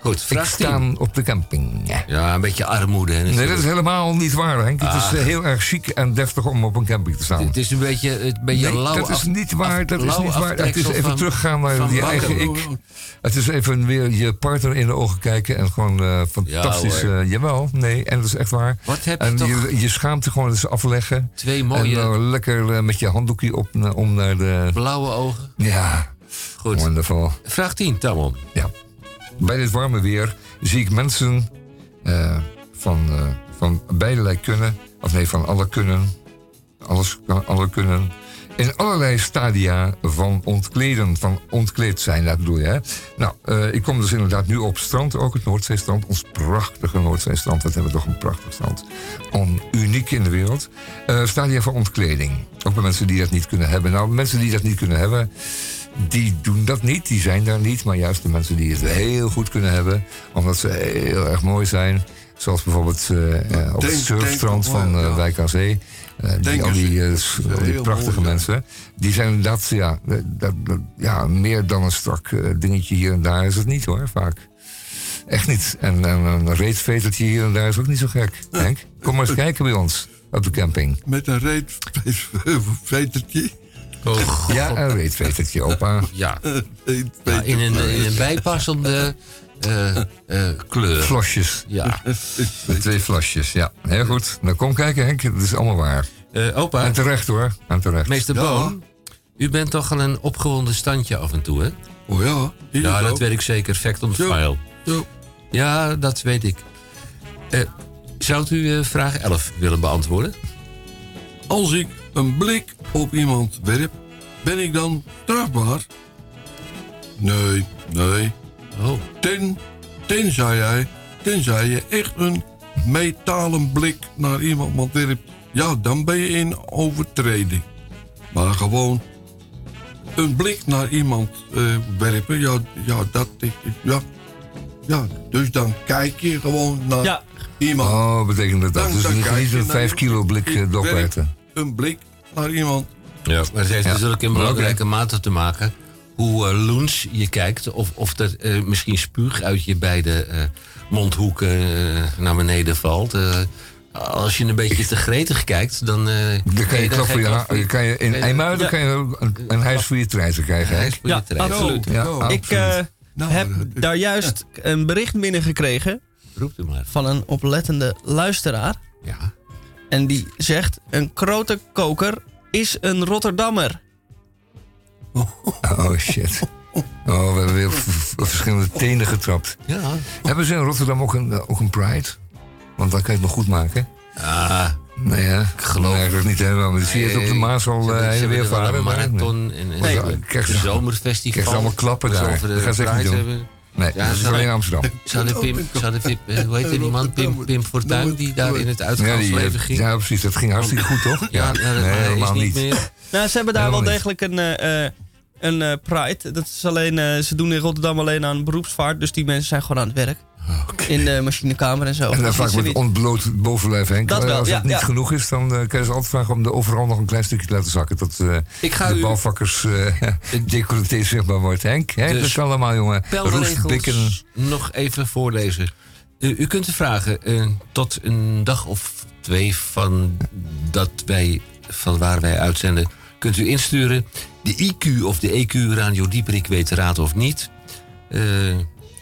Speaker 1: Goed,
Speaker 3: Ik
Speaker 1: vraag
Speaker 3: sta
Speaker 1: 10.
Speaker 3: op de camping.
Speaker 1: Ja, een beetje armoede. hè,
Speaker 3: Nee, dat is helemaal niet waar, Henk. Het is
Speaker 1: Ah.
Speaker 3: eh, heel erg chic en deftig om op een camping te staan.
Speaker 1: Het is een beetje, een beetje
Speaker 3: Nee,
Speaker 1: lauw
Speaker 3: dat is niet waar.
Speaker 1: af-
Speaker 3: Dat is niet waar. Het is even
Speaker 1: van-
Speaker 3: teruggaan naar je eigen ik. Het is even weer je partner in de ogen kijken en gewoon eh, fantastisch. eh, jawel, nee, en dat is echt waar.
Speaker 1: Wat heb je
Speaker 3: en
Speaker 1: toch-
Speaker 3: je, je schaamte gewoon eens afleggen.
Speaker 1: Twee mooie-
Speaker 3: En eh, lekker met je handdoekje op, om naar de...
Speaker 1: Blauwe ogen.
Speaker 3: Ja,
Speaker 1: Goed.
Speaker 3: wonderful.
Speaker 1: Vraag 10, Tamon.
Speaker 3: Ja. Bij dit warme weer zie ik mensen eh, van, eh, van beide kunnen, of nee, van alle kunnen, alles, alle kunnen, in allerlei stadia van ontkleden, van ontkleed zijn, dat bedoel je, hè? Nou, eh, ik kom dus inderdaad nu op strand, ook het Noordzeestrand, ons prachtige Noordzeestrand, wat hebben we toch een prachtig strand. Uniek in de wereld. Stadia van ontkleding. Ook bij mensen die dat niet kunnen hebben. Nou, mensen die dat niet kunnen hebben, die doen dat niet, die zijn daar niet. Maar juist de mensen die het heel goed kunnen hebben, omdat ze heel erg mooi zijn. Zoals bijvoorbeeld eh, eh, op
Speaker 11: Denk-
Speaker 3: het surfstrand
Speaker 11: denk-
Speaker 3: van
Speaker 11: ja.
Speaker 3: Wijk aan Zee. Die,
Speaker 11: Denk
Speaker 3: al die, al die prachtige
Speaker 11: mooi, ja.
Speaker 3: mensen. Die zijn inderdaad, ja, dat, ja, meer dan een strak dingetje hier en daar is het niet hoor, vaak. Echt niet. En, en een reetvetertje hier en daar is ook niet zo gek. Henk, kom maar eens kijken bij ons op de camping.
Speaker 11: Met een reetvetertje.
Speaker 3: Ja, een reetvetertje, opa.
Speaker 1: Ja.
Speaker 11: Een
Speaker 1: Ja, in, een, in een bijpassende eh, eh, kleur.
Speaker 3: Flosjes.
Speaker 1: Ja.
Speaker 3: Met twee flasjes, ja. Heel goed. Nou, kom kijken, Henk. Dat is allemaal waar.
Speaker 1: Eh, opa,
Speaker 3: En terecht hoor. En terecht.
Speaker 1: meester
Speaker 11: Ja.
Speaker 1: Boon, u bent toch al een opgewonden standje af en toe, hè?
Speaker 11: Oh ja, hier
Speaker 1: Ja, dat weet ik zeker. Fact on file.
Speaker 11: Zo.
Speaker 1: Ja, dat weet ik. Eh, zou u eh, vraag 11 willen beantwoorden?
Speaker 11: Als ik een blik op iemand werp, ben ik dan strafbaar? Nee, nee.
Speaker 1: Oh.
Speaker 11: Ten, tenzij, jij, tenzij je echt een metalen blik naar iemand werpt, ja, dan ben je in overtreding. Maar gewoon een blik naar iemand eh, werpen, ja, ja, dat is, ja, ja, dus dan kijk je gewoon naar
Speaker 2: Ja.
Speaker 11: iemand.
Speaker 3: Oh, betekent dat dat?
Speaker 11: Dan-
Speaker 3: Dus
Speaker 11: dan
Speaker 3: niet, niet
Speaker 11: naar
Speaker 3: 5 kilo blik
Speaker 11: Ik werp
Speaker 3: dokwerten.
Speaker 11: Een blik naar iemand.
Speaker 1: Ja, maar het heeft
Speaker 3: Ja.
Speaker 1: natuurlijk in belangrijke mate te maken hoe uh, loens je kijkt. Of, of er uh, misschien spuug uit je beide uh, mondhoeken uh, naar beneden valt. Uh, als je een beetje te gretig kijkt, dan... Uh,
Speaker 3: dan kan je, voor je, je, kan je in
Speaker 2: Ja.
Speaker 3: kan je een, een huis voor je treiten krijgen.
Speaker 1: Een
Speaker 3: hè?
Speaker 1: huis voor je
Speaker 2: Ja, absoluut.
Speaker 3: Ja, absoluut.
Speaker 2: Ik eh,
Speaker 11: Nou,
Speaker 2: heb
Speaker 11: eh,
Speaker 2: daar juist een bericht binnengekregen
Speaker 1: Roep u maar.
Speaker 2: van een oplettende luisteraar.
Speaker 1: Ja.
Speaker 2: En die zegt: Een grote koker is een Rotterdammer.
Speaker 3: Oh shit. Oh, we hebben weer verschillende tenen getrapt.
Speaker 1: Ja.
Speaker 3: Hebben ze in Rotterdam ook een, ook een Pride? Want dan kan je het nog goed maken.
Speaker 1: Ah,
Speaker 3: Nee, hè? Ik
Speaker 1: geloof-
Speaker 3: eigenlijk niet helemaal. Maar zie je het op de Maas al
Speaker 1: ze
Speaker 3: eh,
Speaker 1: hebben-
Speaker 3: heen
Speaker 1: ze
Speaker 3: en weer varen?
Speaker 1: een marathon en, en
Speaker 3: Nee.
Speaker 1: zo.
Speaker 3: Krijg je-
Speaker 1: een zomerfestival.
Speaker 3: krijg allemaal klappen daar. Dat gaan ze echt niet doen.
Speaker 1: hebben.
Speaker 3: Nee,
Speaker 1: Ja,
Speaker 3: dat is alleen Amsterdam.
Speaker 1: Zou de Pim, zou de Pim, eh, hoe heet die man? Pim, Pim Fortuyn, die daar in het
Speaker 3: Ja,
Speaker 1: uitgaansleven
Speaker 3: die,
Speaker 1: ging?
Speaker 3: ja, precies. Dat ging hartstikke goed, toch?
Speaker 1: Ja, ja, dat
Speaker 3: nee, helemaal
Speaker 1: niet meer.
Speaker 2: Nou, ze hebben daar wel
Speaker 3: niet.
Speaker 2: degelijk een, eh, eh, een eh, Pride. Dat is alleen, eh, ze doen in Rotterdam alleen aan beroepsvaart. Dus die mensen zijn gewoon aan het werk. In de machinekamer en zo.
Speaker 3: En dan
Speaker 2: Dat
Speaker 3: vaak met ontbloot bovenlijf, Henk.
Speaker 2: Dat wel,
Speaker 3: Als
Speaker 2: ja,
Speaker 3: het niet
Speaker 2: ja.
Speaker 3: genoeg is, dan eh, kan je ze altijd vragen om de overal nog een klein stukje te laten zakken. Tot eh,
Speaker 1: Ik ga
Speaker 3: de
Speaker 1: u
Speaker 3: eh decolleté zichtbaar wordt. Henk, Henk
Speaker 1: Dus
Speaker 3: dat kan allemaal, jongen. Roestbikken.
Speaker 1: nog even voorlezen. U, u kunt de vragen eh, tot een dag of twee van, dat wij, van waar wij uitzenden... kunt u insturen. De IQ of de EQ Radio Dieperik weet de raad of niet. Eh,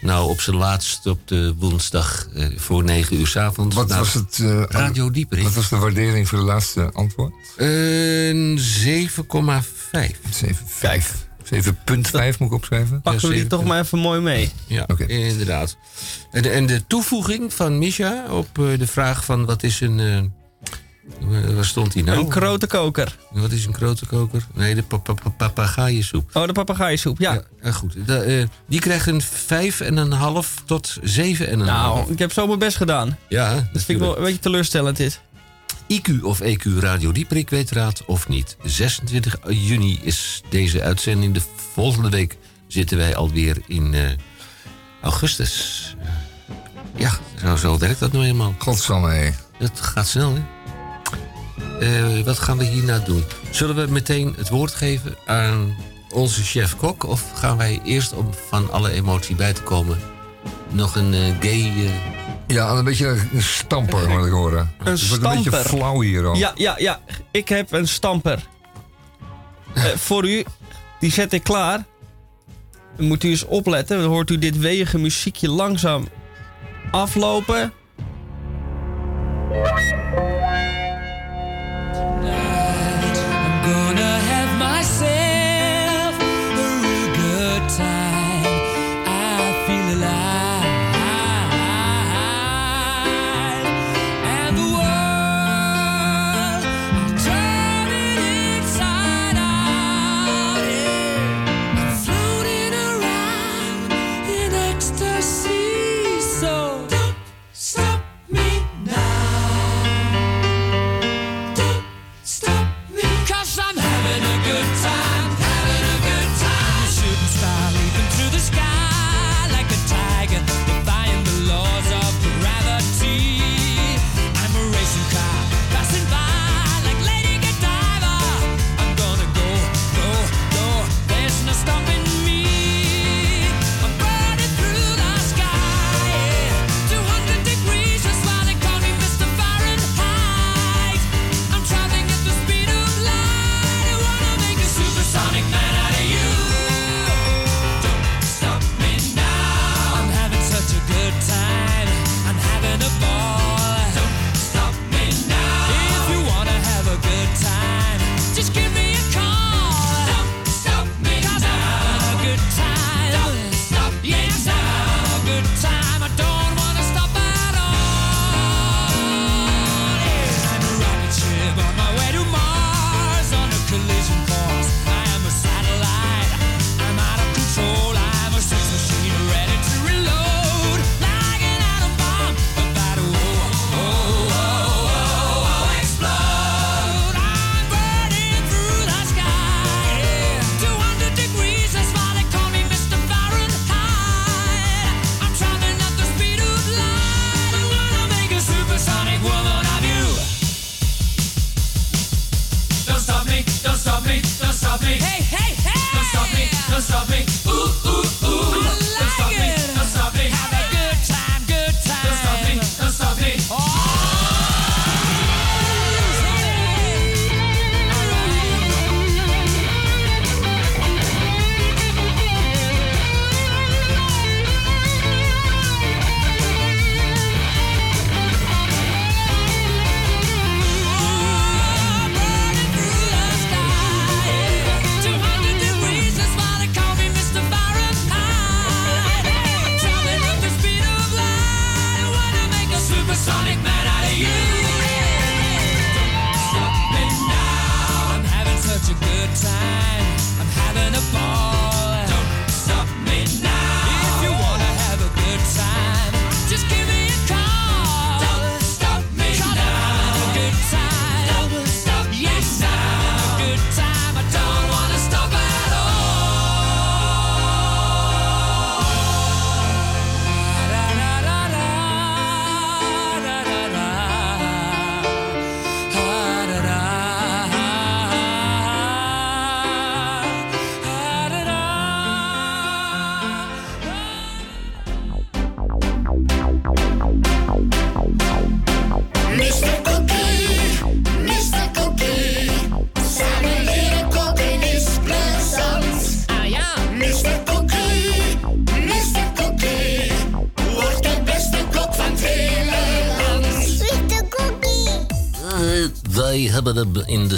Speaker 1: nou, op zijn laatst op de woensdag eh, voor negen uur s avonds.
Speaker 3: Wat
Speaker 1: Nou,
Speaker 3: was het? eh,
Speaker 1: Radio Dieperik.
Speaker 3: Wat was de waardering voor de laatste antwoord?
Speaker 1: Een 7,5.
Speaker 3: 7,5. 7,5 moet ik opschrijven.
Speaker 2: Pakken we die toch maar even mooi mee.
Speaker 1: Ja,
Speaker 3: Oké.
Speaker 1: inderdaad. En de, en de toevoeging van Misha op eh, de vraag van wat is een... wa- waar stond hij nou?
Speaker 2: Een grote koker.
Speaker 1: Wat is een grote koker? Nee, de pa- pa- pa- papegaaiensoep.
Speaker 2: Oh, de papegaaiensoep. Ja.
Speaker 1: Ja, eh, goed. Da- eh, die krijgt een 5,5 tot 7,5.
Speaker 2: Nou, ik heb zo mijn best gedaan.
Speaker 1: ja,
Speaker 2: Dat vind ik wel een beetje teleurstellend dit.
Speaker 1: IQ of EQ Radio Dieprik weet raad of niet. 26 juni is deze uitzending. De volgende week zitten wij alweer in eh, augustus. Ja, zo, zo werkt dat nou eenmaal.
Speaker 3: Godsamme, hé.
Speaker 1: Het gaat snel, hè? Eh, wat gaan we hierna doen? Zullen we meteen het woord geven aan onze chef-kok? Of gaan wij eerst, om van alle emotie bij te komen... nog een eh, gay... eh,
Speaker 3: Ja, een beetje een stamper, moet ik horen.
Speaker 12: Een
Speaker 3: Het wordt een beetje flauw hier al.
Speaker 12: Ja, ja, ja. Ik heb een stamper. Voor u. Die zet ik klaar. Dan moet u eens opletten. Dan hoort u dit weeige muziekje langzaam aflopen.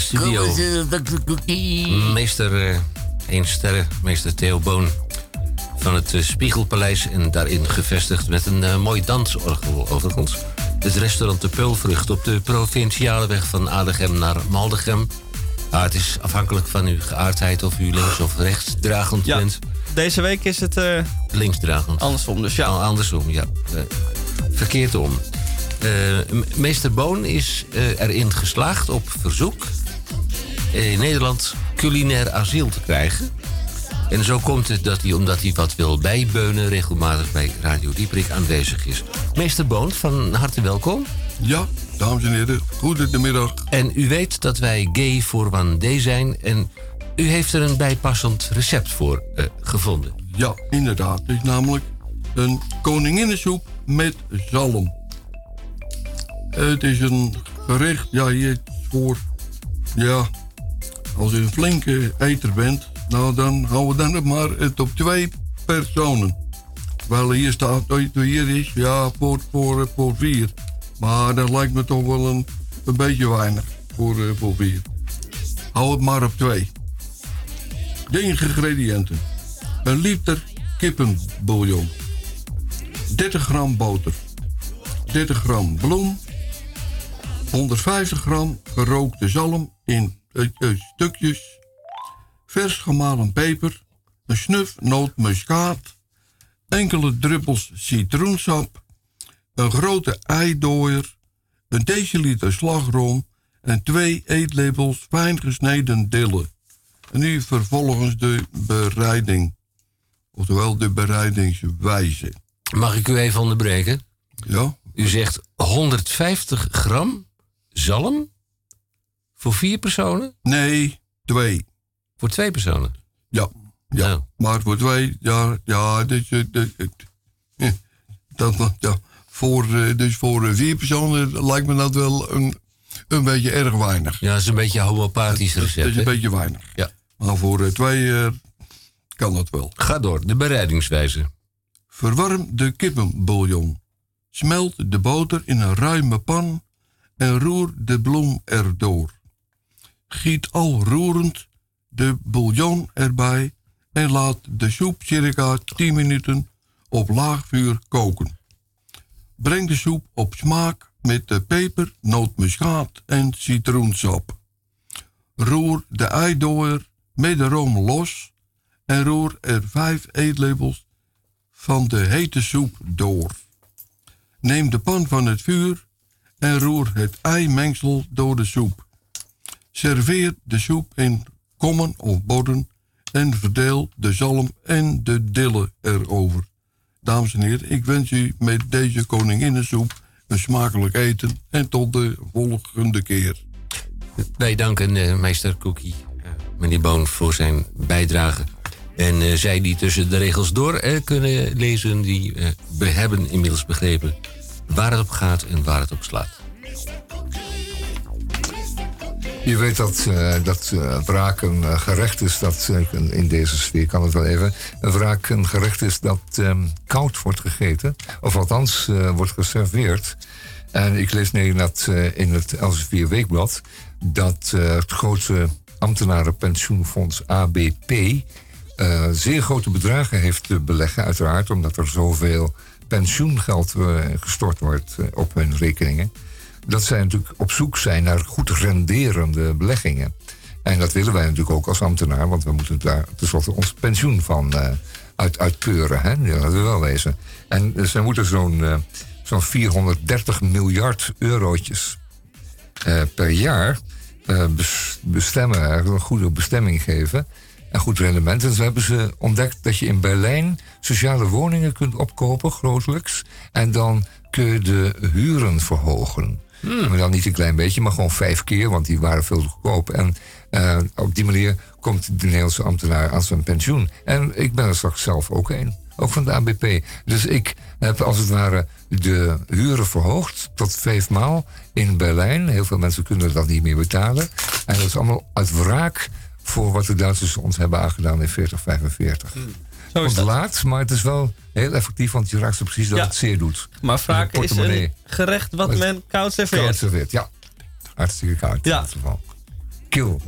Speaker 1: Studio. Meester eh één sterren, meester Theo Boon van het eh, Spiegelpaleis. En daarin gevestigd met een eh, mooi dansorgel overigens. Het restaurant De Peulvrucht op de provinciale weg van Adegem naar Maldegem. Ah, het is afhankelijk van uw geaardheid of u links of rechts dragend
Speaker 12: Ja,
Speaker 1: bent.
Speaker 12: deze week is het eh,
Speaker 1: Linksdragend.
Speaker 12: andersom, dus ja.
Speaker 1: Oh, andersom, ja. Verkeerd om. Eh, meester Boon is eh, erin geslaagd op verzoek in Nederland culinair asiel te krijgen. En zo komt het dat hij, omdat hij wat wil bijbeunen, regelmatig bij Radio Dieprik aanwezig is. Meester Boon, van harte welkom.
Speaker 11: Ja, dames en heren, goedemiddag.
Speaker 1: En u weet dat wij gay voor Wandé zijn en u heeft er een bijpassend recept voor eh, gevonden.
Speaker 11: Ja, inderdaad. Het is namelijk een koninginnensoep met zalm. Het is een gerecht, ja, hier voor, ja, als je een flinke eter bent, nou dan houden we dan maar het op twee personen. Terwijl hier staat, hier is, ja, voor, voor, voor vier. Maar dat lijkt me toch wel een, een beetje weinig voor, eh, voor vier. Hou het maar op twee. De ingrediënten. Een liter kippenbouillon. 30 gram boter. 30 gram bloem. 150 gram gerookte zalm in eh, eh, stukjes. Vers gemalen peper. Een snuf nootmuskaat. Enkele druppels citroensap. Een grote eidooier. Een deciliter slagroom. En twee eetlepels fijn gesneden dillen. En nu vervolgens de bereiding. Oftewel de bereidingswijze.
Speaker 1: Mag ik u even onderbreken?
Speaker 11: Ja.
Speaker 1: U zegt 150 gram zalm voor vier personen?
Speaker 11: Nee, twee.
Speaker 1: Voor twee personen?
Speaker 11: Ja. ja. Maar voor twee, ja, ja, dus, dus, dat, ja, voor, eh, dus voor eh, vier personen lijkt me dat wel een, een beetje erg weinig.
Speaker 1: Ja, dat is een beetje een homopathisch
Speaker 11: Dat
Speaker 1: recept.
Speaker 11: is een beetje weinig.
Speaker 1: Ja.
Speaker 11: Maar voor eh, twee kan dat wel.
Speaker 1: Ga door, de bereidingswijze.
Speaker 11: Verwarm de kippenbouillon. Smelt de boter in een ruime pan en roer de bloem erdoor. Giet al roerend de bouillon erbij en laat de soep circa 10 minuten op laag vuur koken. Breng de soep op smaak met de peper, nootmuskaat en citroensap. Roer de eidooier met de room los en roer er 5 eetlepels van de hete soep door. Neem de pan van het vuur en roer het eimengsel door de soep. Serveer de soep in kommen of bodden en verdeel de zalm en de dille erover. Dames en heren, ik wens u met deze koninginnensoep een smakelijk eten en tot de volgende keer.
Speaker 1: Wij danken eh, meester Cookie, eh, meneer Boon, voor zijn bijdrage. En eh, zij die tussen de regels door kunnen lezen, die hebben inmiddels begrepen waar het op gaat en waar het op slaat.
Speaker 3: Je weet dat, eh, dat eh, wraak een eh, gerecht is, dat in- deze sfeer kan het wel even. Een wraak een gerecht is dat ehm, koud wordt gegeten, of althans wordt geserveerd. En ik lees nu dat in het Elsevier Weekblad dat het grote ambtenarenpensioenfonds ABP zeer grote bedragen heeft te beleggen, uiteraard, omdat er zoveel pensioengeld gestort wordt op hun rekeningen. Dat zij natuurlijk op zoek zijn naar goed renderende beleggingen. En dat willen wij natuurlijk ook als ambtenaar, want we moeten daar tenslotte ons pensioen van eh, uit, uitpeuren. Hè? Ja, dat wil wel wezen. En eh, zij moeten zo'n eh, zo'n 430 miljard eurotjes eh, per jaar bes- bestemmen, een goede bestemming geven. En goed rendement. En zo hebben ze ontdekt dat je in Berlijn sociale woningen kunt opkopen, grotelijks. En dan kun je de huren verhogen. Maar dan niet een klein beetje, maar gewoon vijf keer, want die waren veel te goedkoop. En eh, op die manier komt de Nederlandse ambtenaar aan zijn pensioen. En ik ben er straks zelf ook een. Ook van de ABP. Dus ik heb als het ware de huren verhoogd tot vijf maal in Berlijn. Heel veel mensen kunnen dat niet meer betalen. En dat is allemaal uit wraak voor wat de Duitsers ons hebben aangedaan in 40, 45.
Speaker 2: Zo is
Speaker 3: Komt
Speaker 2: dat.
Speaker 3: laat, maar het is wel heel effectief, want je raakt zo precies dat
Speaker 2: Ja.
Speaker 3: het zeer doet.
Speaker 2: Maar
Speaker 3: de
Speaker 2: is een gerecht wat
Speaker 3: Wat-
Speaker 2: men koud serveert.
Speaker 3: Koud serveert, ja. Hartstikke koud.
Speaker 2: Ja.
Speaker 3: In ieder geval. Kill.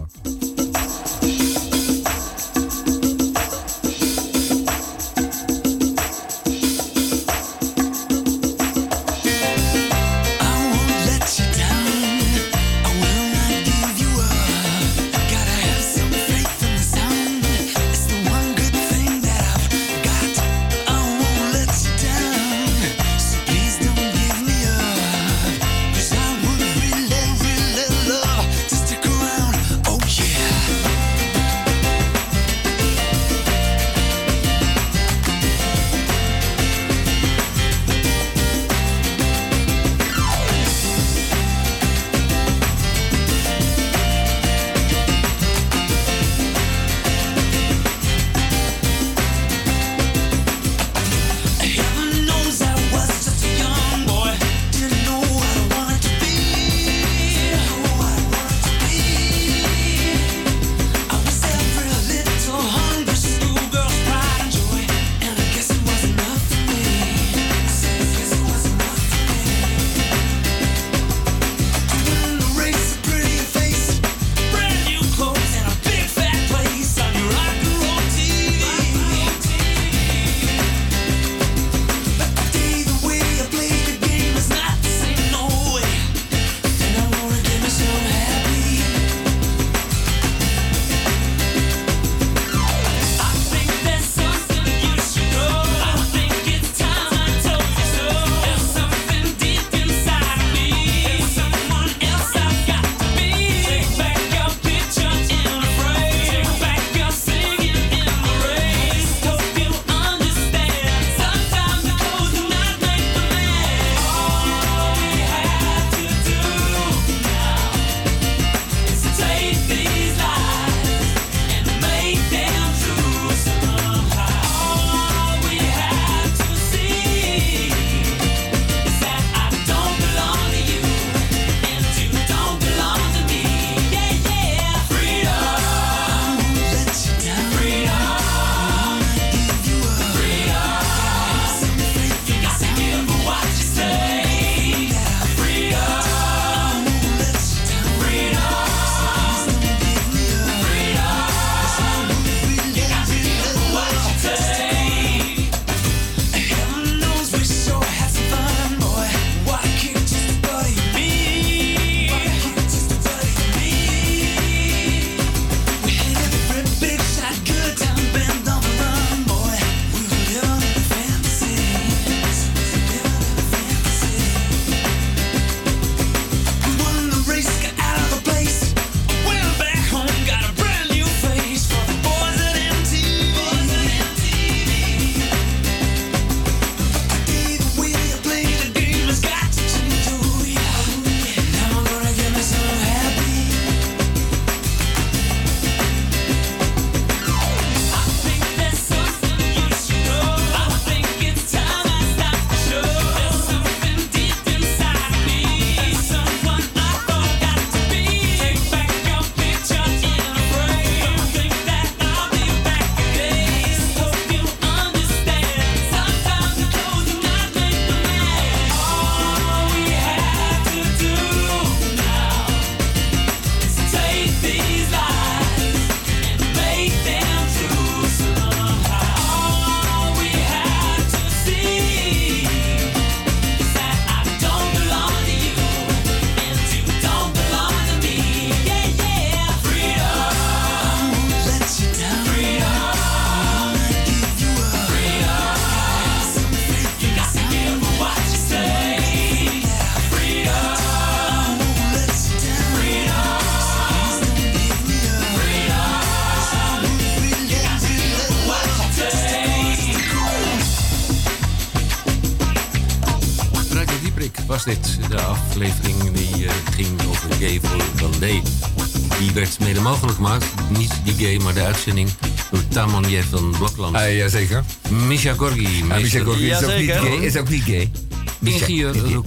Speaker 1: Mogelijk gemaakt, niet die gay, maar de uitzending door Taman van Blokland.
Speaker 3: Ah, jazeker.
Speaker 1: Misha Gorgi.
Speaker 3: Ah, Misha Gorgi is ook niet gay. Is ook niet gay. Misha-
Speaker 1: Ingenieur Roek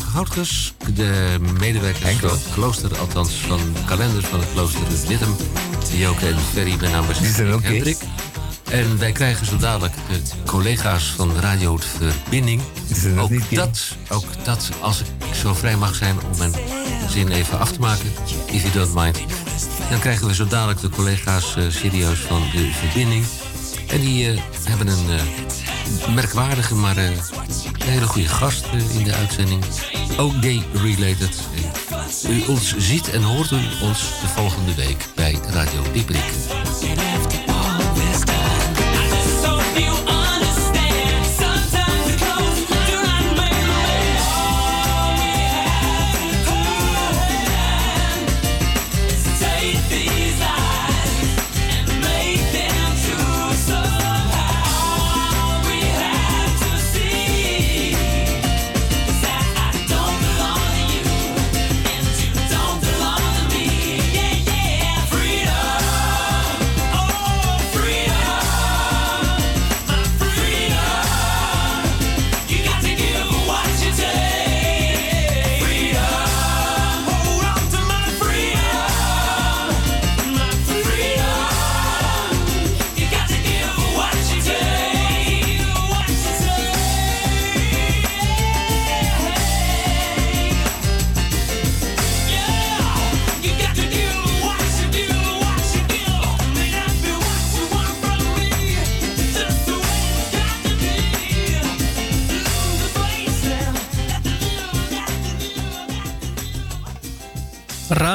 Speaker 1: de medewerkers van het klooster, althans van de kalender van het klooster Wittem. Joke en Ferry, mijn naam is
Speaker 3: Die zijn ook gay.
Speaker 1: Hendrik. En wij krijgen zo dadelijk de collega's van Radio de Verbinding. Ook dat, ook dat, als ik zo vrij mag zijn om mijn zin even af te maken, if you don't mind. Dan krijgen we zo dadelijk de collega's eh, serieus van de Verbinding. En die eh, hebben een eh, merkwaardige, maar hele goede gast in de uitzending. Ook gay-related. U ons ziet en hoort u ons de volgende week bij Radio Dieperik.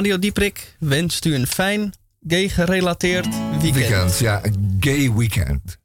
Speaker 2: Radio Dieprik wenst u een fijn, gay-gerelateerd weekend.
Speaker 3: Weekend, ja. Gay weekend.